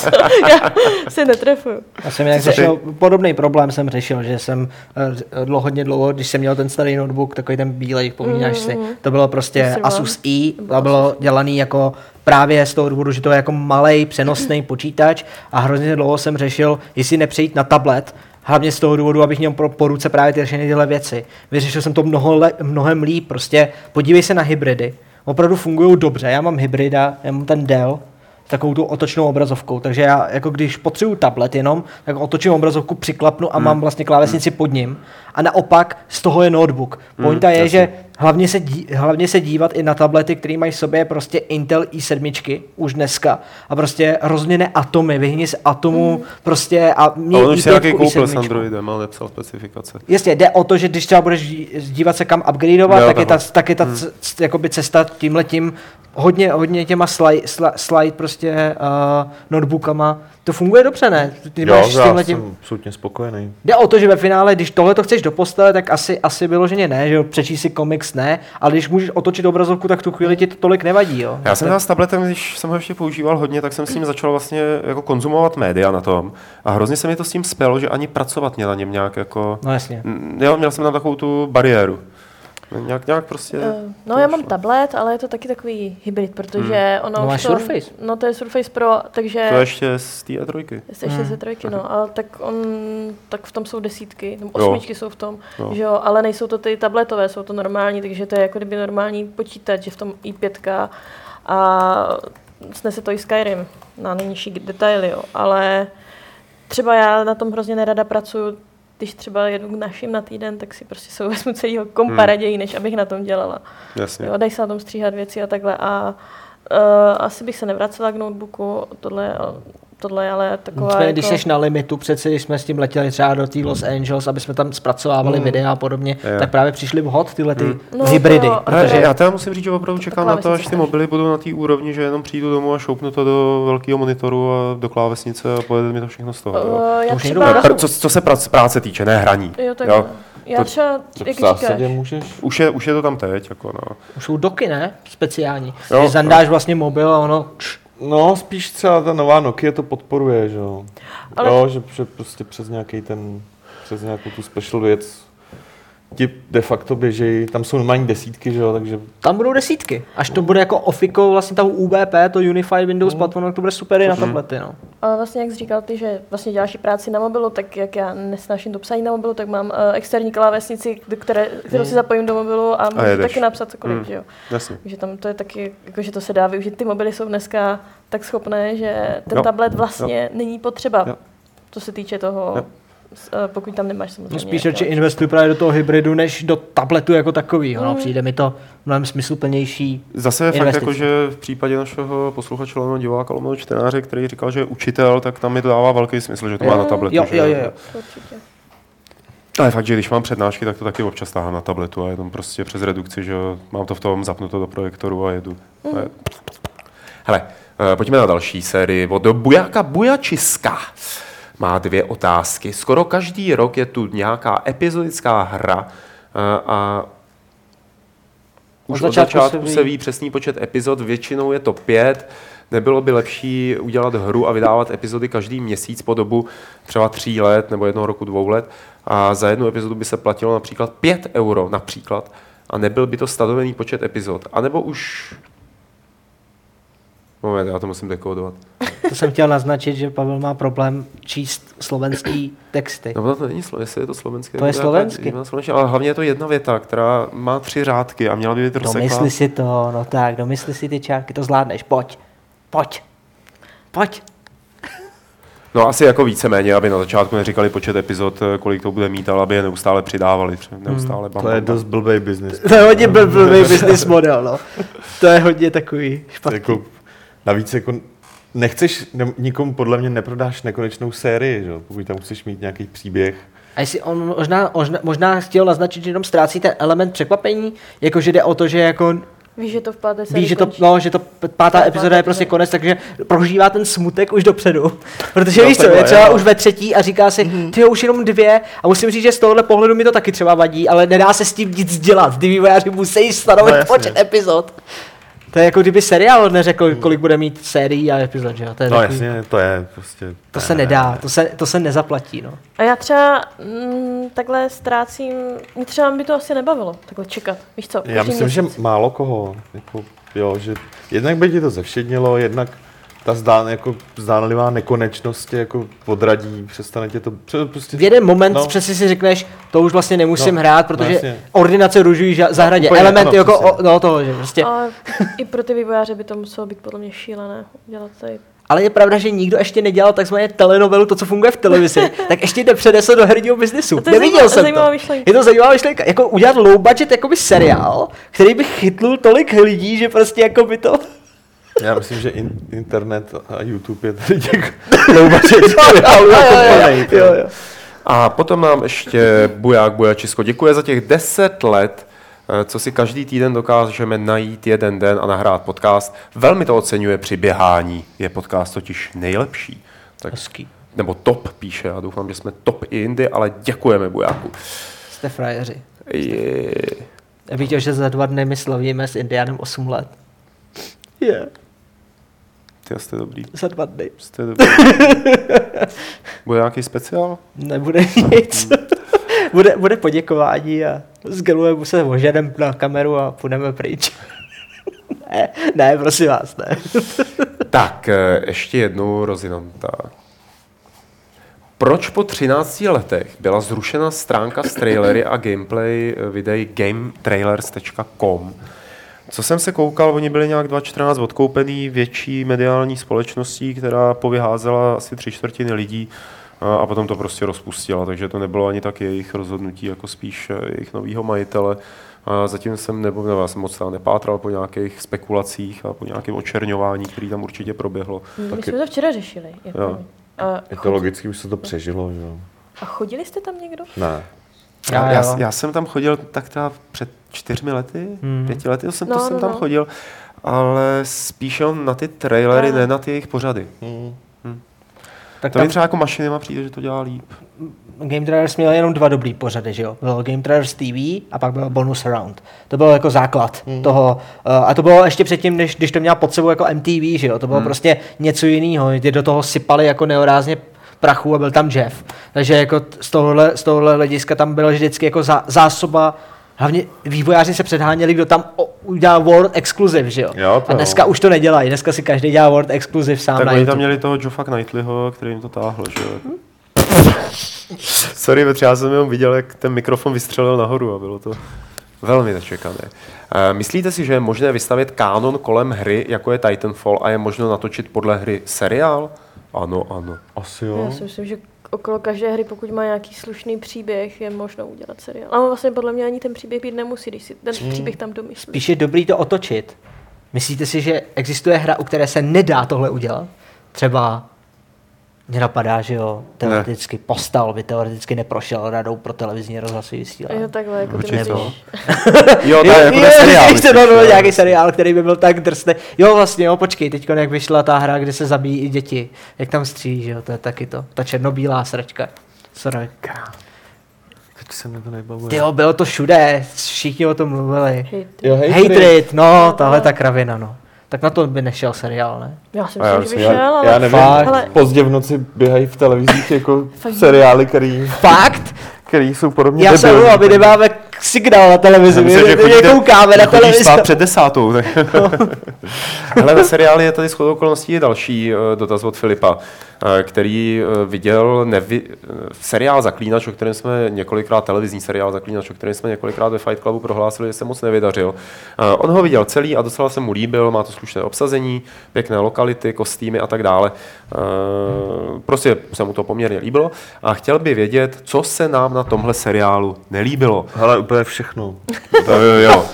já se netrefuju.
Já jsem
ty?
řešil, podobný problém jsem řešil, že jsem eh, dlouho, hodně dlouho, když jsem měl ten starý notebook, takový ten bílej, vzpomínáš si,
Mhm.
to bylo prostě
mám.
Asus i,
To bylo
a bylo
Asus.
dělaný jako právě z toho důvodu, že to je jako malý přenosný počítač a hrozně dlouho jsem řešil, jestli nepřejít na tablet, hlavně z toho důvodu, abych měl po, po ruce právě ty všechny tyhle věci. Vyřešil jsem to mnoho le, mnohem líp, prostě podívej se na hybridy, opravdu fungují dobře, já mám hybrida, já mám ten Dell, s takovou tu otočnou obrazovkou. Takže já, jako když potřebuju tablet jenom, tak otočím obrazovku, přiklapnu a mám vlastně klávesnici pod ním. A naopak z toho je notebook. Pointa je, že hlavně se, dí, hlavně se dívat i na tablety, které mají v sobě prostě Intel i7 už dneska a prostě rozměne atomy, vyhni z atomu prostě a
A
měj
on už si
i5
nějaký koupil s
i7.
Androidem, ale nepsal specifikace.
Jasně, jde o to, že když třeba budeš dí- dívat se kam upgradeovat,
Jo,
tak, je ta, tak je ta c- c- jakoby cesta tímhletím hodně, hodně těma slide, slide, slide prostě uh, notebookama. To funguje dobře, ne? Ty
Jo,
máš s
já
tímhletím...
jsem absolutně spokojený.
Jde o to, že ve finále, když tohle to chceš do postele, tak asi, asi vyloženě ne, že jo, přečíst si komiks ne, ale když můžeš otočit obrazovku, tak tu chvíli ti to tolik nevadí, jo.
Já jsem s tabletem, když jsem ho ještě používal hodně, tak jsem s ním začal vlastně jako konzumovat média na tom. A hrozně se mi to s tím spělo, že ani pracovat mě na něm nějak jako...
No jasně.
Jo, měl jsem tam takovou tu bariéru. Nějak, nějak prostě...
Eh, No já mám tablet, ale je to taky takový hybrid, protože ono
No
už
máš
to,
Surface.
No to je Surface Pro, takže...
To ještě z té E3.
Ještě ještě se trojky, no, ale tak on, tak v tom jsou desítky, nebo
Jo.
osmičky jsou v tom,
Jo.
že jo, ale nejsou to ty tabletové, jsou to normální, takže to je jako kdyby normální počítač, že v tom i5 a snese to i Skyrim na nejnižší detaily, jo, ale třeba já na tom hrozně nerada pracuju, když třeba jedu k našim na týden, tak si prostě jsou vezmu celýho kompa
Hmm.
raději, než abych na tom dělala.
Jasně.
Jo, dají se na tom stříhat věci a takhle. A uh, asi bych se nevracela k notebooku, tohle, tohle je ale taková...
Nicméně, když
jako...
jsi na limitu, přece když jsme s tím letěli třeba do té Los Angeles, aby jsme tam zpracovávali
Mm.
videa a podobně,
Jo.
tak právě přišli vhod tyhle ty
No,
hybridy.
to-
Ale
protože
já teda musím říct, že opravdu čekám na to, až ty mobily budou na té úrovni, že jenom přijdu domů a šoupnu to do velkého monitoru a do klávesnice a pojede mi to všechno z toho. jo.
Uh, já
To už někdo
třeba...
Co, co se práce týče, ne hraní.
Jo, tak
Jo.
Já
To-
třeba,
Tak
jak
v zásadě
říkáš,
můžeš.
Už je, už je to tam teď, jako no.
už jsou doky, ne? Speciální.
Jo,
že zandáš vlastně mobil a ono... Č,
No, spíš třeba ta nová Nokia to podporuje, že jo.
Ale-
Jo, že, prostě přes nějaký ten, přes nějakou tu special věc ti de facto běžejí, tam jsou normální desítky, že jo, takže
tam budou desítky. Až to bude jako ofiko, vlastně ta UBP, to Unified Windows Platform, tak to bude super i na tablety, no.
ale vlastně jak jsi říkal ty, že vlastně děláš i práci na mobilu, tak jak já nesnáším to psaní na mobilu, tak mám uh, externí klávesnici, které, kterou si zapojím do mobilu a můžu
jedeš.
taky napsat cokoliv,
Mm.
že jo.
Jasně.
Takže tam to je taky, jako, že to se dá využít. Ty mobily jsou dneska tak schopné, že ten
Jo.
tablet vlastně není potřeba,
Jo.
co se týče toho,
Jo.
Eh, pokud tam nemáš samozřejmě.
No spíš radši
další.
investuju právě do toho hybridu, než do tabletu jako takového. No.
Mm.
Přijde mi to mnohem smysluplnější.
Zase je fakt jako, že v případě našeho posluchače lomeno diváka lomeno čtenáře, který říkal, že je učitel, tak tam mi to dává velký smysl, že to má na tabletu.
Jo,
že
jo, jo, jo.
Určitě.
Ale fakt, že když mám přednášky, tak to taky občas táhám na tabletu a jenom prostě přes redukci, že jo, mám to v tom, zapnu to do projektoru a jedu. Je... Hele, eh, pojďme na další sérii od Bujaka Bujačiska. Má dvě otázky. Skoro každý rok je tu nějaká epizodická hra eh, a už
Od
od
začátku
začátku
se
se
ví.
ví přesný počet epizod, většinou je to pět. Nebylo by lepší udělat hru a vydávat epizody každý měsíc po dobu třeba tří let nebo jednoho roku, dvou let a za jednu epizodu by se platilo například 5 euro například a nebyl by to stanovený počet epizod. A nebo už... Moment, já to musím dekodovat.
To jsem chtěl naznačit, že Pavel má problém číst slovenský texty.
No to není slovenské, je to slovenské.
To je
to slovenské, ale hlavně je to jedna věta, která má tři řádky a měla by být rozseklá.
Domysli si to, no tak, domysli si ty čárky, to zvládneš, pojď, pojď, pojď.
No asi jako víceméně, aby na začátku neříkali počet epizod, kolik to bude mít, ale aby je neustále přidávali. třeba Neustále bam,
to je dost blbý biznis.
To je hodně bl- blbý business model, no. To je hodně takový špatný.
jako, navíc jako nechceš, ne, nikomu podle mě neprodáš nekonečnou sérii, že? jo, pokud tam chceš mít nějaký příběh.
A jestli on možná, možná, možná chtěl naznačit, že jenom ztrácí ten element překvapení, jakože jde o to, že jako
Víš, že to v páté sérii
Víš, že to,
končí.
no, že to pátá
To je
epizoda
pátá
je prostě konec, takže prožívá ten smutek už dopředu. Protože
No,
víš co, je třeba
jo.
už ve třetí a říká si,
Mhm.
ty už jenom dvě. A musím říct, že z tohohle pohledu mi to taky třeba vadí, ale nedá se s tím nic dělat. Ty vývojáři musí stanovit
No, jasně.
počet epizod. To je jako kdyby seriál neřekl, kolik bude mít sérií a epizod, že jo? To, je
No
takový,
jasně, to je prostě...
to se nedá, to se, to se nezaplatí, no.
A já třeba mm, takhle ztrácím, mě třeba by to asi nebavilo, takhle čekat, víš co?
Já myslím, že
měsíc.
málo koho, jako, jo, že jednak by ti to zevšednilo, jednak ta zdán, jako zdánlivá nekonečnost tě jako odradí, přestane tě to, prostě...
V jeden moment
No.
no. přesně si řekneš, to už vlastně nemusím
No,
hrát, protože
jasně.
ordinace růžují ža- zahradě.
úplně,
Elementy
ano,
jako
přesně.
o, no, toho, že prostě.
Ale i pro ty vývojáře by to muselo být podle mě šílené dělat tady.
ale je pravda, že nikdo ještě nedělal takzvané telenovelu, to, co funguje v televizi, tak ještě nepřenesl do herního biznisu.
To je
Neviděl
zajímavá-
jsem
zajímavá
to.
myšlenka.
Je to zajímavá myšlenka. Jako udělat low budget jakoby seriál, který by chytnul tolik lidí, že prostě jako by to...
Já myslím, že in, internet a YouTube je tady těch seriálů
Jo,
jako
jo, jo,
plnej.
jo, jo.
A potom nám ještě Buják Bujačisko děkuje za těch 10 let, eh, co si každý týden dokážeme najít jeden den a nahrát podcast. Velmi to oceňuje při běhání. Je podcast totiž nejlepší. Tak,
Hezký.
nebo top píše, já doufám, že jsme top i jindy, ale děkujeme Bujáku.
Jste frajeři.
Je.
Chtěl, že za dva dny my slavíme s Indianem 8 let. Je, yeah,
Ty jste dobrý.
za dva dny.
Jste dobrý. Bude nějaký speciál?
Nebude nic. bude, bude poděkování a zgelujeme se oženem na kameru a půjdeme pryč. ne, ne, prosím vás, ne.
Tak, eh, ještě jednou rozinanta. Proč po 13 letech byla zrušena stránka s trailery a gameplay eh, videí gametrailers.com? Co jsem se koukal, oni byli nějak 2014 odkoupený větší mediální společností, která povyházela asi tři čtvrtiny lidí a potom to prostě rozpustila, takže to nebylo ani tak jejich rozhodnutí, jako spíš eh, jejich nového majitele. A zatím jsem, nebo, nebo já jsem moc nepátral po nějakých spekulacích a po nějakém očerňování, který tam určitě proběhlo.
My jsme to včera řešili. Jako
Jo.
a,
Je to
chod,
logicky, už se to přežilo, že jo?
a chodili jste tam někdo?
Ne.
Já,
Já, já jsem tam chodil tak třeba před čtyřmi lety,
Hmm.
pěti lety jsem,
No,
to jsem
no,
tam
no.
chodil, ale spíš na ty trailery,
No.
ne na ty jejich pořady.
Hmm.
Tak
To
tam
mi třeba jako mašinima přijde, že to dělá líp.
Game Trailers měl jenom dva dobrý pořady, že jo? Byl Game Trailers TV a pak byl Bonus Round. To byl jako základ hmm. toho. Uh, a to bylo ještě předtím, než, když to měla pod sebou jako MTV, že jo? To bylo hmm. prostě něco jiného, kdy do toho sypali jako neorázně prachu a byl tam Jeff. Takže jako t- z tohohle, z tohohle hlediska tam byla vždycky jako zá, zásoba Hlavně vývojáři se předháněli, kdo tam o, udělá World Exclusive, že jo?
Jo, to
a dneska
jo.
už to nedělají, dneska si každý dělá World Exclusive sám
Tak
na
oni
YouTube.
tam měli toho Joffa Knightleyho, který jim to táhl, že jo. Sorry, Petře, já jsem jenom viděl, jak ten mikrofon vystřelil nahoru a bylo to velmi nečekané. Eh, Myslíte si, že je možné vystavit kánon kolem hry, jako je Titanfall, a je možno natočit podle hry seriál? Ano, ano.
Asi
Já
jo.
si myslím, že okolo každé hry, pokud má nějaký slušný příběh, je možno udělat seriál. Ale vlastně podle mě ani ten příběh být nemusí, když si ten příběh tam domyslí.
Spíš je dobrý to otočit. Myslíte si, že existuje hra, u které se nedá tohle udělat? Třeba mě napadá, že jo, teoreticky ne. postal by teoreticky neprošel radou pro televizní rozhlasový vysílání.
Jo, takhle, jako ty
Určitě
myslíš.
Jo, tak jako to je seriál.
Ještě
myslíš,
no, no,
jo.
nějaký seriál, který by byl tak drsný. Jo, vlastně, jo, počkej, teď jak vyšla ta hra, kde se zabíjí i děti. Jak tam střílí, že jo, to je taky to. Ta černobílá sračka. Sorry.
Teď se mi to nebavuje.
Jo, bylo to všude, všichni o tom mluvili.
Ty.
Jo,
Hate it, no, tahle ta kravina, no. Tak na to by nešel seriál, ne?
Já si
A já
myslím, že
myslím,
by
Já,
šel,
já
ale...
nevím,
Fakt.
Ale-
pozdě v noci běhají v televizích jako seriály, který,
Fakt?
který jsou podobně
Já se my nemáme signál na televizi,
Já
my,
myslím, že chodíte-
nekoukáme na
Chodíš
televizi.
spát před desátou. Tak. Hele, ve seriáli je tady shodou okolností i další eh, dotaz od Filipa, který eh, viděl nevi, eh, seriál Zaklínač, o kterém jsme několikrát, televizní seriál Zaklínač, o kterém jsme několikrát ve Fight Clubu prohlásili, že se moc nevydařil. Eh, On ho viděl celý a docela se mu líbil, má to slušné obsazení, pěkné lokality, kostýmy a tak dále. Eh, Prostě se mu to poměrně líbilo a chtěl by vědět, co se nám na tomhle seriálu nelíbilo.
Hele, úplně všechno.
To jo.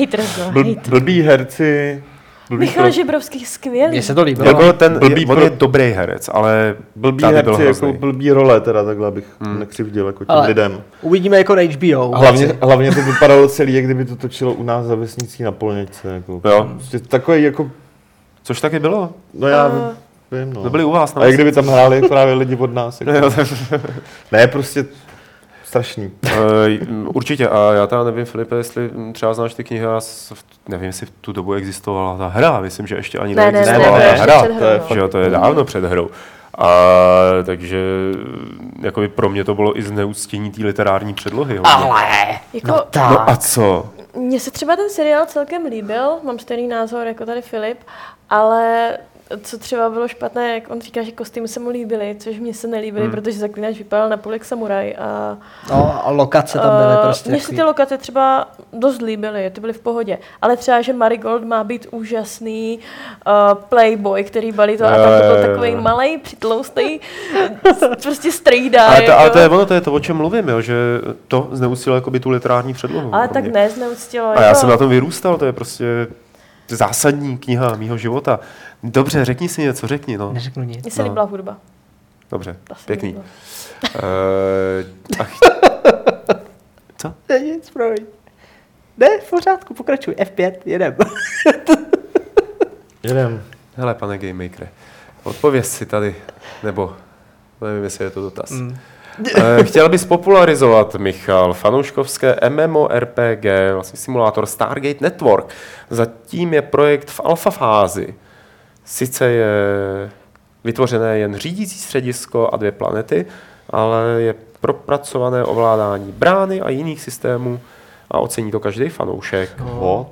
Haters, no,
Bl, blbý herci, blbý,
Michal
pro,
Žebrovský, skvělý.
Mně se to líbilo.
Jako ten,
Blbý
je, on
pro-
je dobrý herec, ale
blbý herci, jako blbý role, teda takhle bych hmm. nekřivdil jako těm
Ale-
lidem.
Uvidíme jako na HBO.
A hlavně, hlavně to vypadalo celý, jak kdyby to točilo u nás za vesnicí na Polněčce. Jako.
Jo.
Prostě takový jako,
Což taky bylo.
no já
A-
vím, no.
To byli u vás. Na
A jak kdyby tam hráli právě lidi od nás. Jako.
Jo,
Ne, prostě strašný.
Eh, Určitě. A já teda nevím, Filipe, jestli hm, třeba znáš ty knihy, já nevím, jestli v tu dobu existovala ta hra. Myslím, že ještě ani
Ne, ne, ne,
neexistovala
ne,
hra.
před
to je.
Že jo, to je dávno před hrou. A takže jako by pro mě to bylo i zneúctění té literární předlohy. hodně.
Ale,
Jako,
no tak.
No a co?
Mně se třeba ten seriál celkem líbil, mám stejný názor jako tady Filip, ale co třeba bylo špatné, jak on říká, že kostýmy se mu líbily, což mě se nelíbily,
Hmm.
protože Zaklínač vypadal na půl jak samuraj a
No a lokace tam byly
Eh,
prostě
Mně se ty lokace třeba dost líbily, ty byly v pohodě. Ale třeba, že Marigold má být úžasný uh, playboy, který balí to a tam to byl takový malý, přitloustý, prostě strejda.
Ale to, ale
jako.
to je ono, to je to, o čem mluvím, jo, že to zneustilo jakoby tu literární předlohu.
Ale tak ne, zneuctilo.
A já
jako-
jsem na tom vyrůstal, to je prostě zásadní kniha mýho života. Dobře, řekni si něco, řekni, no.
Neřeknu nic.
Mně se
no.
líbila hudba.
Dobře,
Ta
pěkný. Uh, ach, co?
Ne, nic, promiň. Ne, v pořádku, pokračuj. F5, jedem.
Jedem.
Hele, pane Gamemakere, odpověz si tady, nebo nevím, jestli je to dotaz. Mm. Chtěl bys popularizovat, Michal, fanouškovské MMORPG, vlastně simulátor Stargate Network. Zatím je projekt v alfa fázi. Sice je vytvořené jen řídící středisko a dvě planety, ale je propracované ovládání brány a jiných systémů a ocení to každý fanoušek.
What?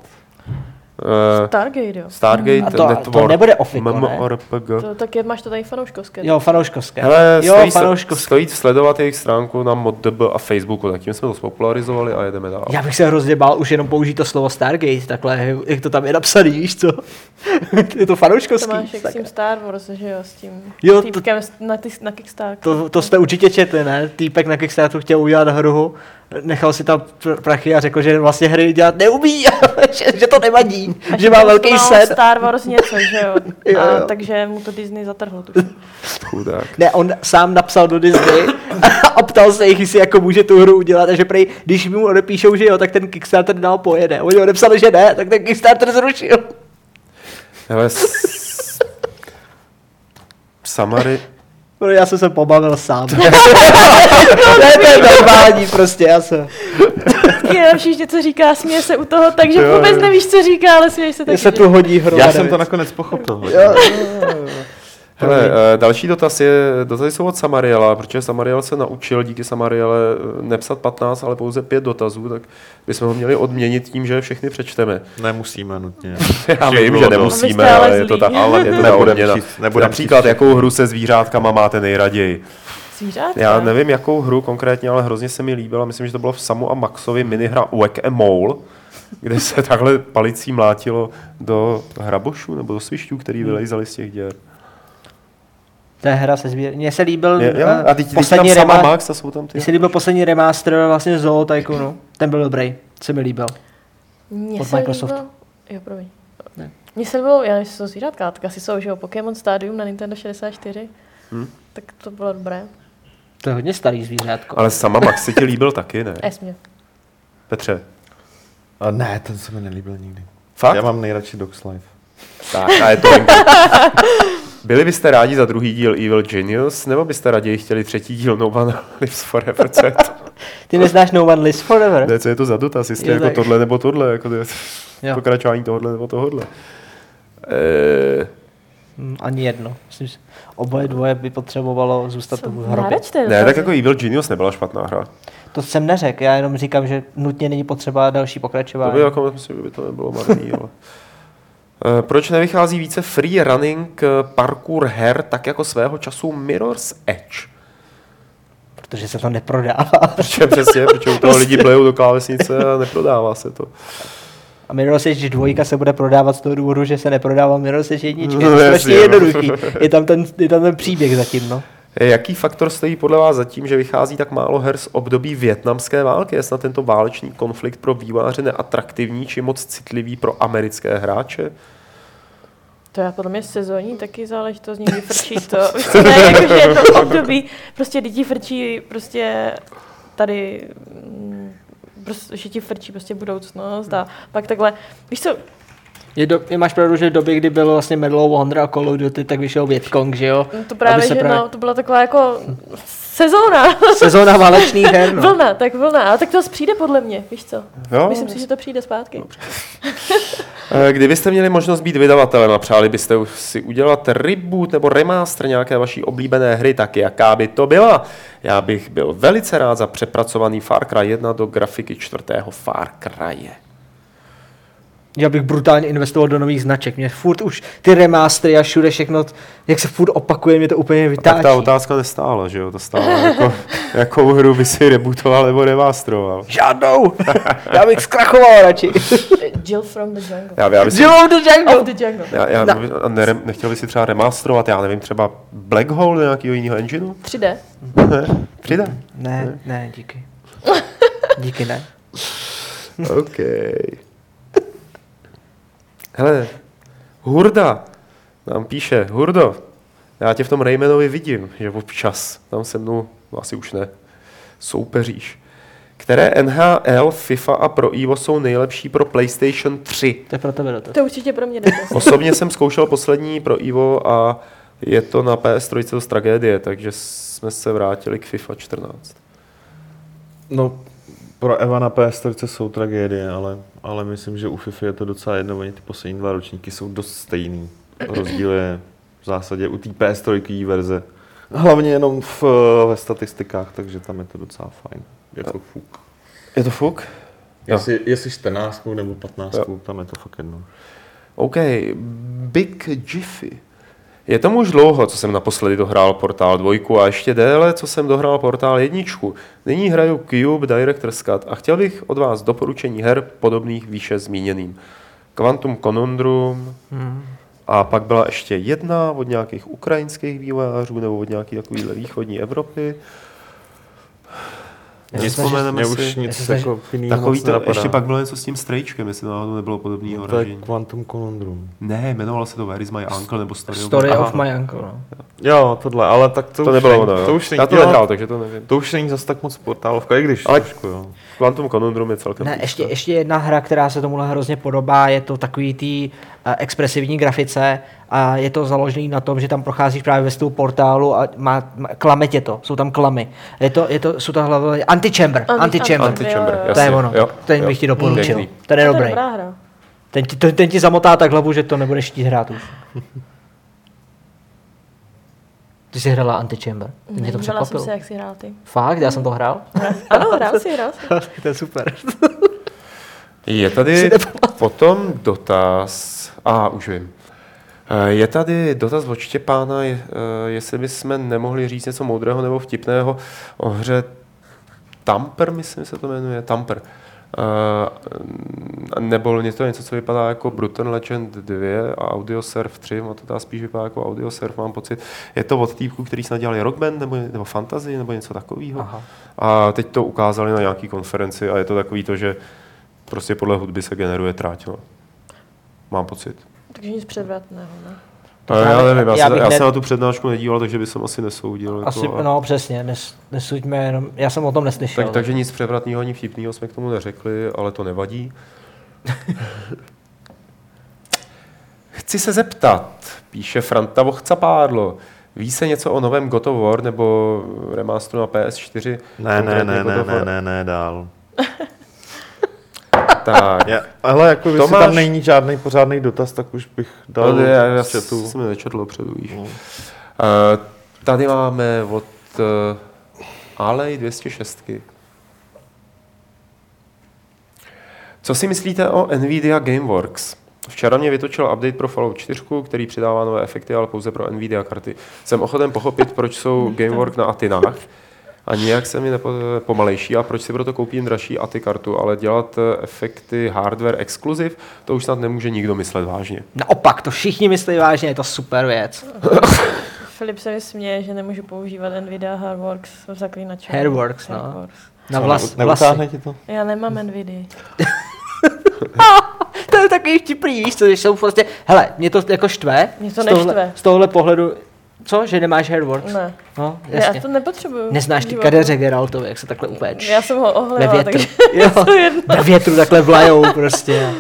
Eh,
Stargate, jo.
Stargate
A to- to
Network.
nebude Ofiko, ne?
MMORPG.
To, tak je, máš to tady fanouškovské.
Jo, fanouškovské.
Hele,
jo,
stojí,
fanouškovské.
stojí sledovat jejich stránku na ModDB a Facebooku, tak tím jsme to spopularizovali a jedeme dál.
Já bych se hrozně bál už jenom použít to slovo Stargate, takhle, jak to tam je napsaný, víš co? je to
To
fanouškovský.
máš jak s tím Star Wars, že jo, s tím
Jo, to-
týpkem na, ty, na Kickstarter.
To, to jste určitě četli, ne? Týpek na Kickstarteru chtěl udělat hru, nechal si tam pr- prachy a řekl, že vlastně hry dělat neumí, že, že to nevadí,
A
že má
to
velký sen.
Star Wars něco, že jo.
Jo,
A,
jo.
takže mu to Disney zatrhlo. tuším.
Chudák.
Ne, on sám napsal do Disney a ptal se jich, jestli jako může tu hru udělat a že prej, když mu odepíšou, že jo, tak ten Kickstarter dál pojede. Oni odepsali, že ne, tak ten Kickstarter zrušil.
Hele, s... Samary,
já jsem se pobavil sám. ne, to je normální prostě, já jsem.
Je všichni, co říká, směje se u toho, takže
Jo,
vůbec
jo.
nevíš, co říká, ale směješ se taky.
se
že?
tu hodí hru.
Já jsem to nakonec pochopil.
Hele, eh, další dotaz je, dotazy jsou od Samariela, protože Samariel se naučil díky Samariele eh, nepsat 15, ale pouze 5 dotazů, tak bychom ho měli odměnit tím, že všechny přečteme.
Nemusíme nutně.
Já vím, že nemusíme,
ale
je to tak,
Ale
je to ta
nebudem
odměna.
číst- nebudem
Například,
číst
jakou hru se zvířátkama máte nejraději?
Zvířátka.
Já nevím, jakou hru konkrétně, ale hrozně se mi líbila. Myslím, že to bylo v Samu a Maxovi minihra Whack a Mole, kde se takhle palicí mlátilo do hrabošů nebo do svišťů, který vylejzali z těch děr.
To je hra se zvířat. Mně se líbil
Je, jo?
eh,
A teď, teď tam
poslední,
Sama
rema-
Max a jsou tam ty.
mně se líbil poslední remaster vlastně Zoo Tycoonu. Ten byl dobrý, se mi líbil.
Mně
od
se
Microsoftu.
líbilo... Jo, promiň.
Ne.
Mně se líbilo, já jsou zvířátka, tak asi jsou, že jo, Pokémon Stadium na Nintendo 64.
Hm.
Tak to bylo dobré.
To je hodně starý zvířátko.
Ale Sama Max se ti líbil taky, ne?
Esmě.
Petře.
A ne, ten se mi nelíbil nikdy.
Fakt?
Já mám nejradši Dogs Life.
Tak, a je to Byli byste rádi za druhý díl Evil Genius, nebo byste raději chtěli třetí díl No One Lives Forever? Co je to?
Ty neznáš No One Lives Forever?
Ne, co je to za dotaz? Jestli
Jo,
jako
tak.
tohle nebo tohle, jako to je
Jo.
pokračování tohle nebo tohle. Eh,
Hm, Ani jedno. Myslím, že oboje dvoje by potřebovalo zůstat
Co,
v hrobě.
ne, tak jako Evil Genius nebyla špatná hra.
To jsem neřekl, já jenom říkám, že nutně není potřeba další
To
pokračování.
by jako, myslím, že by to nebylo marný, ale... Eh, Proč nevychází více free running eh, parkour her, tak jako svého času Mirror's Edge?
Protože se to neprodává.
Protože přesně, protože u toho lidi blejou do klávesnice a neprodává se to.
A Mirror's Edge 2 se bude prodávat z toho důvodu, že se neprodává Mirror's Edge 1.
No,
je to strašně
no.
jednoduchý. Je tam, ten, je tam ten příběh zatím, no.
Jaký faktor stojí podle vás za tím, že vychází tak málo her z období větnamské války? Je snad tento válečný konflikt pro výváře neatraktivní či moc citlivý pro americké hráče?
To je podle mě sezónní taky záležitost, někdy frčí to. Ne, jakože jedno období, prostě děti frčí prostě tady, mm, prostě, že ti frčí prostě budoucnost a pak takhle, víš co,
Je do, je máš pravdu, že v době, kdy bylo vlastně Medal of Honor a Call of Duty, tak vyšel Vietcong, že jo?
to právě, že
právě-
no, to byla taková jako sezóna,
Sezóna válečných her, no.
vlna, tak vlna, ale tak to zase přijde podle mě, víš co,
Jo?
myslím si, že to přijde zpátky.
Eh, Kdybyste měli možnost být vydavatelem a přáli byste si udělat reboot nebo remaster nějaké vaší oblíbené hry, tak jaká by to byla? Já bych byl velice rád za přepracovaný Far Cry 1 do grafiky čtvrtého Far Crye.
Já bych brutálně investoval do nových značek. Mě furt už ty remastery a všude všechno, jak se furt opakuje, mě to úplně
A
vytáčí.
tak ta otázka nestála, že jo? To stála jako, jakou hru by si rebootoval nebo remasteroval.
Žádnou! Já bych zkrachoval radši.
Jill from the jungle.
Já, já, bych,
Jill of the
Of
Jungle!
the jungle.
já, já
No.
a ne, nechtěl by si třeba remasterovat, já nevím, třeba Black Hole nějakého jiného engineu?
3D.
Přijde.
Ne, ne, díky. Díky, ne.
OK. Hele, Hurda nám píše, Hurdo, já tě v tom Raymanovi vidím, že občas tam se mnou, no asi už ne, soupeříš. Které NHL, FIFA a Pro Evo jsou nejlepší pro PlayStation 3?
To je pro tebe dotaz.
To je určitě pro mě dotaz.
Osobně jsem zkoušel poslední Pro Evo a je to na PS3 dost tragédie, takže jsme se vrátili k FIFA 14.
No, pro Eva na PS4 jsou tragédie, ale, ale myslím, že u FIFA je to docela jedno, oni ty poslední dva ročníky jsou dost stejný. Rozdíl je v zásadě u té PS3 verze. Hlavně jenom v, ve statistikách, takže tam je to docela fajn. Je to fuk.
Je to fuk? Jo.
Jestli, jestli 14 nebo 15, tam je to fakt jedno.
OK, Big Jiffy. Je tomu už dlouho, co jsem naposledy dohrál Portál 2 a ještě déle, co jsem dohrál Portál 1. Nyní hraju Cube Director's Cut a chtěl bych od vás doporučení her podobných výše zmíněným. Quantum Conundrum a pak byla ještě jedna od nějakých ukrajinských vývojářů nebo od nějaké takovéhle východní Evropy. Nevzpomeneme
Mě už
si.
nic
snažím-
jako
Takový to,
nenapadá.
ještě pak bylo něco s tím strejčkem, jestli náhodou nebylo podobného
No, to je. Quantum Conundrum.
Ne, jmenovalo se to Where is my uncle nebo Story,
Story of my uncle, no.
Jo, tohle, ale tak to,
To
už
nebylo
není,
ono, jo.
to už není,
Já to nehrál, takže to nevím.
To už není zas tak moc portálovka, i když
Ale-
trošku, jo.
Quantum Conundrum je celkem
Ne, ještě, ještě jedna hra, která se tomuhle hrozně podobá, je to takový tý uh, expresivní grafice a je to založený na tom, že tam procházíš právě ve portálu a má, má klame tě to, jsou tam klamy. Je to, je to, jsou to hlavně Antichamber,
Anti-
Antichamber.
Antichamber,
Jo, jo.
To je ono,
jo,
ten
jo.
bych ti doporučil. Ten je dobrý.
dobrá hra.
Ten ti, to, ten ti zamotá tak hlavu, že to nebudeš chtít hrát už. Ty jsi hrála Antichamber. Mě to
Nevímala jsem
překvapilo.
se, jak jsi hrál ty.
Fakt, já jsem to hrál.
Ano, hrál si, hrál si.
to je super.
Je tady potom dotaz, a už vím. Eh, Je tady dotaz od Štěpána, eh, jestli bychom nemohli říct něco moudrého nebo vtipného o hře Tamper, myslím se to jmenuje, Tamper. Uh, nebo něco, něco, co vypadá jako Brutal Legend 2 a Audiosurf 3, ono to teda spíš vypadá jako Audiosurf, mám pocit. Je to od týpků, který snad dělali Rock Band nebo, nebo Fantasy nebo něco takového.
Aha.
A teď to ukázali na nějaký konferenci a je to takový to, že prostě podle hudby se generuje tráť. No. Mám pocit.
Takže nic předvratného, ne?
To já nevím, já,
já
se, já
ne-
jsem na tu přednášku nedíval, takže bych jsem asi nesoudil.
Asi,
jako, a-
no přesně, nes, nesuďme jenom, já jsem o tom neslyšel.
tak, takže nic převratného ani vtipného jsme k tomu neřekli, ale to nevadí. Chci se zeptat, píše Franta Vochcapádlo, ví se něco o novém God of War nebo remasteru na PS4?
Ne, ne, ne, ne, ne, ne, ne, dál.
Tak,
Já, ale jako, jestli
Tomáš-
tam není žádný pořádný dotaz, tak už bych dal
No, já, já
chatu.
jsem nečetl předu, víš.
No.
Uh, tady máme od uh, Alej 206. Co si myslíte o Nvidia Gameworks? Včera mě vytočil update pro Fallout 4, který přidává nové efekty, ale pouze pro Nvidia karty. Jsem ochoten pochopit, proč jsou Gamework na Atinách a nijak se mi nepo, pomalejší a proč si proto koupím dražší ATI kartu, ale dělat eh, efekty hardware exclusive, to už snad nemůže nikdo myslet vážně.
Naopak, to všichni myslí vážně, je to super věc.
Filip se mi směje, že nemůžu používat Nvidia Hardworks v zaklínači.
Hairworks, no.
Hardworks.
Na vlas,
ne-
vlasy.
Ti to?
Já nemám Nvidia.
To je takový vtipný, víš co, že jsou prostě, hele, mě to jako štve.
Mě to
z tohle,
neštve.
Z tohohle pohledu, co, že nemáš hairworks?
Ne,
No,
já
jasně.
to nepotřebuju.
Neznáš ty kadeře Geraltovi, jak se takhle upeč.
Já jsem ho
Ve
ohledala,
větru.
takže
Jo, ve větru takhle vlajou prostě.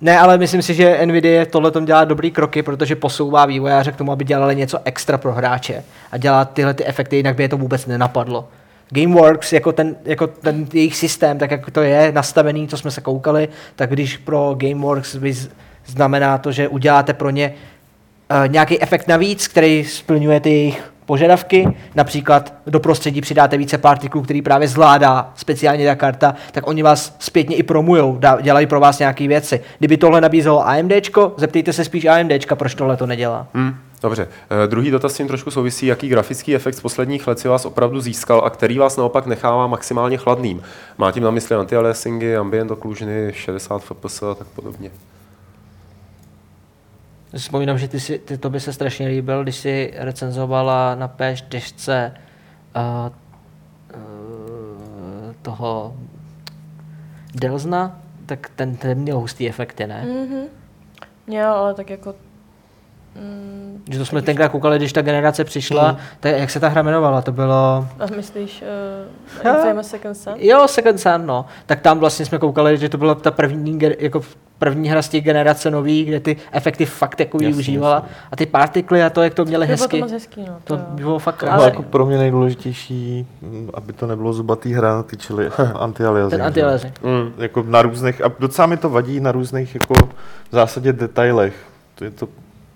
Ne, ale myslím si, že Nvidia tohle tom dělá dobrý kroky, protože posouvá vývojáře k tomu, aby dělali něco extra pro hráče a dělá tyhle ty efekty, jinak by je to vůbec nenapadlo. Gameworks, jako ten, jako ten jejich systém, tak jak to je nastavený, co jsme se koukali, tak když pro Gameworks vy znamená to, že uděláte pro ně nějaký efekt navíc, který splňuje ty jejich požadavky, například do prostředí přidáte více partiklů, který právě zvládá speciálně ta karta, tak oni vás zpětně i promujou, dělají pro vás nějaké věci. Kdyby tohle nabízelo AMDčko, zeptejte se spíš AMDčka, proč tohle to nedělá.
Hmm, dobře. Eh, druhý dotaz s tím trošku souvisí, jaký grafický efekt z posledních let si vás opravdu získal a který vás naopak nechává maximálně chladným. Má tím na mysli anti-aliasingy, ambient occlusiony, 60 fps a tak podobně.
Já si Vzpomínám, že ty, si, ty to by se strašně líbil, když si recenzovala na P4 uh, uh, toho Delzna, tak ten, ten měl hustý efekty, ne? Mm.
Mhm. Jo, ale tak jako... Mm,
Že to jsme tenkrát koukali, když ta generace přišla, mm. tak jak se ta hra jmenovala, to bylo...
a myslíš uh,
Jo.
Infamous Second Son?
Jo, Second Sun, no. Tak tam vlastně jsme koukali, že to byla ta první, jako první hra z těch generace nový, kde ty efekty fakt jako využívala.
jasně.
A ty partikly a to, jak to
To bylo to
hezky,
moc hezký, no.
to
jo.
bylo fakt
To bylo
krásné.
jako pro mě nejdůležitější, mm, aby to nebylo zubatý hra, ty čili anti-aliasing.
Ten anti
Hmm.
Jako na různých, a docela mi to vadí na různých jako v zásadě detailech. To je to,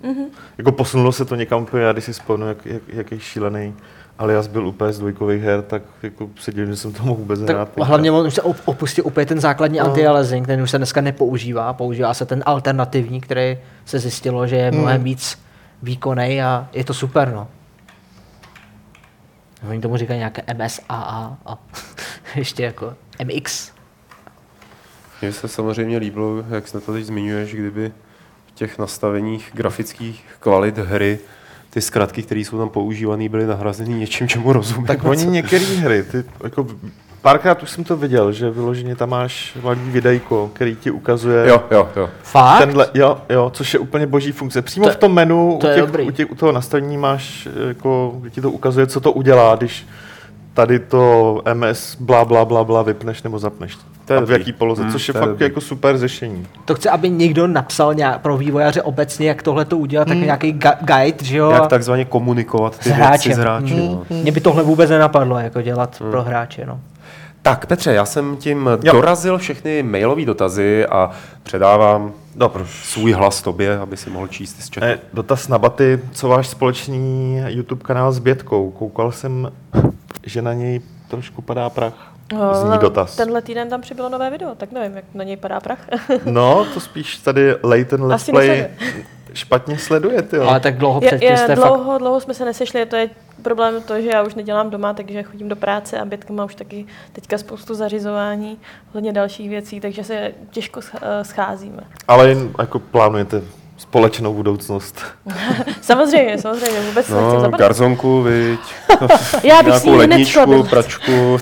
Mhm.
jako posunulo se to někam úplně, já když si vzpomenu, jak, jak, jaký šílený alias byl úplně z dvojkových her, tak jako se divím, že jsem to mohl vůbec hrát.
Tak hlavně on už se op- opustil úplně ten základní
No.
anti-aliasing, ten už se dneska nepoužívá, používá se ten alternativní, který se zjistilo, že je
Hmm.
mnohem víc výkonný a je to super, no. Oni tomu říkají nějaké MSAA a ještě jako MX.
Mně se samozřejmě líbilo, jak se to teď zmiňuješ, kdyby v těch nastaveních grafických kvalit hry ty zkratky, které jsou tam používané, byly nahrazeny něčím, čemu rozumím.
Tak oni některé hry, ty, jako párkrát už jsem to viděl, že vyloženě tam máš malý videjko, který ti ukazuje
Jo, jo, jo.
Fakt?
tenhle, jo, jo, což je úplně boží funkce. Přímo
To-
v tom menu,
to
u, těch, u, těch, u toho nastavení máš, jako, ti to ukazuje, co to udělá, když tady to MS blá, blá, blá, blá vypneš nebo zapneš.
To je
v jaký poloze,
Hmm,
což je fakt
dobrý.
jako super řešení.
To chce, aby někdo napsal nějak pro vývojáře obecně, jak tohle to udělat, tak nějaký ga- guide, že jo?
Jak takzvaně komunikovat ty
s
věci
hráčem.
s hráči.
Mm.
No.
Mě by tohle vůbec nenapadlo, jako dělat pro hráče, no.
Tak Petře, já jsem tím
Jo.
dorazil všechny mailové dotazy a předávám
Dobře.
svůj hlas tobě, aby si mohl číst z chatu.
Ne, dotaz na baty, co váš společný YouTube kanál s Bětkou? Koukal jsem, že na něj trošku padá prach. Zní dotaz.
Tenhle týden tam přibylo nové video, tak nevím, jak na něj padá prach.
No, to spíš tady Leighton Let's
Asi
Play
nesleduje.
špatně sleduje, jo.
Ale tak dlouho
je,
předtím
je,
jste fakt...
dlouho, dlouho jsme se nesešli, to je problém to, že já už nedělám doma, takže chodím do práce a Bětka má už taky teďka spoustu zařizování, hodně dalších věcí, takže se těžko eh, scházíme.
Ale jen jako plánujete společnou budoucnost.
Samozřejmě, samozřejmě, vůbec no, nechci zapadat.
garzonku, viď,
Já bych s
nějakou
ním hned šla
ledničku,
bydlet.
pračku.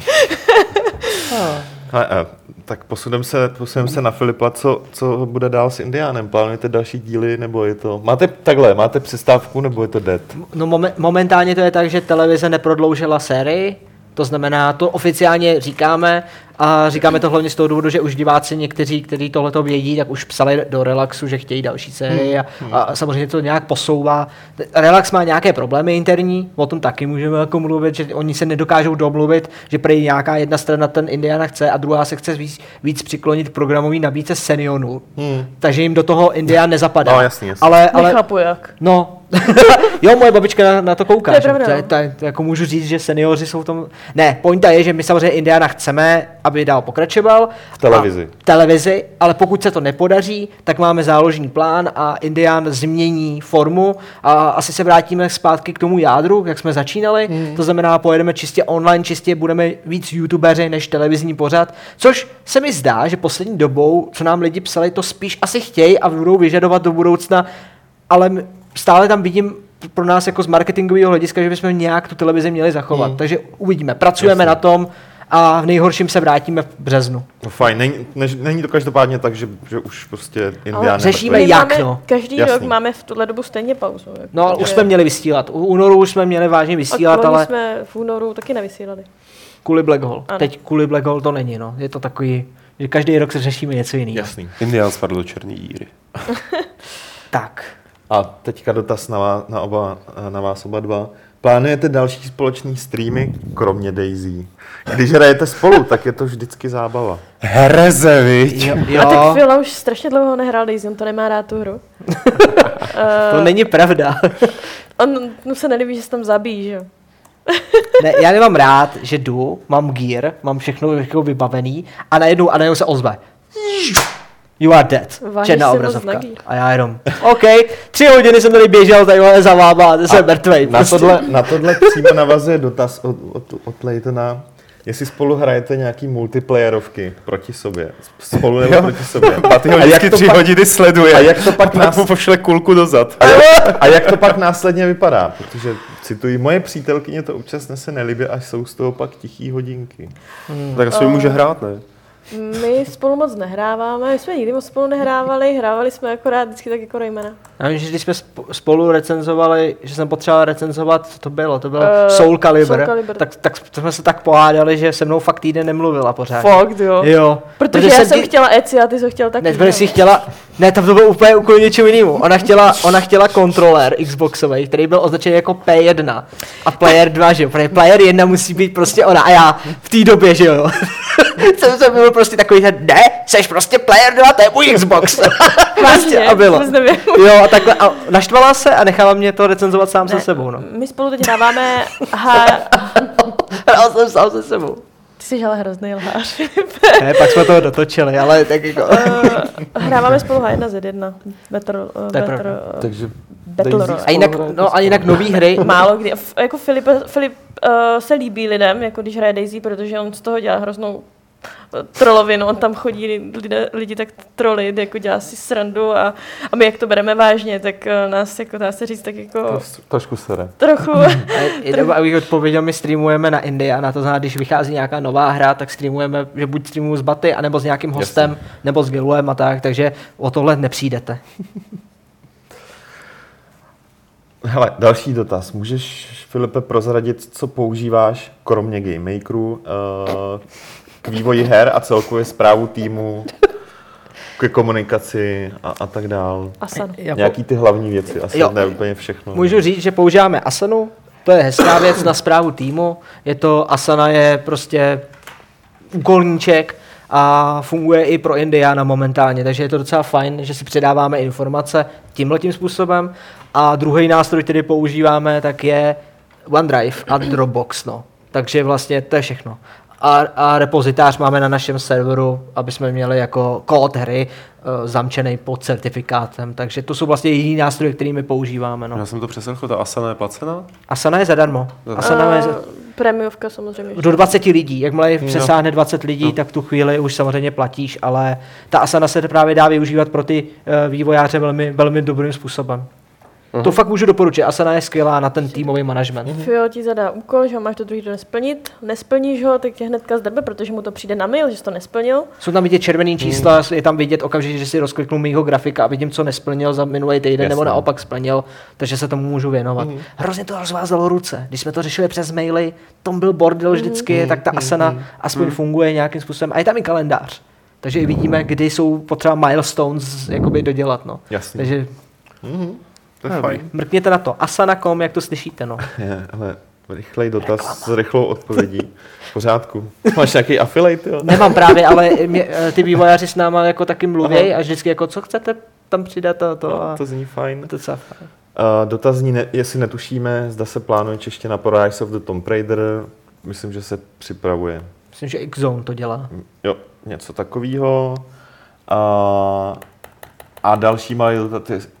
A, a, tak posuneme se, posuneme se na Filipa, co, co bude dál s Indiánem? Plánujete další díly, nebo je to... Máte takhle, máte přestávku, nebo je to dead?
No momen- momentálně to je tak, že televize neprodloužila sérii, to znamená, to oficiálně říkáme a říkáme to hlavně z toho důvodu, že už diváci někteří, kteří tohle to vědí, tak už psali do Relaxu, že chtějí další sérii a, a samozřejmě to nějak posouvá. Relax má nějaké problémy interní, o tom taky můžeme jako mluvit, že oni se nedokážou domluvit, že prý nějaká jedna strana ten Indiana chce a druhá se chce víc, víc přiklonit k programový nabídce Senionu.
Hmm.
Takže jim do toho Indian nezapadá.
No, jasně, jasně.
Ale, ale,
Nechápu jak.
No, jo, moje babička na, na to kouká.
To je
že? to, je,
no.
to, je, to jako můžu říct, že seniori jsou v tom... Ne, pointa je, že my samozřejmě Indiana chceme, aby dál pokračoval.
V televizi.
A, v televizi, ale pokud se to nepodaří, tak máme záložní plán a Indian změní formu a asi se vrátíme zpátky k tomu jádru, jak jsme začínali. Hmm. To znamená, pojedeme čistě online, čistě budeme víc youtubeři než televizní pořad, což se mi zdá, že poslední dobou, co nám lidi psali, to spíš asi chtějí a budou vyžadovat do budoucna, ale stále tam vidím pro nás jako z marketingového hlediska, že bychom nějak tu televizi měli zachovat.
Hmm.
Takže uvidíme, pracujeme
Jasně.
na tom a v nejhorším se vrátíme v březnu.
No fajn, není, ne, není to každopádně tak, že, že už prostě Indián
řešíme jak,
máme,
no.
Každý
Jasný.
rok máme v tuhle dobu stejně pauzu. Jako,
No,
takže-
už jsme měli vysílat. U únoru už jsme měli vážně vysílat, ale
jsme v únoru taky nevysílali.
kvůli Black Hole.
Ano.
Teď kvůli Black Hole to není, no. Je to takový, že každý rok se řešíme něco jiného.
Jasný.
Indián spadl do černé díry.
Tak.
A teďka dotaz na, vás, na, oba, na vás oba dva. Plánujete další společný streamy, kromě Daisy? Když hrajete spolu, tak je to vždycky zábava.
Hereze, viď?
Jo,
A tak
jo
Fila už strašně dlouho nehrál Daisy, on to nemá rád tu hru.
to není pravda.
On mu se nelíbí, že se tam zabíjí, že jo.
Ne, já nemám rád, že jdu, mám gear, mám všechno jako vybavený a najednou, a najednou se ozve. You are dead.
Vážeš
Černá obrazovka. A já jenom, OK, tři hodiny jsem tady běžel takhle za váma a jsem mrtvej.
Na
prostě.
tohle, na tohle přímo navazuje dotaz od, od, od Leitona. Jestli spolu hrajete nějaký multiplayerovky proti sobě. Spolu nebo
Jo.
proti sobě.
A ty ho
A jak
vždycky
to
tři
pak-
hodiny sleduje.
a jak to pak nás-
mu pošle kulku dozad.
A jak, a jak to pak následně vypadá? Protože, cituji, moje přítelkyně to občas nese nelibě, až jsou z toho pak tichý hodinky.
Tak asi může hrát, ne?
My spolu moc nehráváme, my jsme nikdy moc spolu nehrávali, hrávali jsme akorát vždycky tak jako Raymana.
Já vím, že když jsme sp- spolu recenzovali, že jsem potřeboval recenzovat, co to bylo, to bylo
Eh,
Soul Calibur,
Soul Calibur.
Tak, tak jsme se tak pohádali, že se mnou fakt týden nemluvila pořád.
Fakt, jo.
Jo.
Protože já jsem
ti-
chtěla Eci a ty jsi chtěl taky.
Ne,
že
protože si chtěla, ne, tam to bylo úplně úplně něčemu jinému. Ona chtěla, ona chtěla kontroler Xboxový, který byl označený jako P1 a Player 2, že jo, protože Player 1 musí být prostě ona a já v té době, že jo. Jsem, jsem byl prostě takový ten, ne, seš prostě Player 2, to je můj Xbox. prostě
Vážně,
a bylo. Jo, a takhle, a naštvala se a nechala mě to recenzovat sám se sebou, no.
My spolu teď hráváme ha-
Hrál jsem sám se sebou.
Ty jsi ale hrozný lhář.
Ne, pak jsme toho dotočili, ale tak jako...
Eh, hráváme spolu H1Z1. Battle, uh,
To pravda.
uh,
Takže
Battle Royale.
A jinak, no a jinak nový hry,
Málo kdy. F- jako Filip, Filip uh, se líbí lidem, jako když hraje Daisy, protože on z toho dělá hroznou eh, trolovinu, on tam chodí lidé, lidi tak trolit, jako dělá si srandu a, a my jak to bereme vážně, tak uh, nás jako dá se říct tak jako
trošku sere.
trochu,
A Jenom abych odpověděl, my streamujeme na Indie a na to znamená, když vychází nějaká nová hra, tak streamujeme, že buď streamuju s Baty, anebo s nějakým hostem, nebo s Giluem a tak, takže o tohle nepřijdete.
Hele, další dotaz. Můžeš, Filipe, prozradit, co používáš, kromě Game Makerů, eh, k vývoji her a celkově zprávu týmu, ke komunikaci a, a tak dál?
Asan.
Jako,
Nějaký ty hlavní věci, asi
Jo.
ne úplně všechno.
Můžu říct, že používáme Asanu, to je hezká věc na zprávu týmu, je to, Asana je prostě úkolníček a funguje i pro Indiana momentálně, takže je to docela fajn, že si předáváme informace tímhletím způsobem. A druhý nástroj, který používáme, tak je OneDrive a Dropbox. No. Takže vlastně to je všechno. A, a repozitář máme na našem serveru, aby jsme měli jako kód hry uh, zamčený pod certifikátem. Takže to jsou vlastně jediný nástroje, který my používáme. No.
Já jsem to přeslechl, ta Asana je placená?
Asana je zadarmo. Asana je za-
Uh, Premiovka samozřejmě.
do 20 lidí. Jakmile přesáhne 20 lidí, no. tak v tu chvíli už samozřejmě platíš, ale ta Asana se právě dá využívat pro ty uh, vývojáře velmi, velmi dobrým způsobem. Uh-huh. To fakt můžu doporučit. Asana je skvělá na ten týmový management.
Fio ti zadá úkol, že ho máš do druhý den nesplnit. Nesplníš ho, tak tě hnedka zdrbe, protože mu to přijde na mail, že jsi to nesplnil.
Jsou tam vidět červený čísla, je tam vidět okamžitě, že si rozkliknu mýho grafika a vidím, co nesplnil za minulý týden, nebo
Jasně.
naopak splnil, takže se tomu můžu věnovat. Hrozně to rozvázalo ruce. Když jsme to řešili přes maily, tom byl bordel vždycky, tak ta Asana aspoň funguje nějakým způsobem. A je tam i kalendář. Takže i vidíme, kdy jsou potřeba milestones jakoby dodělat. No.
Jasně.
Takže
To je fajn.
mrkněte na to. Asana.com, jak to slyšíte. No.
Je, hele, rychlej dotaz s rychlou odpovědí. V pořádku. Máš nějaký affiliate, jo?
Nemám právě, ale mě, eh, ty vývojáři s náma jako taky mluví a vždycky jako, co chcete tam přidat a to. A
No, to zní fajn.
to je fajn.
Uh, dotazní, ne, jestli netušíme, zda se plánuje čeština pro Rise of the Tomb Raider. Myslím, že se připravuje.
Myslím, že X-Zone to dělá.
Jo, něco takového. A, a další malý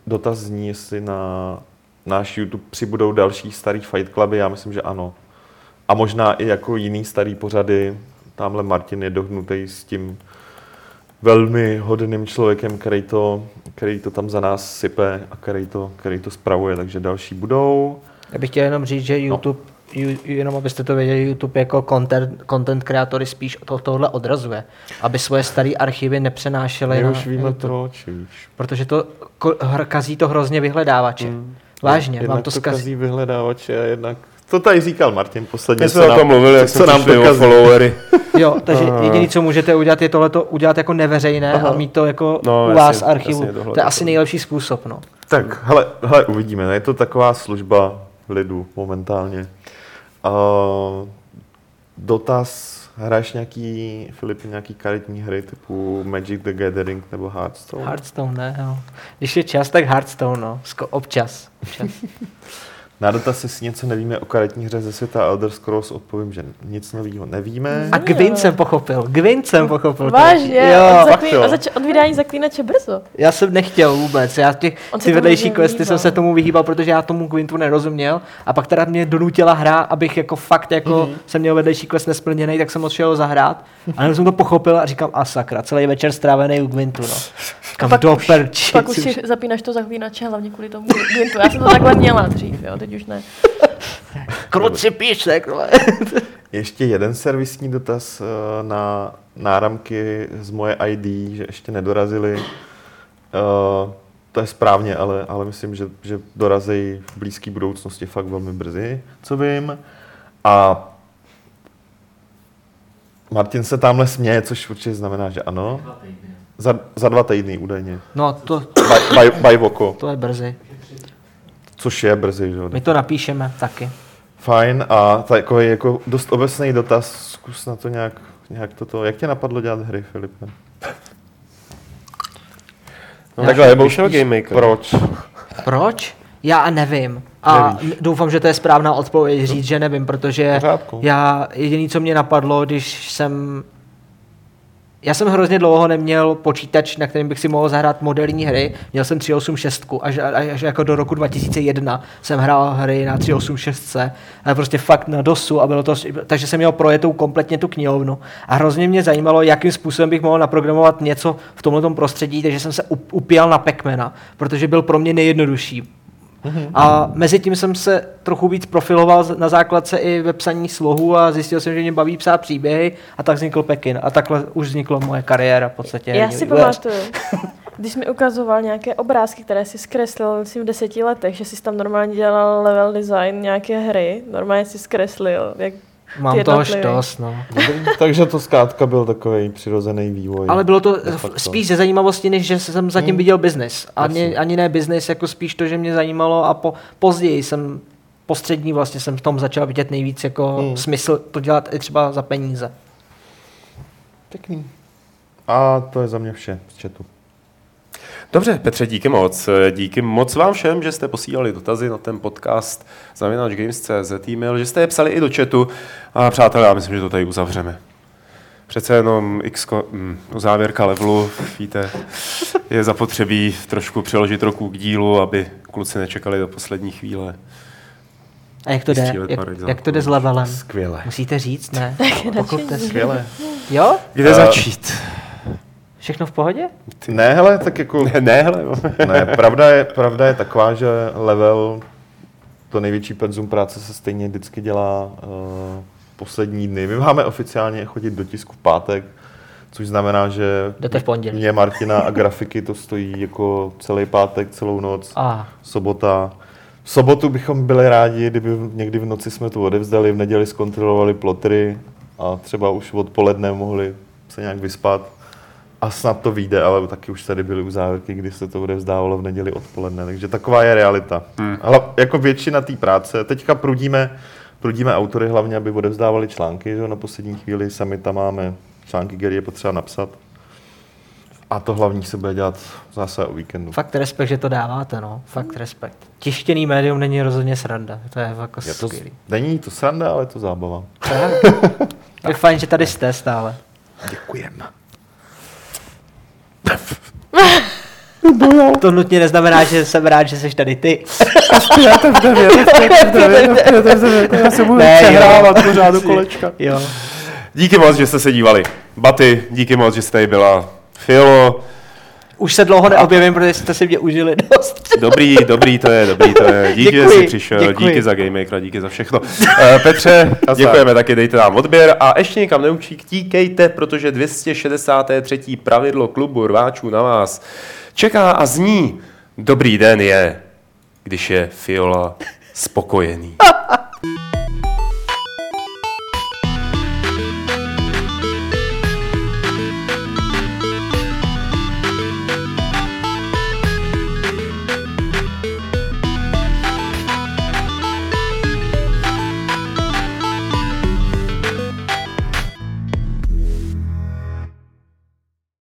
dotaz, zní, jestli na náš YouTube přibudou další starý Fight Cluby. Já myslím, že ano. A možná i jako jiný starý pořady. Tamhle Martin je dohnutý s tím velmi hodným člověkem, který to, který to tam za nás sype a který to, který to spravuje, takže další budou.
Já bych chtěl jenom říct, že YouTube, ju, jenom abyste to věděli, YouTube jako content, content kreatory spíš to, tohle odrazuje, aby svoje staré archivy nepřenášely
My
na
už víme
YouTube,
proč, víš.
protože to kazí to hrozně vyhledávače. Mm. Vážně,
jednak
vám to zkazí.
kazí vyhledávače a jednak... To tady říkal Martin posledně.
My
co
jsme o
nám-
tom mluvili, jak
co
jsme
nám to
followery.
Jo, takže jediné, co můžete udělat, je tohleto udělat jako neveřejné
Aha.
a mít to jako
No,
u
jasně,
vás archivu.
jasně, tohle
to je
to-
asi nejlepší způsob. No.
Tak, hele, hele, uvidíme. Je to taková služba lidu momentálně. Uh, dotaz, hraješ nějaký, Filip, nějaký karetní hry typu Magic the Gathering nebo Hearthstone?
Hearthstone, ne, jo. Když je čas, tak Hearthstone, no. Sko- občas. občas.
Na dotaz, jestli něco nevíme o karetní hře ze světa Elder Scrolls, odpovím, že nic nového nevíme.
A Gwyn jsem pochopil, Gwyn jsem pochopil.
Vážně,
Jo,
od,
fakt
zaklí...
jo.
zač- od vydání zaklínače brzo.
Já jsem nechtěl vůbec, já těch, ty vedlejší questy jsem se tomu vyhýbal, protože já tomu Gwyntu nerozuměl a pak teda mě donutila hra, abych jako fakt jako
Mhm.
mm-hmm. jsem měl vedlejší quest nesplněný, tak jsem odšel zahrát a jenom jsem to pochopil a říkám a sakra, celý večer strávený u Gwyntu, no. Říkám,
pak
do
už-
perči.
Pak už si zapínáš to zaklínače, hlavně kvůli tomu Gwyntu. Já jsem to takhle měla dřív, jo, teď už ne.
Kruci píšek, no.
Ještě jeden servisní dotaz eh, na náramky z moje ID, že ještě nedorazily. Eh, To je správně, ale, ale myslím, že, že dorazí v blízké budoucnosti fakt velmi brzy, co vím. A Martin se tamhle směje, což určitě znamená, že ano.
Dva týdny.
Za, za dva týdny údajně.
No to,
By, by, by Voko,
to je brzy.
Což je brzy, že jo.
My to napíšeme taky.
Fajn a takový jako dost obecný dotaz, zkus na to nějak, nějak toto. Jak tě napadlo dělat hry, Filipe?
No,
Takhle, nebo. Proč?
Proč? Já nevím. A
Nevíš.
doufám, že to je správná odpověď říct, že nevím, protože já jediný, co mě napadlo, když jsem já jsem hrozně dlouho neměl počítač, na kterým bych si mohl zahrát moderní hry. Měl jsem 386 až, až jako do roku 2001 jsem hrál hry na 386, ale prostě fakt na DOSu a bylo to, takže jsem měl projetou kompletně tu knihovnu. A hrozně mě zajímalo, jakým způsobem bych mohl naprogramovat něco v tomto prostředí, takže jsem se up- upíjal na Pacmana, protože byl pro mě nejjednodušší. A mezi tím jsem se trochu víc profiloval na základce i ve psaní slohu a zjistil jsem, že mě baví psát příběhy a tak vznikl Pekin. A takhle už vznikla moje kariéra v podstatě.
Já si pamatuju, když mi ukazoval nějaké obrázky, které si zkreslil myslím, v deseti letech, že jsi tam normálně dělal level design nějaké hry, normálně si zkreslil, jak
Mám toho štos, no.
Takže to zkrátka byl takový přirozený vývoj.
Ale bylo to spíš ze zajímavosti, než že jsem zatím viděl biznis. Ani, ani ne biznis, jako spíš to, že mě zajímalo a po, později jsem postřední vlastně jsem v tom začal vidět nejvíc jako
Hmm.
smysl to dělat i třeba za peníze.
Pěkný. A to je za mě vše z chatu.
Dobře, Petře, díky moc. Díky moc vám všem, že jste posílali dotazy na ten podcast zavináč games.cz e-mail, že jste je psali i do chatu. A přátelé, já myslím, že to tady uzavřeme. Přece jenom x mm, závěrka levelu, víte, je zapotřebí trošku přiložit roku k dílu, aby kluci nečekali do poslední chvíle.
A jak to jde? Jak, jak to jde s levelem?
Skvěle.
Musíte říct, ne? Pochopte si.
Skvěle.
Jo?
Kde
Eh,
začít?
Všechno v pohodě?
Ne, hele, tak jako...
Ne, ne, hele.
Ne, pravda je, pravda je taková, že level, to největší penzum práce se stejně vždycky dělá uh, poslední dny. My máme oficiálně chodit do tisku v pátek, což znamená, že
Jdete v pondělí.
mě, Martina a grafiky to stojí jako celý pátek, celou noc,
A
sobota. V sobotu bychom byli rádi, kdyby někdy v noci jsme to odevzdali, v neděli zkontrolovali plotry a třeba už odpoledne mohli se nějak vyspat. A snad to vyjde, ale taky už tady byly uzávěrky, kdy se to odevzdávalo v neděli odpoledne, takže taková je realita. Hmm. Ale jako většina té práce, teďka prudíme, prudíme autory hlavně, aby odevzdávali články, že na poslední chvíli sami tam máme články, které je potřeba napsat. A to hlavní se bude dělat zase o víkendu.
fakt respekt, že to dáváte, no. Fakt respekt. Tištěný médium není rozhodně sranda. To je jako
Je to,
skvělý.
není to sranda, ale je to zábava.
Tak fajn, že tady jste stále.
Děkujeme.
To nutně neznamená, že jsem rád, že jsi tady ty.
Já se budu
Ne, jo.
přehrávat pořád do kolečka.
Jo.
Díky moc, že jste se dívali. Baty, díky moc, že jste tady byla. Fiolo,
Už se dlouho neobjevím, protože jste si mě užili dost.
dobrý, dobrý to je, dobrý to je. Díky, že
Děkuji,
jsi přišel,
děkuji.
díky za Game Makera, díky za všechno. Eh, Petře, děkujeme taky, dejte nám odběr a ještě někam neučíkejte, protože 263. pravidlo klubu rváčů na vás čeká a zní Dobrý den je, když je Fiola spokojený.